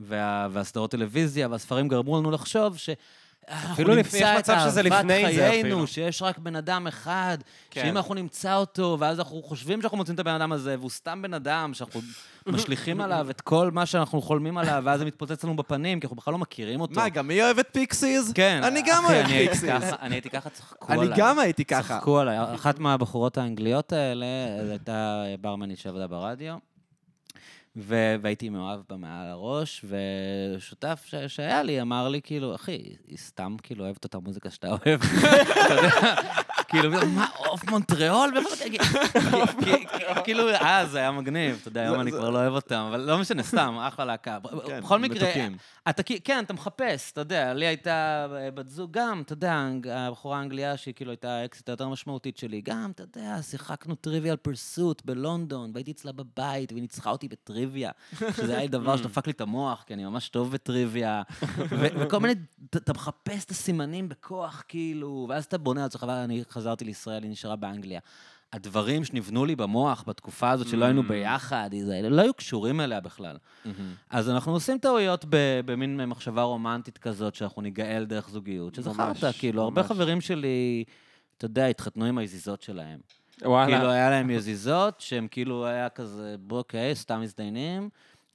וה... והסדרות טלוויזיה והספרים גרמו לנו לחשוב ש... אנחנו אפילו לפ- יש נמצא את מצב שזה אהבת לפני זה חיינו, אפילו. שיש רק בן אדם אחד, כן. שאם אנחנו נמצא אותו, ואז אנחנו חושבים שאנחנו מוצאים את הבן אדם הזה, והוא סתם בן אדם, שאנחנו משליכים עליו את כל מה שאנחנו חולמים עליו, ואז זה מתפוצץ לנו בפנים, כי אנחנו בכלל לא מכירים אותו. מה, גם מי אוהבת Pixies? כן. אני גם אוהב אני הייתי Pixies. ככה- אני הייתי ככה, צחקו אני עליי. גם הייתי ככה. צחקו עליי. אחת מהבחורות האנגליות האלה, זו הייתה ברמנית שעבדה ברדיו, והייתי מאוהב בה מעל הראש, ושותף ש- שהיה לי אמר לי, כאילו, אחי, היא סתם כאילו אוהבת את המוזיקה שאתה אוהב. כאילו, מה, עוף מונטריאול? כאילו, זה היה מגניב, אתה יודע, היום אני כבר לא אוהב אותם, אבל לא משנה, סתם, אחלה להקה. כן, בכל מקרה. אתה כן, אתה מחפש, אתה יודע, לי הייתה אה, בת זוג גם, אתה יודע, הבחורה האנגליה שהיא כאילו הייתה האקסיט היותר משמעותית שלי, גם, אתה יודע, שיחקנו טריוויאל פרסוט בלונדון, והייתי אצלה בבית, והיא ניצחה אותי בטריוויה, שזה היה דבר שדפק לי את המוח, כי אני ממש טוב בטריוויה, וכל מיני, אתה- מחפש את הסימנים בכוח, כאילו, ואז אתה בונה על עצמך, ואני חזרתי לישראל, היא נשארה באנגליה. הדברים שנבנו לי במוח בתקופה הזאת שלא היינו ביחד, זה- לא היו קשורים אליה בכלל. אז אנחנו עושים טעויות במין מחשבה רומנטית כזאת, שאנחנו ניגאל דרך זוגיות, שזכרת, כאילו, הרבה. חברים שלי, אתה יודע, התחתנו עם היזיזות שלהם. וואלה. כאילו, היה להם יזיזות, שהם כאילו היה כזה, אוקיי, סתם מזדיינים,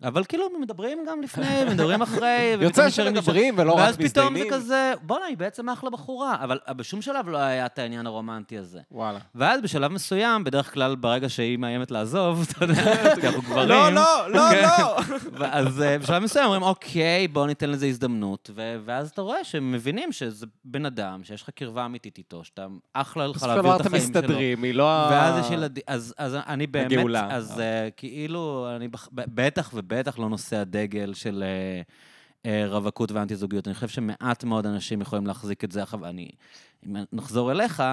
אבל כאילו, מדברים גם לפני, מדברים אחרי. יוצא שמדברים ולא רק ואז פתאום זה מזדיינים. כזה, בואנה, היא בעצם אחלה בחורה. אבל בשום שלב לא היה את העניין הרומנטי הזה. וואלה. ואז בשלב מסוים, בדרך כלל ברגע שהיא מאיימת לעזוב, אתה יודע, כי אנחנו גברים. לא, לא, לא, כן. לא. אז אה, בשלב מסוים אומרים, אוקיי, בואו ניתן לזה הזדמנות. ואז אתה רואה שהם מבינים שזה בן אדם, שיש לך קרבה אמיתית איתו, שאתה אחלה לך להעביר את החיים שלו. מסתדרים, היא לא. ואז יש ילדים, אז, אני באמת. אז uh, כאילו, אני בח- ב- בטח לא נושא הדגל של uh, uh, רווקות ואנטי-זוגיות. אני חושב שמעט מאוד אנשים יכולים להחזיק את זה. עכשיו, אני, אם נחזור אליך,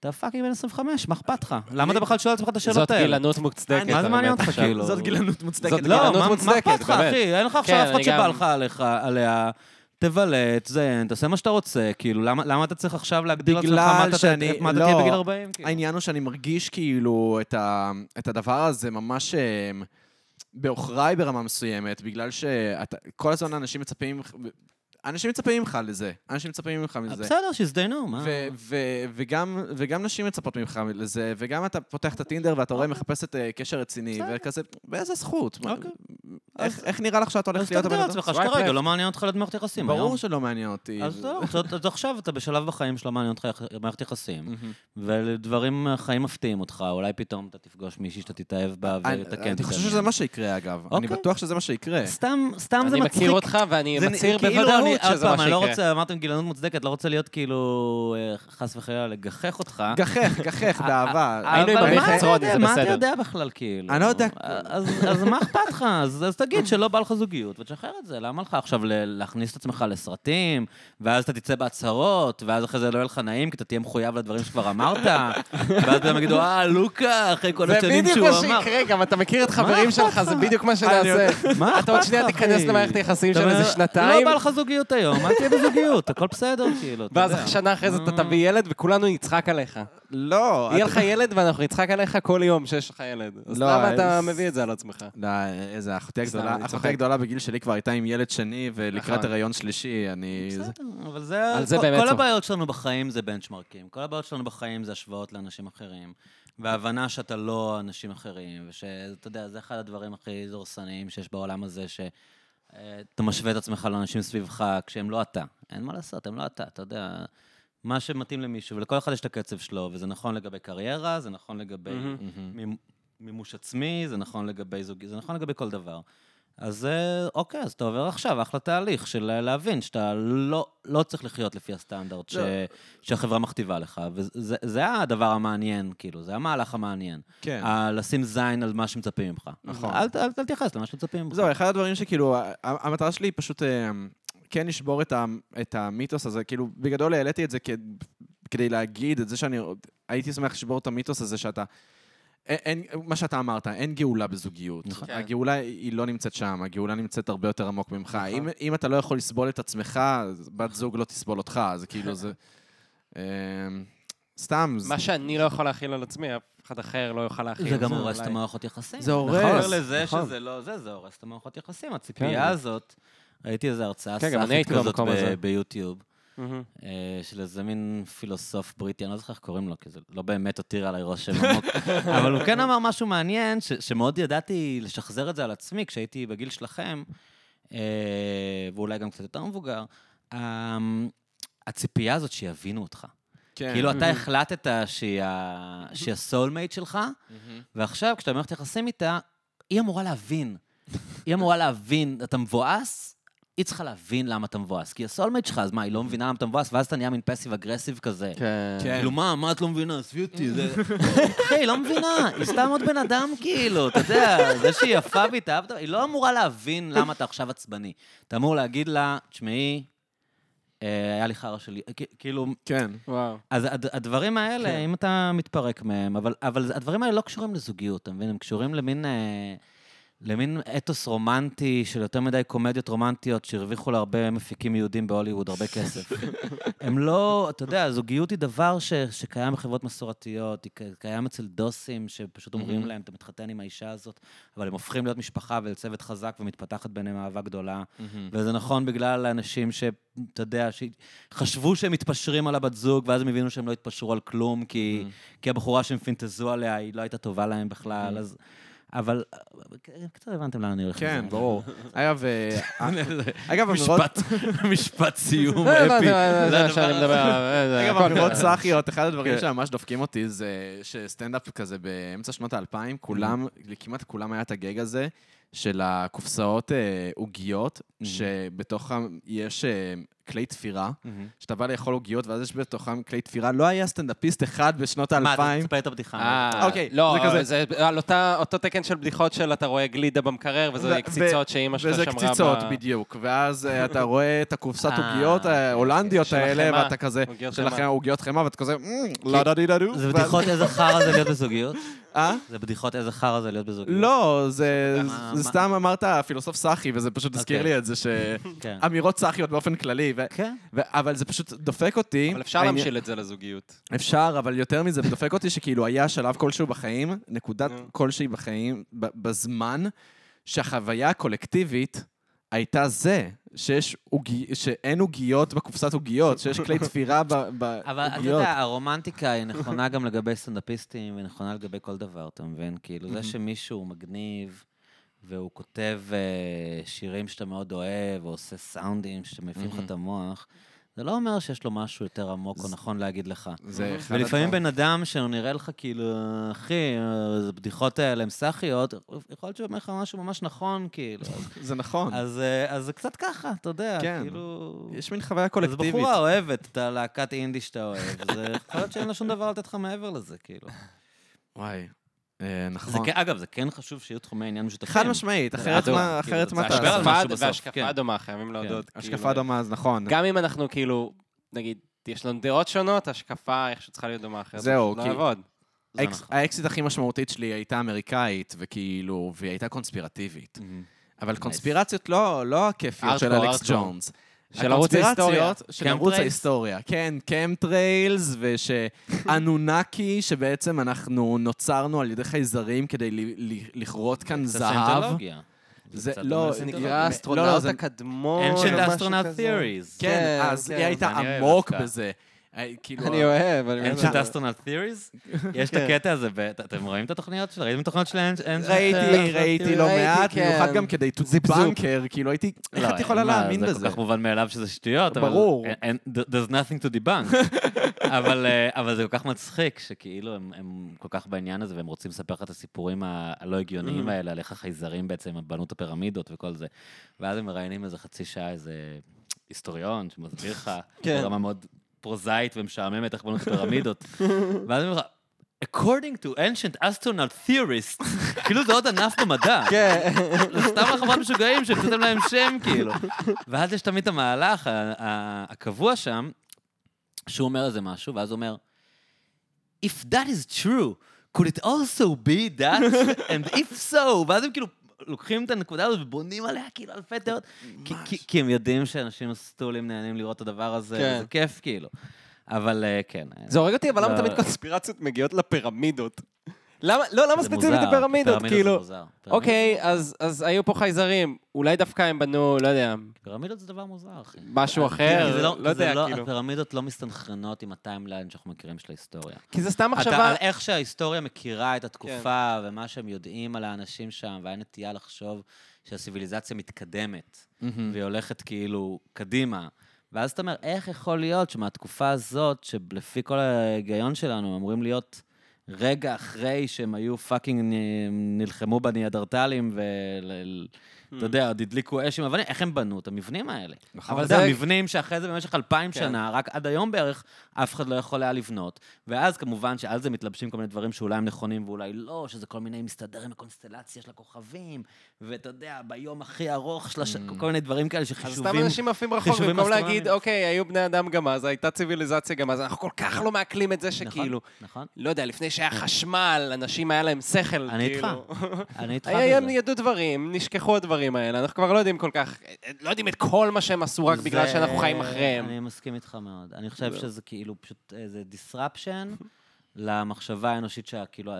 אתה פאקינג בן 25, מה אכפת לך? למה אתה בכלל שואל את עצמך את השאלות זאת האלה? גילנות מוצדקת. מה זה אני מעניין אותך. כאילו? זאת גילנות מוצדקת. זאת לא, מה- אכפת לך. אחי? אין לך כן, עכשיו אף אחד שבא לך עליה. תבלט, זיין, תעשה מה שאתה רוצה, כאילו, למה למה אתה צריך עכשיו להגדיר לעצמך בגלל מה אתה- שאני- מה אתה לא, תהיה בגיל 40? כאילו? העניין הוא שאני מרגיש כאילו את, ה, את הדבר הזה ממש אה, בעוכריי ברמה מסוימת, בגלל שכל הזמן אנשים מצפים, אנשים מצפים ממך לזה, אנשים מצפים ממך מזה. בסדר, שיזדיינו, מה? ו- ו- וגם, וגם נשים מצפות ממך לזה, וגם אתה פותח את הטינדר ואתה רואה מחפשת אה, קשר רציני. וכזה, באיזה זכות? אוקיי. איך- אז- נראה לך שאת אז הולכת להיות תגדיר הבן אדם? לעצמך Swipe שכרגע left. לא מעניין אותך להיות במערכת יחסים. ברור. שלא מעניין אותי. אז לא, אז- אז עכשיו אתה בשלב בחיים שלא מעניין אותך מערכת יחסים, מהמם. ולדברים, חיים מפתיעים אותך, אולי פתאום אתה תפגוש מישהי שאתה תתאהב בה אני ותקן. אני חושב שזה מה שיקרה, אגב. אני אוקיי. בטוח שזה מה שיקרה. סתם, סתם זה אני מצחיק. מכיר אותך ואני מצהיר כאילו בוודאות אני- שזה מה אני לא שיקרה. רוצה, אמרתם גילנות מוצדקת, לא רוצה להיות כאילו, אה, חס וחלילה, לגחך אותך. גחך, גחך, באהבה. היינו עם יודע? זה מה אתה בסדר. יודע בכלל, כאילו? אני לא יודע. אז אז מה אכפת לך? אז אז תגיד שלא בא לך זוגיות, ותשחרר את זה. למה לך עכשיו להכניס את עצמך לסרטים, ואז אתה תצא בהצהרות, ואז אחרי זה לא יהיה לך נעים, כי אתה תהיה מחויב לדברים שכבר אמרת, ואז הם יגידו, אה, לוקה, אחרי כל זה השנים בדיוק שהוא מה אמר. שיקרה, גם אתה מכיר את חברים שלך, זה? בדיוק מה שנעשה. מה אתה עוד שנייה תיכנס? למערכת היחסים של אתה איזה שנתיים, לא בא לך זוגיות היום, אל תהיה בזוגיות, הכל בסדר, כאילו, אתה. ואז שנה אחרי זה אתה אה. תביא ילד וכולנו נצחק עליך. לא, יהיה לך ילד ואנחנו נצחק עליך כל יום שיש לך ילד. אז לא, למה אתה אז- מביא את זה על עצמך? לא, איזה, אחותי הגדולה, אחותי. הגדולה בגיל שלי כבר הייתה עם ילד שני, ולקראת נכון. הריון שלישי, אני... בסדר, אבל זה... כל-. הבעיות שלנו בחיים זה בנצ'מרקים. כל הבעיות שלנו בחיים זה השוואות לאנשים אחרים. והבנה שאתה לא אנשים אחרים, ושאתה יודע, זה אחד הדברים הכי דורסניים שיש בעולם הזה, שאתה משווה את עצמך לאנשים סביבך כשהם לא אתה. אין מה לעשות, הם לא אתה, אתה יודע. מה שמתאים למישהו, ולכל אחד יש את הקצב שלו, וזה נכון לגבי קריירה, זה נכון לגבי מימוש עצמי, זה נכון לגבי זוגי, זה נכון לגבי כל דבר. אז אה, אוקיי, אז אתה עובר עכשיו אחלה תהליך של אה, להבין שאתה לא, לא צריך לחיות לפי הסטנדרט ש, לא. שהחברה מכתיבה לך, וזה זה הדבר המעניין, כאילו, זה המהלך המעניין. כן. ה- לשים זין על מה שמצפים ממך. נכון. אל, ת- אל, אל תתייחס למה שמצפים ממך. זהו, אחד הדברים שכאילו, המטרה שלי היא פשוט אה, כן לשבור את ה- את המיתוס הזה, כאילו, בגדול העליתי את זה כ- כדי להגיד את זה שאני הייתי שמח לשבור את המיתוס הזה שאתה... אין, אין, מה שאתה אמרת, אין גאולה בזוגיות. נכון. כן. הגאולה היא לא נמצאת שם, הגאולה נמצאת הרבה יותר עמוק ממך. אם, אם אתה לא יכול לסבול את עצמך, אז בת זוג לא תסבול אותך, אז כאילו זה... אה, סתם, מה שאני לא יכול להכיל על עצמי, אף אחד אחר לא יוכל להכיל. זה גם הורס את המערכות יחסים. זה הורס, מעבר לזה נכון. שזה לא זה, זה הורס את המערכות יחסים. כן. הציפייה הזאת, ראיתי איזו הרצאה כן, הייתי כזאת. ביוטיוב. אה, של איזה מין פילוסוף בריטי, אני לא זוכר איך קוראים לו, כי זה לא באמת הותיר עליי רושם עמוק, אבל הוא כן אמר משהו מעניין, ש- שמאוד ידעתי לשחזר את זה על עצמי כשהייתי בגיל שלכם, אה, ואולי גם קצת יותר מבוגר. אה, הציפייה הזאת שיבינו אותך. כן. כאילו, אתה החלטת שהיא ה- שהיא הסולמייט שלך, ועכשיו, כשאתה במערכת יחסים איתה, היא אמורה להבין. היא אמורה להבין, אתה מבואס, היא צריכה להבין למה אתה מבואס. כי הסולמייט שלך, אז מה, היא לא מבינה למה אתה מבואס, ואז אתה נהיה מין פסיב אגרסיב כזה. כן. כן. כאילו, מה, מה את לא מבינה? עזבי אותי. זה... היא לא מבינה, היא סתם עוד בן אדם, כאילו, אתה יודע, זה שהיא יפה והתאהבת, היא לא אמורה להבין למה אתה עכשיו עצבני. אתה אמור להגיד לה, תשמעי, אה, היה לי חרא שלי, כאילו, כן. וואו. אז הד, הדברים האלה, כן. אם אתה מתפרק מהם, אבל, הדברים האלה לא קשורים לזוגיות, אתה מבין? הם קשורים למין, אה, למין אתוס רומנטי של יותר מדי קומדיות רומנטיות שהרוויחו להרבה מפיקים יהודים בהוליווד הרבה כסף. הם לא, אתה יודע, זוגיות היא דבר ש, שקיים בחברות מסורתיות, היא קיים אצל דוסים שפשוט אומרים להם, אתה מתחתן עם האישה הזאת, אבל הם הופכים להיות משפחה ולצוות חזק ומתפתחת ביניהם אהבה גדולה. וזה נכון בגלל האנשים ש... אתה יודע, שחשבו שהם מתפשרים על הבת זוג, ואז הם הבינו שהם לא התפשרו על כלום, כי, כי הבחורה שהם פינטזו עליה, היא לא הייתה טובה להם בכלל. אז, אבל אה, קצת הבנתם לאן אני הולך. כן. ברור. אגב, אה, אגב, אמירות... משפט, סיום אפי. מה זה הדבר שאני מדבר. אה, אגב, אמירות טוב. סאחיות, אחד הדברים כן. שממש דופקים אותי זה שסטנדאפ כזה באמצע שנות האלפיים, כולם, כמעט לכולם היה את הגג הזה של הקופסאות אה, עוגיות, שבתוכם יש אה, כלי תפירה. שאתה בא לאכול עוגיות ואז יש בתוכם כלי תפירה. לא היה סטנדאפיסט אחד בשנות מה, אתה האלפיים. תספר את הבדיחה. אה, אוקיי, לא, זה כזה. זה על אותה- אותו תקן של בדיחות של אתה רואה גלידה במקרר, וזה ו- קציצות שאימא שלך וזה שמרה ב... קציצות, בדיוק. ואז אה, אתה רואה את הקופסת אה, עוגיות ההולנדיות האלה. ואתה כזה, עוגיות של חמאה. עוגיות חמאה, ואתה כזה, "מ, לא דה די דה דו. זה ואז- בדיחות איזה חרא זה להיות בזוגיות? אה? זה בדיחות איזה חרא זה להיות בזוגיות? לא, זה זה סתם אמרת פילוסוף סאחי, וזה פשוט הזכיר אוקיי. לי את זה, כן. שאמירות סאחיות באופן כללי, ו- כן. ו- אבל זה פשוט דופק אותי. אבל אפשר העניין- להמשיל את זה לזוגיות. אפשר, אבל יותר מזה, דופק אותי שכאילו היה שלב כלשהו בחיים, נקודת נו. כלשהי בחיים, ב- בזמן, שהחוויה הקולקטיבית הייתה זה, שיש עוגי- שאין עוגיות בקופסת עוגיות, שיש כלי תפירה ב- אבל אתה בעוגיות. יודע, הרומנטיקה היא נכונה גם לגבי סטנדאפיסטים, והיא נכונה לגבי כל דבר, אתה מבין? כאילו, זה שמישהו מגניב, והוא כותב אה, שירים שאתה מאוד אוהב, או עושה סאונדים שמעיפים לך את המוח, זה לא אומר שיש לו משהו יותר עמוק או נכון להגיד לך. זה אחד ולפעמים הדברים. בן אדם שהוא נראה לך כאילו, אחי, אה, זה בדיחות האלה הם סאחיות, יכול להיות שהוא אומר לך משהו ממש נכון, כאילו. אז- זה נכון. אז אה, אז זה קצת ככה, אתה יודע, כן. כאילו... יש מין חוויה אז קולקטיבית. בחורה אוהבת את הלהקת אינדי שאתה אוהב, זה יכול להיות שאין לה שום דבר לתת לך מעבר לזה, כאילו. וואי, אה, זה נכון. כן- אגב, זה כן חשוב שיהיו תחומי עניין משותפים. חד משמעית, אחרת מה כאילו, אחרת זה מה השפעה תעשה? על והשקפה- משהו בסוף, והשקפה כן. דומה, חייבים להודות. השקפה כאילו. דומה, אז נכון. גם אם אנחנו כאילו, נגיד, יש לנו דעות שונות, השקפה איכשהו צריכה להיות דומה אחרת. זהו, זה לא כי-. זה נכון. האקסיט הכי משמעותית שלי הייתה אמריקאית, וכאילו, והיא הייתה קונספירטיבית. אבל קונספירציות לא, לא הכיפיות של אלכס ארטקור. ג'ונס. של ערוץ ההיסטוריה. הקונספירציות של ערוץ? ההיסטוריה. כן, קמטריילס, ושאנונקי, שבעצם אנחנו נוצרנו על ידי חייזרים כדי לכרות כאן זה זהב. זה לא, זה. נקרא לא, האסטרונאוט זה- הקדמון. Ancient או משהו Astronaut כזה. Theories. כן, כן, אז כן, היא הייתה עמוק. בזה. אה, כאילו, אני אוהב, אני אוהב. Astronaut Theories? יש את כן. הקטע הזה, אתם רואים את התוכניות שלו? ראיתם תוכניות של Astronaut ראיתי, ראיתי לא מעט, כן. במיוחד גם כדי to debunker, כאילו הייתי, איך לא, את יכולה להאמין זה בזה? כל כך מובן מאליו שזה שטויות, אבל... ברור. there's nothing to debunk. אבל, אה, אבל זה כל כך מצחיק, שכאילו הם, הם כל כך בעניין הזה, והם רוצים לספר לך את הסיפורים הלא הגיוניים Mm. האלה, על איך החייזרים בעצם בנו את הפירמידות וכל זה. ואז הם מראיינים איזה חצי שעה איזה היסטוריון שמסביר לך, כן. ברמה מאוד פרוזאית ומשעממת איך בנו את הפירמידות. ואז אומרים לך, according to ancient astronaut theorists, כאילו זה עוד ענף במדע. כן. זה סתם לחברת משוגעים שהמצאתם להם שם, כאילו. ואז יש תמיד את המהלך הקבוע שם, שהוא אומר איזה משהו, ואז הוא אומר, If that is true, could it also be that? And if so, ואז הם כאילו לוקחים את הנקודה הזאת ובונים עליה כאילו אלפי תיאוריות, כי- כי- כי הם יודעים שאנשים סטולים נהנים לראות את הדבר הזה, כן. זה כיף כאילו. אבל אה, כן. זה הורג אותי, אבל למה לא. תמיד קונספירציות מגיעות לפירמידות? למה, לא, למה ספציפית מוזר, לפירמידות? פירמידות זה כאילו. אוקיי, אז אז היו פה חייזרים, אולי דווקא הם בנו, לא יודע, פירמידות זה דבר מוזר, אחי. משהו אחר, לא זה יודע, כאילו. הפירמידות לא מסתנכרנות עם הטיימליין שאנחנו מכירים של ההיסטוריה. כי זה סתם מחשבה... על איך שההיסטוריה מכירה את התקופה ומה שהם יודעים על האנשים שם, והיה נטייה לחשוב שהציוויליזציה מתקדמת, והיא הולכת כאילו קדימה. ואז אתה אומר, איך יכול להיות שמהתקופה הזאת, שלפי כל ההיגיון שלנו, אמורים להיות רגע אחרי שהם היו fucking נ- נלחמו בניאדרטלים ואתה יודע, עוד הדליקו אש עם אבנים, איך הם בנו את המבנים האלה? נכון. אבל זה- המבנים שאחרי זה במשך אלפיים כן. שנה, רק עד היום בערך, אף אחד לא יכול היה לבנות. ואז כמובן שעל זה מתלבשים כל מיני דברים שאולי הם נכונים ואולי לא, שזה כל מיני מסתדר עם הקונסטלציה של הכוכבים, ואתה יודע, ביום הכי ארוך של הש... כל מיני דברים כאלה אז שחישובים... סתם אנשים עפים רחוק, במקום להגיד. אוקיי, היו בני אדם גם אז, הייתה ציוויליזציה גם אז, אנחנו כל כך לא מעכלים את זה שכאילו, נכון, לא יודע, לפני שהיה חשמל, אנשים היה להם שכל, אני איתך. כאילו. אני איתך הם בזה. ידעו דברים, נשכחו הדברים האלה, אנחנו כבר לא יודעים כל כך, לא יודעים את כל מה שהם עשו רק בגלל זה- שאנחנו חיים אחריהם. אני מסכים איתך מאוד. אני חושב שזה כאילו פשוט איזה disruption למחשבה האנושית שכאילו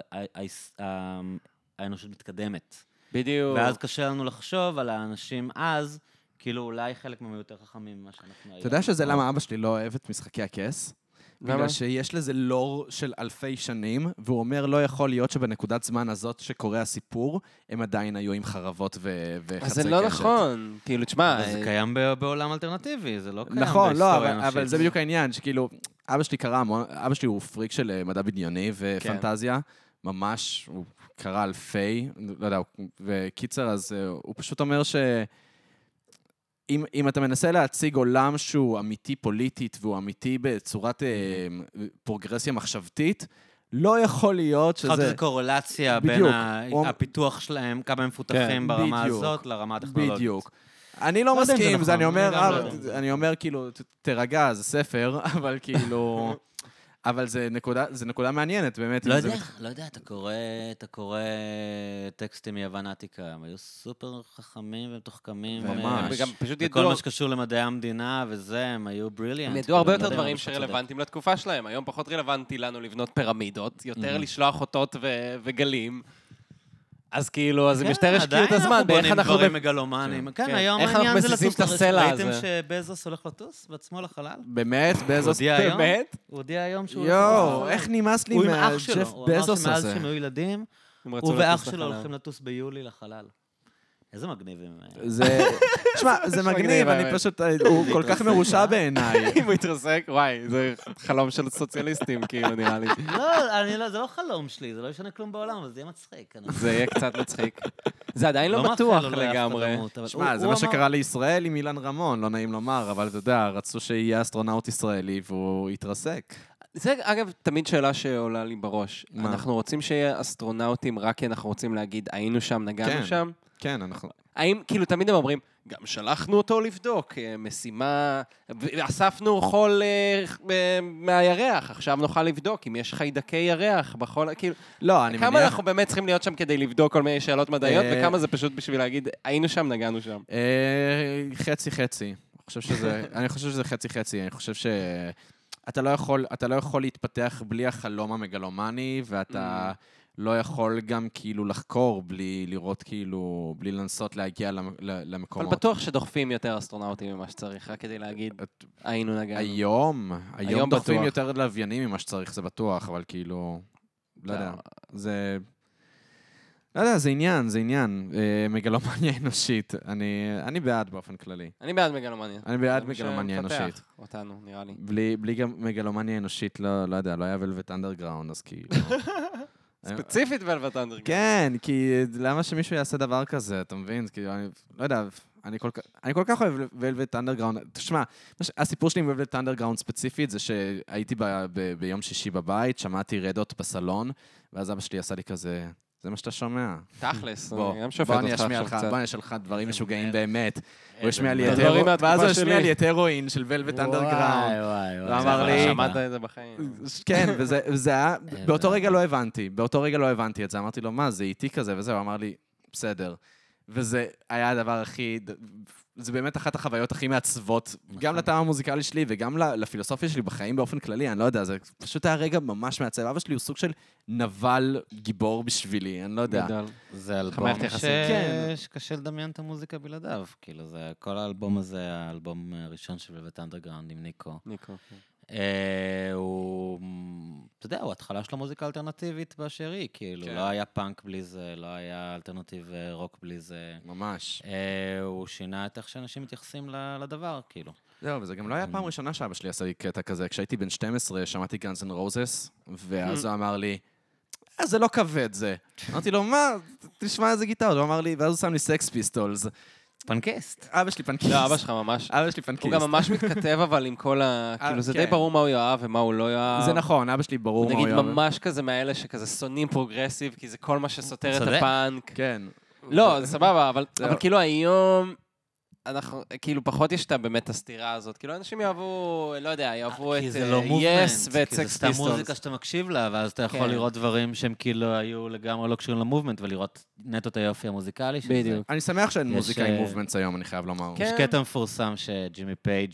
האנושות מתקדמת. בדיוק. ואז קשה לנו לחשוב על האנשים אז, כאילו אולי חלק מהם יותר חכמים ממה שאנחנו היום. אתה יודע שזה למה אבא שלי לא אוהב את משחקי הכס? למה? בגלל שיש לזה לור של אלפי שנים, והוא אומר, לא יכול להיות שבנקודת זמן הזאת שקורה הסיפור, הם עדיין היו עם חרבות ו- וחצי אז קשת. זה לא נכון. כאילו, תשמע... אבל זה אה, קיים ב- בעולם אלטרנטיבי, זה לא קיים נכון, לא, בהיסטוריה אבל, אנושית. אבל זה בדיוק העניין, שכאילו, אבא שלי קרא אבא שלי הוא פריק של אה, מדע בדיוני ופנטזיה, ממש, הוא קרא אלפי, לא יודע, וקיצר, אז אה, הוא פשוט אומר ש... אם, אם אתה מנסה להציג עולם שהוא אמיתי פוליטית והוא אמיתי בצורת אה, פרוגרסיה מחשבתית, לא יכול להיות צריכה להיות שזה... איזו קורלציה בין בדיוק. ה- הוא- הפיתוח שלהם, כמה הם מפותחים כן, ברמה בדיוק. הזאת לרמה הטכנולוגית. בדיוק. אני לא לא יודע אם זה מסכים, זה אני נכון, אומר, אני אה, לא. אומר כאילו, תירגע, זה ספר, אבל כאילו... אבל זה נקודה, זה נקודה מעניינת, באמת. לא יודע, מת- לא יודע, אתה קורא, אתה קורא טקסטים מיוון עתיקה, הם היו סופר חכמים ומתוחכמים. ממש. אה, וגם פשוט וכל ידעו... מה שקשור למדעי המדינה וזה, הם היו בריליאנט. הם ידעו הרבה יותר דברים. שרלוונטיים לתקופה שלהם. היום פחות רלוונטי לנו לבנות פירמידות, יותר Mhm. לשלוח אותות ו- וגלים. אז כאילו, אז הם כן, יותר השקיעו את עדיין הזמן באיך אנחנו אנחנו... בונים מב- מגלומנים. כן. כן, היום איך אנחנו העניין זה מזיזים לטוס. את הסלע ראיתם הזה? שבזוס הולך לטוס בעצמו לחלל? באמת, בזוס... היום? באמת? הוא הודיע היום שהוא יואו. איך נמאס לי הוא עם אח שלו, מהג'ף הוא אמר בזוס שמאז הזה. שהם היו ילדים, הוא ואח שלו. הולכים לטוס ביולי לחלל. איזה מגניבים. אה. זה... תשמע, זה מגניב, מגניב, אני. פשוט... הוא כל כך מרושע בעיניי. אם הוא יתרסק, וואי, זה חלום של סוציאליסטים, כאילו, נראה לי. לא, אני לא, זה לא חלום שלי, זה לא ישנה כלום בעולם, אבל זה יהיה מצחיק. זה יהיה קצת מצחיק. זה עדיין לא מאחל בטוח אחד לגמרי. שמע, זה מה שקרה לישראל עם אילן רמון, לא נעים לומר, אבל אתה יודע, רצו שיהיה אסטרונאוט ישראלי והוא יתרסק. זה, אגב, תמיד שאלה שעולה לי בראש. מה? אנחנו רוצים שיהיה אסטרונאוטים רק כי אנחנו רוצים להגיד, היינו שם, נגענו כן. שם? כן, אנחנו... האם, כאילו, תמיד הם אומרים, גם שלחנו אותו לבדוק, אה, משימה, אספנו חול אה, אה, מהירח, עכשיו נוכל לבדוק אם יש חיידקי ירח בחול, כאילו, לא, אני כמה מניח... אנחנו באמת צריכים להיות שם כדי לבדוק כל מיני שאלות מדעיות, וכמה זה פשוט בשביל להגיד, היינו שם, נגענו שם. אה, חצי חצי. אני חושב שזה, אני חושב שזה חצי חצי. אני חושב ש... אתה לא יכול, אתה לא יכול להתפתח בלי החלום המגלומני, ואתה לא יכול גם כאילו לחקור בלי לראות כאילו, בלי לנסות להגיע למ- ל- אבל למקומות. בטוח שדוחפים יותר אסטרונאוטים ממה שצריך, רק כדי להגיד, היינו נגענו. היום, היום דוחפים. יותר לוויינים ממה שצריך, זה בטוח, אבל כאילו, לא יודע, זה... לא יודע, זה עניין, זה עניין. אה, מגלומניה אנושית. אני, אני בעד באופן כללי. אני בעד מגלומניה. אני בעד זה מגלומניה שמפתח אנושית. אותנו, נראה לי. בלי, בלי גם מגלומניה אנושית, לא, לא יודע, לא היה ולווט אנדרגראונד, אז כאילו... ספציפית ולבט אנדרגרם. כן, כי למה שמישהו יעשה דבר כזה, אתה מבין? כאילו, אני לא יודע, אני כל, אני כל כך אוהב Velvet Underground. תשמע, הסיפור שלי עם Velvet Underground ספציפית זה שהייתי ב, ב, ביום שישי בבית, שמעתי רדות בסלון, ואז אבא שלי עשה לי כזה, זה מה שאתה שומע. תכלס, בוא, אני גם שופט אותך עכשיו קצת. בוא אני אשמיע לך דברים איזה משוגעים. באמת. הוא איזה השמיע לי. את דברים הרו- מהתקופה ואז הוא השמיע. לי את Heroin של Velvet Underground. וואי, וואי, וואי. הוא אמר לי- שמעת את זה בחיים. כן, וזה וזה היה, איזה באותו רגע. לא הבנתי, באותו רגע לא הבנתי את זה, אמרתי לו, מה, זה איטי כזה וזהו, הוא אמר לי, בסדר. וזה היה הדבר הכי, זה באמת אחת החוויות הכי מעצבות, גם לטעם המוזיקלי שלי וגם לפילוסופיה שלי בחיים באופן כללי, אני לא יודע, זה פשוט היה רגע ממש מעצב. אבא שלי הוא סוג של נבל גיבור בשבילי, אני לא יודע. גדול. זה אלבום ש... כן. שקשה לדמיין את המוזיקה בלעדיו. כאילו, זה... כל האלבום הזה, האלבום הראשון של Velvet Underground עם ניקו. ניקו. כן. אה, הוא... אתה יודע, הוא התחלה של המוזיקה האלטרנטיבית באשר היא. כאילו, כן. לא היה פאנק בלי זה, לא היה alternative אה, רוק בלי זה. ממש. אה, הוא שינה את איך שאנשים מתייחסים לדבר, כאילו. זהו, וזה גם לא היה פעם ראשונה שאבא שלי עשה לי קטע כזה. כשהייתי בן 12, שמעתי Guns N' Roses, ואז הוא אמר לי, אה, זה לא כבד זה. אמרתי לו, מה, תשמע איזה גיטרות. הוא אמר לי, ואז הוא שם לי Sex Pistols. פנקיסט. אבא שלי פנקיסט. לא, אבא שלך ממש... אבא שלי פנקיסט. הוא גם ממש מתכתב אבל עם כל ה... כאילו, זה די כן. ברור מה הוא יאהב ומה הוא לא יאהב. זה נכון, אבא שלי ברור מה הוא נגיד יאהב. ממש כזה מאלה שכזה שונאים progressive, כי זה כל מה שסותר את. הפאנק. כן. לא, זה סבבה. אבל כאילו היום... אנחנו, כאילו, פחות יש את באמת הסתירה הזאת. כאילו, אנשים יאהבו, לא יודע, יאהבו את כי זה לא Yes movement, ואת כי זה סקס סתם Pistols. מוזיקה שאתה מקשיב לה, ואז אתה יכול כן. לראות דברים שהם כאילו היו לגמרי לא קשורים ל movement, ולראות נטו את היופי המוזיקלי של זה. בדיוק. אני שמח שאין מוזיקה עם אה, movements היום, אני חייב לומר. כן. יש קטע מפורסם שג'ימי פייג'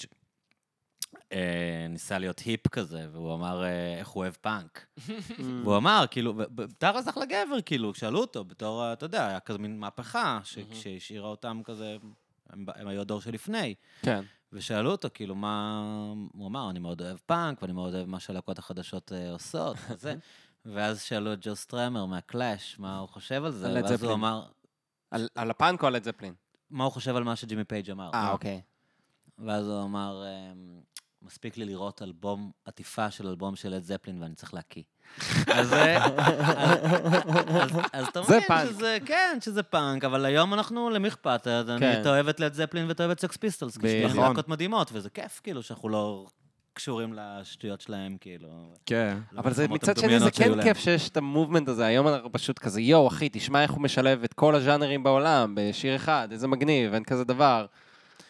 אה, ניסה להיות hip כזה, והוא אמר אה, איך הוא אוהב פאנק. והוא אמר, כאילו, תכלס אחלה גבר, כאילו, שאלו אותו, בתור, אתה יודע, היה כזה מין מהפכה, שהשאירה אותם כזה, הם, הם היו הדור שלפני. כן. ושאלו אותו, כאילו, מה... הוא אמר, אני מאוד אוהב פאנק, ואני מאוד אוהב מה שהלהקות החדשות אה, עושות, וזה. ואז שאלו את ג'ו סטרמר מה Clash, מה הוא חושב על זה, על ואז הוא. אמר, על- על הפאנק או על Led Zeppelin? מה הוא חושב על מה שג'ימי פייג' אמר. אה, אוקיי. ואז הוא אמר, אמ, מספיק לי לראות אלבום, עטיפה של אלבום של Led Zeppelin ואני צריך להקיא. אז זה- אז- אתה מבין. שזה, כן, שזה פאנק, אבל היום אנחנו, למי אכפת? אני-. אתה אוהב את Led Zeppelin ואתה אוהב את Sex Pistols, כי שניהם נכון. להקות מדהימות, וזה כיף, כאילו, שאנחנו לא קשורים לשטויות שלהם, כאילו. כן. אבל זה למלחמות מצד שני זה כן. כיף שיש את ה movement הזה. היום אנחנו פשוט כזה, יואו, אחי, תשמע איך הוא משלב את כל הז'אנרים בעולם בשיר אחד, איזה מגניב, אין כזה דבר.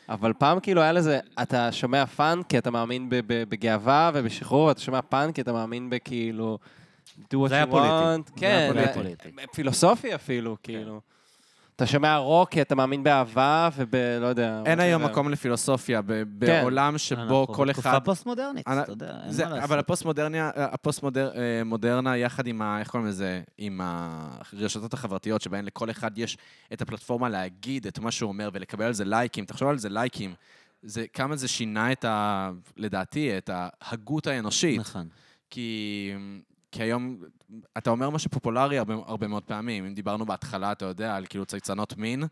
אבל פעם כאילו היה לזה, אתה שומע פאנק כי אתה מאמין בגאווה ובשחרור, ואתה שומע פאנק כי אתה מאמין בכאילו... do what זה היה you פוליטי. want. זה כן, היה זה- פוליטי. פילוסופי אפילו, כאילו. אתה שומע רוק כי אתה מאמין באהבה וב... לא יודע. אין היום. מקום לפילוסופיה ב- בעולם שבו אנחנו כל בתקופה אחד... פוסט-מודרנית, אני- אתה יודע, אין זה, מה לעשות. אבל הפוסט-מודרניה, הפוסט-מודרנה יחד עם ה... איך קוראים לזה? עם הרשתות החברתיות, שבהן לכל אחד יש את הפלטפורמה להגיד את מה שהוא אומר ולקבל על זה לייקים. תחשוב על זה לייקים. זה, כמה זה שינה את ה... לדעתי, את ההגות האנושית. נכון. כי, כי היום אתה אומר משהו פופולרי הרבה, הרבה מאוד פעמים. אם דיברנו בהתחלה, אתה יודע, על כאילו צייצנות מין,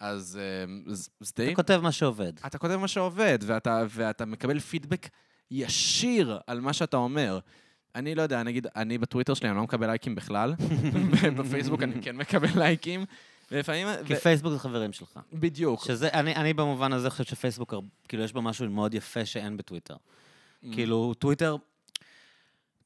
אז אה, זה זה די... אתה כותב מה שעובד. אתה כותב מה שעובד, ואתה, ואתה מקבל פידבק ישיר על מה שאתה אומר. אני לא יודע, נגיד, אני בטוויטר שלי, אני לא מקבל לייקים בכלל, ובפייסבוק אני כן מקבל לייקים, ולפעמים... כי ו- פייסבוק זה חברים שלך. בדיוק. שזה, אני, אני במובן הזה חושב שפייסבוק, כאילו, יש בו משהו מאוד יפה שאין בטוויטר. כאילו, טוויטר,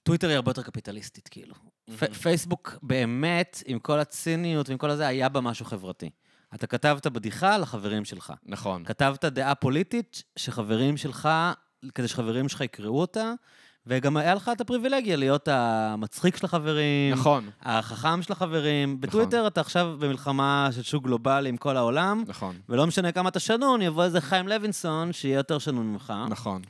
טוויטר היא הרבה יותר קפיטליסטית, כאילו. פ- פייסבוק באמת, עם כל הציניות ועם כל הזה, היה בה משהו חברתי. אתה כתבת בדיחה לחברים שלך. נכון. כתבת דעה פוליטית שחברים שלך, כדי שחברים שלך יקראו אותה, וגם היה לך את הפריבילגיה להיות המצחיק של החברים, נכון, החכם של החברים. בטוויטר אתה עכשיו במלחמה של שוק גלובלי עם כל העולם, נכון, ולא משנה כמה אתה שנון, יבוא איזה חיים לוינסון, שיהיה יותר שנון ממך. נכון.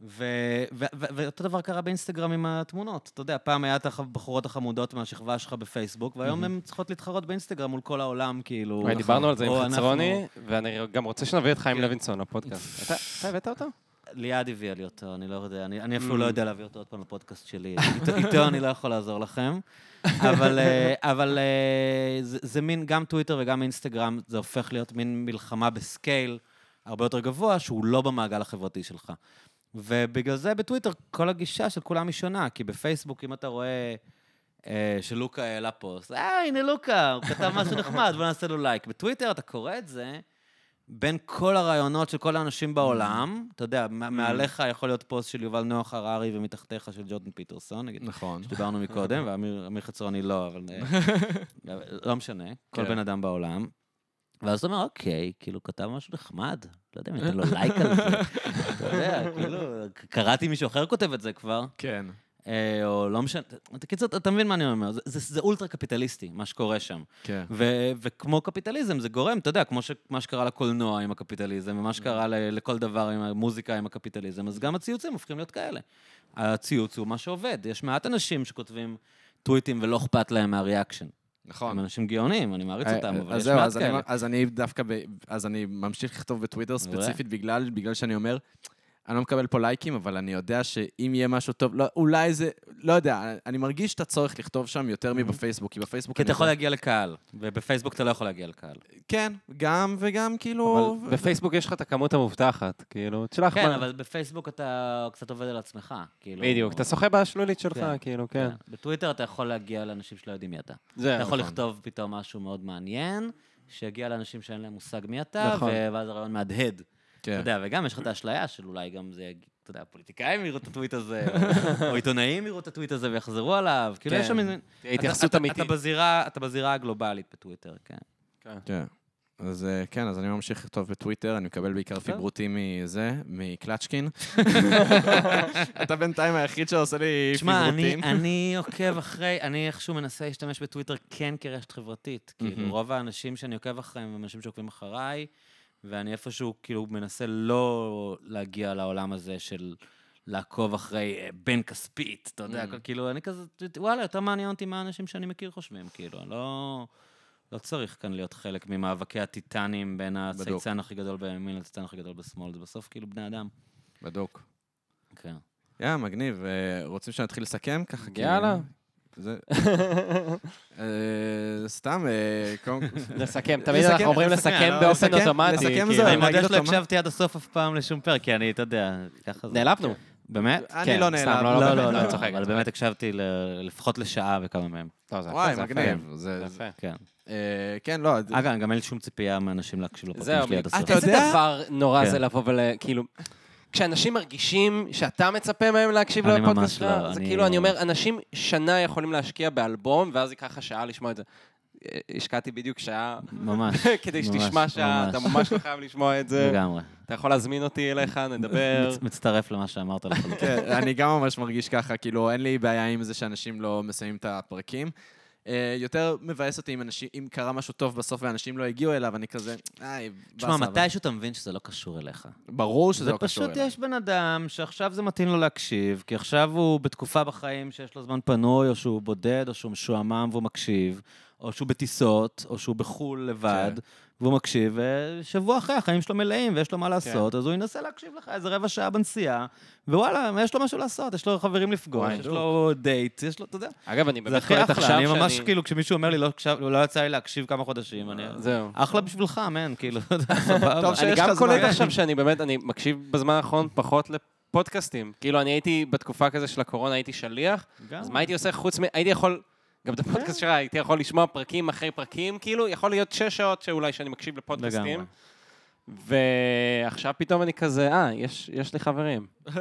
ו- ו- ו- ואותו דבר קרה באינסטגרם עם התמונות. אתה יודע, פעם היה את הבחורות החמודות מהשכבה שלך בפייסבוק, והיום הן צריכות להתחרות באינסטגרם מול כל העולם, כאילו. דיברנו על זה עם חצרוני, ואני גם רוצה שנביא את חיים כן. לוינסון לפודקאסט. אתה- הבאת אותו? ליעד הביאה לי אותו, אני לא יודע, אני, אני אפילו לא יודע להביא אותו עוד פעם לפודקאסט שלי. איתו, איתו אני לא יכול לעזור לכם. אבל, אה, אבל אה, זה, זה מין, גם טוויטר וגם אינסטגרם, זה הופך להיות מין מלחמה ב scale הרבה יותר גבוה, שהוא לא במעגל החברתי שלך. ובגלל זה בטוויטר כל הגישה של כולם היא שונה, כי בפייסבוק, אם אתה רואה אה, שלוקה העלה פוסט, אה, הנה לוקה, הוא כתב משהו נחמד, בוא נעשה לו לייק. בטוויטר אתה קורא את זה, בין כל הרעיונות של כל האנשים בעולם, אתה יודע, מ- מעליך יכול להיות פוסט של יובל נוח הררי ומתחתיך של ג'ורדן פיטרסון, נגיד, נכון. שדיברנו מקודם, ואמיר אמיר חצרוני לא, אבל אה, לא משנה, כל כן. בן אדם בעולם. ואז אתה אומר, אוקיי, כאילו, כתב משהו נחמד, לא יודע אם ניתן לו לייק על זה. אתה יודע, כאילו, קראתי מישהו אחר כותב את זה כבר, כן. אה, או לא משנה. בקיצור, אתה מבין מה אני אומר? זה- זה זה אולטרה קפיטליסטי, מה שקורה שם. כן. ו- וכמו קפיטליזם, זה גורם, אתה יודע, כמו ש- מה שקרה לקולנוע עם הקפיטליזם, ומה שקרה ל- לכל דבר עם המוזיקה עם הקפיטליזם, אז גם הציוצים הופכים להיות כאלה. הציוץ הוא מה שעובד. יש מעט אנשים שכותבים טוויטים ולא אכפת להם מהריאקשן. נכון. הם אנשים גאונים, אני מעריץ אותם, אבל אז יש מעט כאלה. אז אני דווקא, אז אני ממשיך לכתוב בטוויטר ספציפית בגלל שאני אומר, אני לא מקבל פה לייקים, אבל אני יודע שאם יהיה משהו טוב, לא, אולי זה, לא יודע, אני מרגיש את הצורך לכתוב שם יותר מבפייסבוק, כי בפייסבוק כי אתה יכול להגיע לקהל, ובפייסבוק אתה לא יכול להגיע לקהל. כן, גם וגם כאילו... אבל בפייסבוק יש לך את הכמות המובטחת, כאילו, תשלח כן, מה... אבל בפייסבוק אתה קצת עובד על עצמך. כאילו... בדיוק, אתה שוחה בשלולית שלך, כן, כאילו, כן. בטוויטר אתה יכול להגיע לאנשים שלא יודעים מי אתה. זה אתה יכול נכון. לכתוב פתאום משהו מאוד מעניין, שיגיע לאנשים שאין להם מושג מי אתה, נכון. ואז הרעיון מהדהד. כן. אתה יודע, וגם יש לך את האשליה של אולי גם זה, אתה יודע, פוליטיקאים יראו את הטוויט הזה, או- או עיתונאים יראו את הטוויט הזה ויחזרו עליו. כאילו, יש שם איזה... התייחסות אתה- אמיתית. אתה בזירה- אתה בזירה הגלובלית בטוויטר, כן. כן. אז אה, כן, אז אני ממשיך לכתוב בטוויטר, אני מקבל בעיקר פיברוטים מזה, מקלצ'קין. אתה בינתיים היחיד שעושה לי תשמע, אני, פיברוטים. אני עוקב אחרי, אני איכשהו מנסה להשתמש בטוויטר כן כרשת חברתית. כאילו. רוב האנשים שאני עוקב אחריהם הם אנשים שעוקבים אחריי, ואני איפשהו כאילו מנסה לא להגיע לעולם הזה של לעקוב אחרי אה, בן כספית, אתה יודע, Mm. כאילו, אני כזה, וואלה, יותר מעניין אותי מה האנשים שאני מכיר חושבים, כאילו, אני לא... לא צריך כאן להיות חלק ממאבקי הטיטנים בין. הצייצן הכי גדול בימין לצייצן הכי גדול בשמאל, זה בסוף כאילו בני אדם. בדוק. כן. יא, מגניב. אה, רוצים שנתחיל לסכם ככה? יאללה. זה... אה, סתם, אה, קודם כל... לסכם, תמיד אנחנו אומרים לסכם, לא, באופן אוטומטי. לסכם כאילו. זהו, אני מודה שלא? הקשבתי עד הסוף אף פעם לשום פרק, כי אני, אתה יודע, ככה זה. נעלבנו. באמת? אני כן, לא נעלב. לא, לא, לא, לא, לא, אני צוחק, אבל. באמת הקשבתי לפחות לשעה בכמה מהם. זה וואי, זה. מגניב. זה- זה זה- יפה. כן. אה, כן, לא, אגב, גם אין לי שום ציפייה מאנשים להקשיב לפרקים שלי עד הסוף. אתה איזה יודע? דבר נורא כן. זה לבוא ול... כשאנשים מרגישים שאתה מצפה מהם להקשיב לפודקאסט שלך, לא, זה אני כאילו, לא. אני אומר, אנשים שנה יכולים להשקיע באלבום, ואז ייקח לך שעה לשמוע את זה. אה, השקעתי בדיוק שעה ממש. כדי ממש, שתשמע שעה, ממש. אתה ממש לא חייב לשמוע את זה. לגמרי. אתה יכול להזמין אותי אליך, נדבר. מצ- מצטרף למה שאמרת לחלוטין. כן, אני גם ממש מרגיש ככה, כאילו, אין לי בעיה עם זה שאנשים לא מסיימים את הפרקים. אה, יותר מבאס אותי אם אנשים, אם קרה משהו טוב בסוף ואנשים לא הגיעו אליו, אני כזה, איי, תשמע, באסה, מתישהו אתה מבין שזה לא קשור אליך. ברור שזה זה לא קשור פשוט אליי. יש בן אדם שעכשיו זה מתאים לו להקשיב, כי עכשיו הוא בתקופה בחיים שיש לו זמן פנוי, או שהוא בודד, או שהוא משועמם והוא מקשיב, או שהוא בטיסות, או שהוא בחו"ל לבד, כן. והוא מקשיב, ושבוע אחרי החיים שלו מלאים ויש לו מה לעשות, אז הוא ינסה להקשיב לך איזה רבע שעה בנסיעה, ווואלה, יש לו משהו לעשות, יש לו חברים לפגוש, יש לו דייט, יש לו, אתה יודע. אגב, אני זה באמת הכי קולט אחלה, עכשיו אני ממש שאני... כאילו, כשמישהו אומר לי, לא לא יצא לי להקשיב כמה חודשים, אני... זהו. אחלה בשבילך, מן, כאילו, אתה יודע, סבבה. טוב אני שיש גם לך קולט זמן. עכשיו שאני באמת, אני מקשיב בזמן האחרון פחות לפודקאסטים. כאילו, אני הייתי בתקופה כזה של הקורונה, הייתי שליח. אז מה הייתי עושה חוץ מ... הייתי יכול... גם את הפודקאסט שלך הייתי יכול לשמוע פרקים אחרי פרקים, כאילו, יכול להיות שש שעות שאולי שאני מקשיב לפודקאסטים. לגמרי. ועכשיו פתאום אני כזה, אה, יש, יש לי חברים.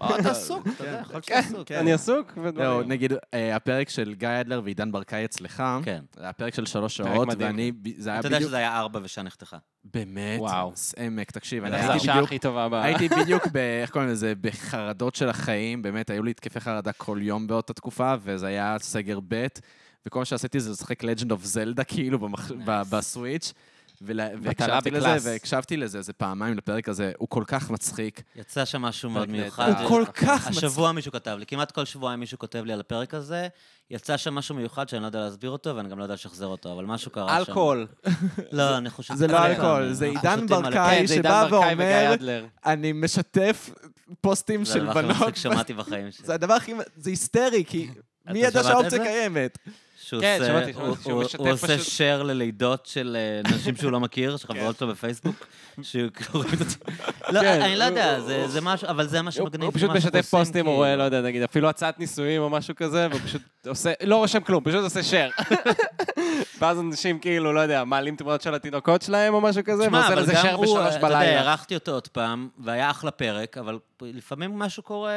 או, אתה עסוק, אתה יודע, יכול להיות שאתה עסוק. אני עסוק, לא, ודברים. נגיד, אה, הפרק של גיא אדלר ועידן ברקאי אצלך, כן. זה היה פרק של שלוש שעות. ואני, זה היה אתה יודע בדיוק... שזה היה ארבע ושעה נחתכה. באמת? וואו. עמק, תקשיב, אני זו הייתי השעה בדיוק... הכי טובה ב... הייתי בדיוק. איך קוראים לזה? בחרדות של החיים, באמת, היו לי התקפי חרדה כל יום באותה תקופה, וזה היה סגר ב', וכל מה שעשיתי זה לשחק Legend of Zelda, כאילו, בסוויץ', ול... והקשבתי לזה. והקשבתי לזה איזה פעמיים לפרק הזה, הוא כל כך מצחיק. יצא שם משהו מאוד. מיוחד. הוא כל כך מצחיק. השבוע מישהו כתב לי, כמעט כל שבועיים מישהו כותב לי על הפרק הזה, יצא שם משהו מיוחד שאני לא יודע להסביר אותו, ואני גם לא יודע לשחזר אותו, אבל משהו קרה שם. אלכוהול. לא, אני חושב... זה לא אלכוהול. זה עידן ברקאי. כן, זה שבא ואומר-. אני משתף פוסטים זה של הדבר הכי בנות. מצחיק ששמעתי בחיים שלי. זה הדבר הכי... זה היסטרי, כי מי ידע שהאופציה זה? קיימת? שהוא כן, עושה- שמעתי, הוא- שמעתי, שהוא הוא- משתף הוא עושה פשוט- שייר ללידות של אה, נשים שהוא לא מכיר, של כן. שלו בפייסבוק, שקוראים את זה. לא, כן, אני לא יודע, הוא- זה- זה משהו, אבל זה מה הוא שמגניב. הוא פשוט משתף פוסטים, הוא רואה, לא יודע, נגיד, אפילו הצעת נישואים או משהו כזה, והוא פשוט עושה, לא רושם כלום, פשוט עושה share. ואז אנשים כאילו, לא יודע, מעלים תמונות של התינוקות שלהם או משהו כזה, ועושה לזה הוא, בשלוש אתה יודע, בלילה. הערכתי אותו עוד פעם, והיה אחלה פרק, אבל לפעמים משהו קורה,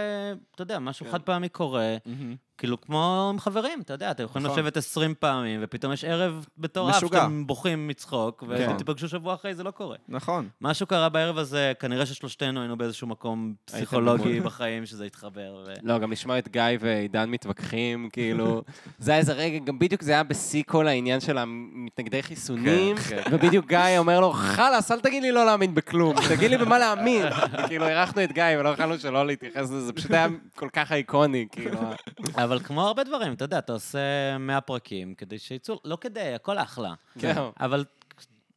אתה יודע, משהו כן. חד פעמי קורה, כאילו כמו עם חברים, אתה יודע, אתם יכולים נכון. לשבת 20 פעמים, ופתאום יש ערב מטורף, משוגע. שאתם בוכים מצחוק, כן. ותיפגשו שבוע אחרי, זה לא קורה. נכון. משהו קרה בערב הזה, כנראה ששלושתנו היינו באיזשהו מקום פסיכולוגי. בחיים שזה התחבר. לא, גם לשמוע את גיא ועידן מתווכחים, כאילו, זה היה איזה רגע, גם בדיוק זה היה בשיא כל העניין של המתנגדי חיסונים, כן, ובדיוק גיא אומר לו, חלאס, אל תגיד לי לא להאמין בכלום, תגיד לי במה להאמין. כאילו, אירחנו את גיא ולא יכולנו שלא להתייחס לזה, זה פשוט היה כל כך איקוני, כאילו. אבל כמו הרבה דברים, אתה יודע, אתה עושה 100 פרקים כדי שיצאו, לא כדי, הכל אחלה. זהו. אבל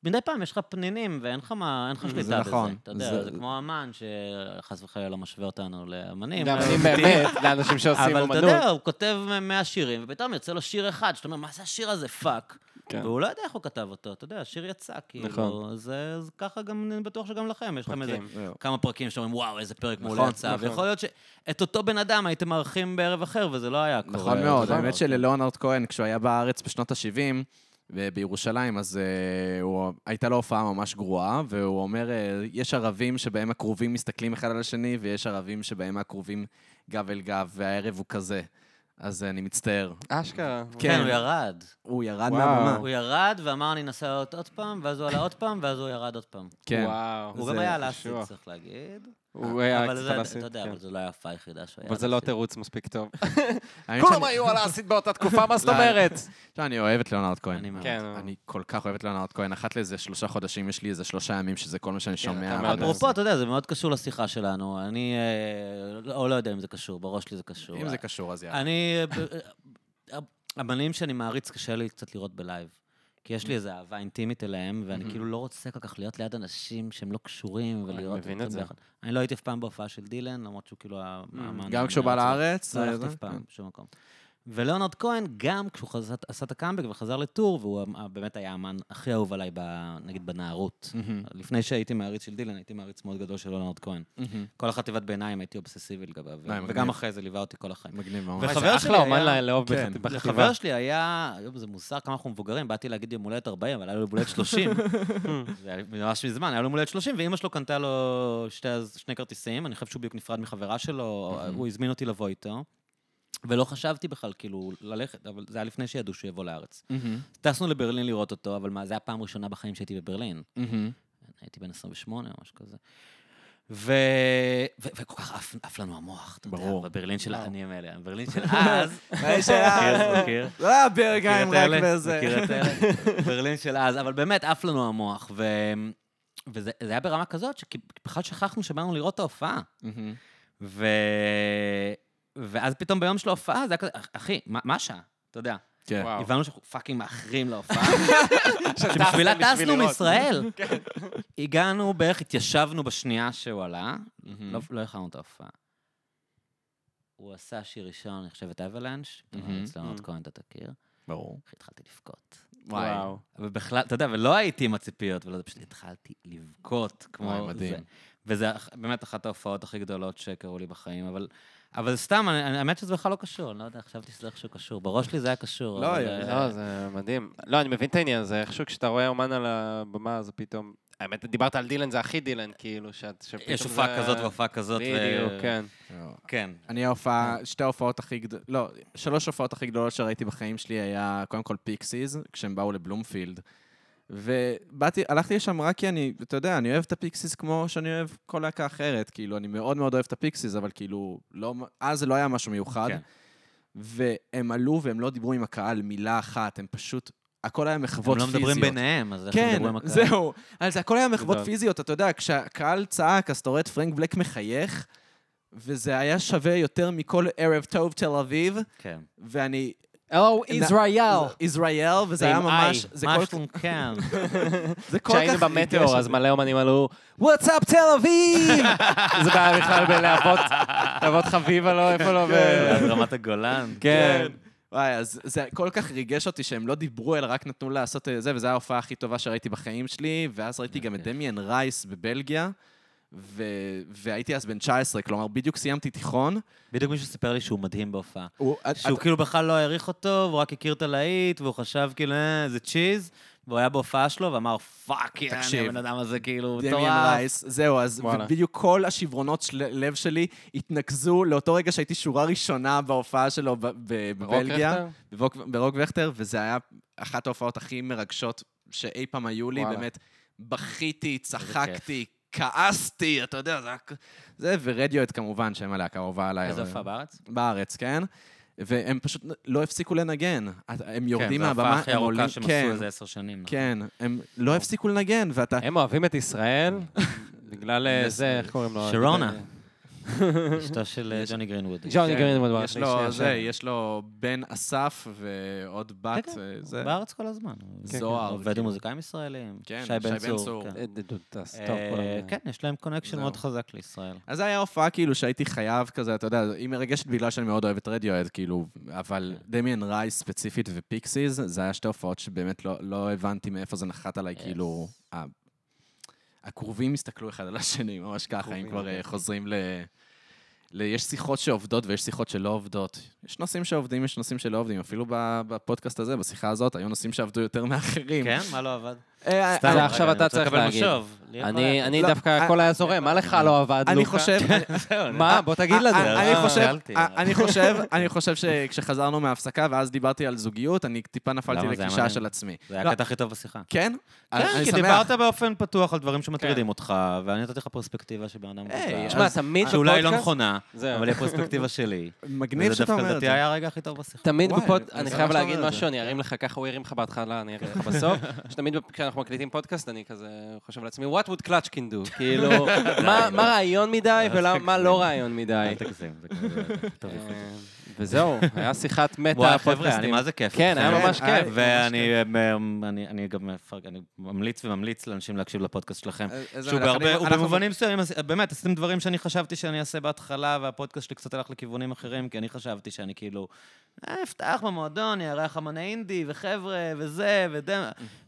מדי פעם יש לך פנינים ואין לך מה, אין לך שליטה בזה. נכון. אתה יודע, זה- זה כמו אמן, שחס וחלילה לא משווה אותנו לאמנים. אבל- אני באמת, לאנשים שעושים אבל אתה אמנות. יודע, הוא כותב 100 שירים, ופתאום יוצא לו שיר אחד, שאתה אומר, מה זה השיר הזה? fuck. כן. והוא לא יודע איך הוא כתב אותו, אתה יודע, השיר יצא, כאילו, נכון. אז אז ככה גם, אני בטוח שגם לכם, יש לכם איזה. כמה פרקים שאומרים, וואו, איזה פרק מעולה נכון, יצא, נכון. ויכול להיות שאת אותו בן אדם הייתם מארחים בערב אחר, וזה לא היה קורה. נכון מאוד, אותו האמת דבר. שללאונרד כהן, כשהוא היה בארץ בשנות ה-70, בירושלים, אז uh, הוא, הייתה לו הופעה ממש גרועה, והוא אומר, uh, יש ערבים שבהם הקרובים מסתכלים אחד על השני, ויש ערבים שבהם הקרובים גב אל גב, והערב הוא כזה. אז uh, אני מצטער. אשכרה. כן, הוא ירד. הוא ירד וואו. מהבמה. הוא ירד ואמר, אני אנסה לעלות עוד פעם, ואז הוא עלה עוד פעם, ואז הוא ירד עוד פעם. כן. וואו. הוא גם היה לאסיד, קשוח. צריך להגיד. הוא היה אבל קצת זה, על אסיד, אתה יודע, כן. אבל זו לא היה ההופעה היחידה שהוא היה אבל זה לא. תירוץ מספיק טוב. כולם היו על האסיד באותה תקופה, מה זאת לא, אומרת? לא, אני אוהב את ליאונרד כהן. אני מאוד. כן. אני כל כך אוהב את ליאונרד כהן. אחת לאיזה שלושה חודשים, יש לי איזה שלושה ימים שזה כל מה שאני שומע. אתה מאוד אפרופו, אתה יודע, זה מאוד קשור לשיחה שלנו. אני, אה, או לא יודע אם זה קשור, בראש שלי זה קשור. אם זה קשור, אז יאללה. אני... אה, הבנים שאני מעריץ, קשה לי קצת לראות בלייב. כי יש לי איזו אהבה אינטימית אליהם, ואני כאילו לא רוצה כל כך להיות ליד אנשים שהם לא קשורים, ולראות מבין אותם את זה. ביחד. אני לא הייתי אף פעם בהופעה של דילן, למרות שהוא כאילו היה... גם כשהוא בא. לארץ? לא הלכתי אף פעם, בשום מקום. וליאונרד כהן, גם כשהוא חז- עשה את הקאמבק וחזר לטור, והוא המ- באמת היה האמן הכי אהוב עליי, ב- נגיד, בנערות. לפני שהייתי מעריץ של דילן, הייתי מעריץ מאוד גדול של ליאונרד כהן. כל החטיבת ביניים הייתי אובססיבי לגביו, ו- אה. וגם אחרי זה ליווה אותי כל החיים. מגניב מאוד. וחבר זה שלי היה- לאהוב כן. בחטיבה. לחבר שלי היה, יואו, זה מוזר כמה אנחנו מבוגרים, באתי להגיד יום הולדת 40, אבל היה לו יום הולדת 30. זה היה ממש מזמן, היה לו יום הולדת 30, ואימא שלו קנתה לו שתי, שני כרטיסים, אני חושב שהוא בדיוק נפרד מחברה שלו, הוא הזמין אותי לבוא איתו. ולא חשבתי בכלל, כאילו, ללכת, אבל זה היה לפני שידעו שהוא יבוא לארץ. טסנו לברלין לראות אותו, אבל מה, זה היה פעם ראשונה בחיים שהייתי בברלין. הייתי בן 28 או משהו כזה. ו... ו... וכל כך עף, עף לנו המוח, אתה ברור. יודע, בברלין של העניים האלה. בברלין של אז, של אז. מכיר, מכיר? לא היה את רק? בזה. מכיר את אלה? ברלין של אז, אבל באמת עף לנו המוח. ו... וזה זה היה ברמה כזאת שבכלל שכחנו שבאנו לראות את ההופעה. ו... ואז פתאום ביום של ההופעה זה היה כזה, אחי, מה השעה? אתה יודע. כן. הבנו שאנחנו פאקינג מאחרים להופעה. שבשבילה טסנו מישראל. הגענו בערך, התיישבנו בשנייה שהוא עלה, לא- לא הכנו את ההופעה. הוא עשה שיר ראשון, אני חושב את אבלנש. אצלנו עוד כהן אתה תכיר. ברור. התחלתי לבכות. וואו. ובכלל, אתה יודע, ולא הייתי עם הציפיות, ולא, פשוט התחלתי לבכות, כמו... וואי, מדהים. זה. וזה באמת אחת ההופעות הכי גדולות שקרו לי בחיים, אבל... אבל סתם, האמת שזה בכלל לא קשור, אני לא יודע, חשבתי שזה איכשהו קשור. בראש שלי זה היה קשור. לא, אבל, אה, אה, לא, זה מדהים. לא, אני מבין את העניין הזה, איכשהו כשאתה רואה אומן על הבמה, זה פתאום... האמת, דיברת על דילן, זה הכי דילן, כאילו, שאת- שפתאום יש הופעה זה- כזאת והופעה כזאת. ו- בדיוק, כן. כן. אני ההופעה, שתי ההופעות הכי גדולות, לא, שלוש ההופעות הכי גדולות שראיתי בחיים שלי היה קודם כל פיקסיס, כשהם באו לבלומפילד. ובאתי, הלכתי לשם רק כי אני, אתה יודע, אני אוהב את הפיקסיס כמו שאני אוהב כל להקה אחרת, כאילו, אני מאוד מאוד אוהב את הפיקסיס, אבל כאילו, לא, אז זה לא היה משהו מיוחד. כן. והם עלו והם לא דיברו עם הקהל מילה אחת, הם פשוט, הכל היה מחוות הם לא פיזיות. מדברים ביניהם, אז איך הם כן, ידברו עם הקהל? זהו. אז הכל היה מחוות. פיזיות, אתה יודע, כשהקהל צעק, אז אתה רואה את פרנק בלק מחייך, וזה היה שווה יותר מכל ערב טוב תל אביב, כן. ואני... או, ישראל. ישראל, וזה זה היה ממש... זה מה כל- שלום כן. זה כל כך... כשהיינו ריגש במטאור, אז. מלא אומנים עלו, What's up תל אביב! זה בעיה בכלל בלהבות, להבות חביבה, לא, איפה לא, ב- רמת הגולן. כן. וואי, אז זה כל כך ריגש אותי שהם לא דיברו, אלא רק נתנו לעשות את זה, וזו ההופעה הכי טובה שראיתי בחיים שלי, ואז ראיתי גם את דמיאן רייס בבלגיה, ו... והייתי אז בן 19, כלומר, בדיוק סיימתי תיכון. בדיוק מישהו סיפר לי שהוא מדהים בהופעה. הוא... שהוא כאילו בכלל לא העריך אותו, והוא רק הכיר את הלהיט, והוא חשב כאילו, אה, זה cheese, והוא היה בהופעה שלו ואמר, fuck, תקשיב. הבן אדם הזה כאילו מטורף. רייס, זהו, אז. בדיוק כל השברונות של לב שלי התנקזו לאותו רגע שהייתי שורה ראשונה בהופעה שלו בבלגיה? ברוק- ברוק ורכטר, וזה היה אחת ההופעות הכי מרגשות שאי פעם היו לי, וואלה. באמת, בכיתי, צחקתי, כעסתי, אתה יודע, זה היה... זה, ורדיואט כמובן, שהם הלהקה האהובה עליי. איזה הופעה בארץ? בארץ, כן. והם פשוט לא הפסיקו לנגן. הם יורדים כן, זו מהבמה, ההופעה הכי הם עולים... ארוכה שהם כן, עשו איזה עשר שנים. נכון? כן, הם לא הפסיקו לנגן, ואתה... הם אוהבים את ישראל, בגלל אה, זה, איך קוראים לו? שרונה. אשתו של אה, ג'וני גרינווד. ג'וני כן, גרינווד. יש לו, זה, יש לו בן אסף ועוד בת, כן, כן, זה... בארץ כל הזמן. זוהר, עובד עם כאילו. מוזיקאים ישראלים. כן, שי בן צור. אה, כן. כן, יש להם connection. מאוד חזק לישראל. אז זה היה הופעה כאילו שהייתי חייב כזה, אתה יודע, היא מרגשת בגלל שאני מאוד אוהב את רדיוהד, כאילו, אבל דמיאן רייס ספציפית ופיקסיס, זה היה שתי הופעות שבאמת לא, לא הבנתי מאיפה זה נחת עליי. כאילו, הקרובים הסתכלו אחד על השני, ממש ככה, אם כבר אה, אוקיי. חוזרים ל... ל... יש שיחות שעובדות ויש שיחות שלא עובדות. יש נושאים שעובדים, יש נושאים שלא עובדים. אפילו בפודקאסט הזה, בשיחה הזאת, היו נושאים שעבדו יותר מאחרים. כן? מה לא עבד? אה, סתם, אני- עכשיו אתה אני צריך להגיד. אני אני לא, דווקא, אה, הכל היה זורם, מה לך לא עבד, אני לוקה? חושב... מה? בוא תגיד לנו. אני אה, חושב. אה, אני חושב, אני שכשחזרנו מההפסקה ואז דיברתי על זוגיות, אני טיפה נפלתי מדהים. של עצמי. זה היה לא, הקטע הכי טוב בשיחה. כן? כן, אני כי. דיברת באופן פתוח על דברים שמטרידים אותך, ואני נתתי לך פרספקטיבה שבן אדם. תשמע, תמיד שאולי לא נכונה. אבל היא הפרספקטיבה שלי. מגניב וזה שאתה דווקא אומר את זה. היה הרגע הכי טוב בשיחה. תמיד בפוד... אני אני חייב להגיד משהו, זה. אני ארים לך ככה, הוא הרים לך בהתחלה, אני ארים לך בסוף. שתמיד כשאנחנו מקליטים פודקאסט, אני כזה חושב לעצמי, what would קלצ'קין do? כאילו, מה רעיון מדי ומה לא רעיון מדי? אל תגזים, זה כזה. אה, וזהו, היה שיחת מטה וואי, חבר'ה. אני מה זה כיף. כן, היה. ממש כיף. ואני אני- אני גם ממליץ וממליץ לאנשים להקשיב לפודקאסט שלכם. איזה שהוא מלך. בהרבה, במובנים מסוימים, באמת, עשיתם דברים שאני חשבתי שאני אעשה בהתחלה, והפודקאסט שלי קצת הלך לכיוונים אחרים, כי אני חשבתי שאני כאילו, אה, אפתח במועדון, יארח אמני אינדי, וחבר'ה, וזה, ודם,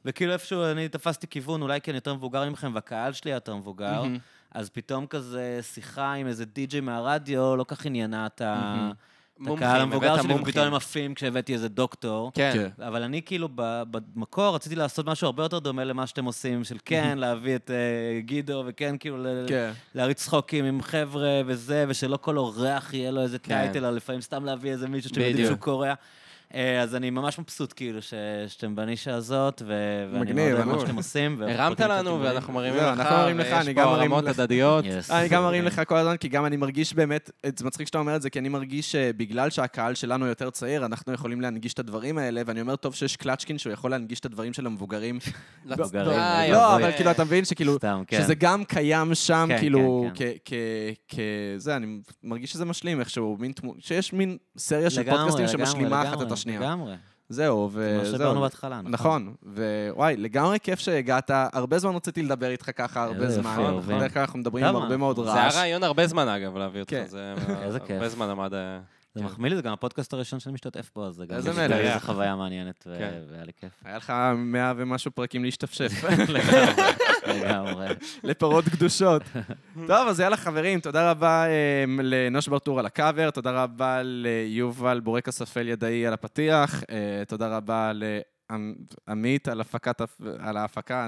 וכאילו איפשהו אני תפסתי כיוון, אולי כי אני יותר מבוגר ממכם, והקהל שלי יותר מבוגר, אז פתאום כזה שיחה עם איזה די-ג'יי מהרדיו, לא כך עניינה את ה... את הקהל המבוגר שלי. ופתאום הם עפים כשהבאתי איזה דוקטור. כן. כן. אבל אני כאילו ב- במקור רציתי לעשות משהו הרבה יותר דומה למה שאתם עושים, של כן, להביא את אה, גידו, וכן, כאילו, כן. להריץ צחוקים עם חבר'ה וזה, ושלא כל אורח יהיה לו איזה כן. טייטל, אלא לפעמים סתם להביא איזה מישהו שאתם יודעים בדיוק. שהוא קורע. אה, אז אני ממש מבסוט, כאילו, ש- שאתם בנישה הזאת, ו- ואני מאוד אוהב מה. שאתם עושים. הרמת לנו, ואנחנו מרימים זהו, לך, אנחנו מרימים לך, אני ויש גם פה מרים הרמות. הדדיות. אני גם מרים לך כל הזמן, כי גם אני מרגיש באמת, זה מצחיק שאתה אומר את זה, כי אני מרגיש שבגלל שהקהל שלנו יותר צעיר, אנחנו יכולים להנגיש את הדברים האלה, ואני אומר, טוב שיש קלצ'קין שהוא יכול להנגיש את הדברים של המבוגרים. מבוגרים, אה, לא. אבל כאילו, אתה מבין שכאילו, כן. שזה גם קיים שם, כן, כאילו, כן, כ... כ- כ- זה, אני מרגיש שזה משלים איכשהו, שיש מין סריה של פודקאסטים שמשלימה אחת את השנייה. לגמרי. זהו, זה מה וזהו. שדיברנו בהתחלה, נכון. נכון, ווואי, לגמרי כיף שהגעת, הרבה זמן רציתי לדבר איתך ככה, הרבה זמן. בדרך כלל אנחנו מדברים עם? הרבה מאוד זה היה רעש. רעיון הרבה זמן, אגב, להביא אותך. כן. זה איזה כיף. הרבה זמן עמד... זה מחמיא לי, זה גם הפודקאסט הראשון שאני משתתף בו, אז זה גם... איזה מלך. איזה חוויה מעניינת, כן. והיה לי כיף. היה לך מאה ומשהו פרקים להשתפשף, לגמרי. לפרות קדושות. טוב, אז יאללה חברים, תודה רבה אה, לנוש ברטור על הקאבר, תודה רבה ליובל בורקס אפל ידעי על הפתיח, אה, תודה רבה לעמית על הפקת, הפ- על ההפקה,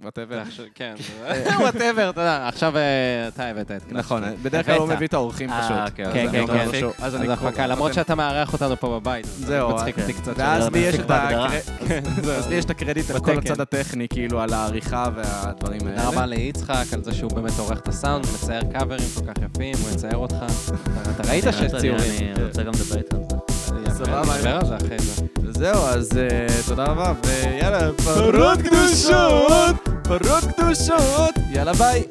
whatever. זה עכשיו- כן, whatever, אתה יודע, עכשיו אה, אתה הבאת את קלצ'. נכון, בדרך כלל הוא. מביא את האורחים אה, פשוט. אוקיי, אז כן, כן, כן. אז אני הפקה, למרות שאתה מארח אותנו פה בבית, זהו, מצחיק אה, אותי קצת. ואז זה לי יש את הקרדיט על כל. הצד הטכני, כאילו, על העריכה והדברים האלה. תודה רבה ליצחק על זה שהוא באמת עורך את הסאונד, מצייר קאברים כל כך יפים, הוא יצייר אותך. אתה- ראית שיש ציורים. אני רוצה גם לדבר איתך על זה. סבבה. נדבר על זה אחרי זה. וזהו, אז אה, תודה רבה, ויאללה, פרות קדושות! פרות קדושות! יאללה ביי!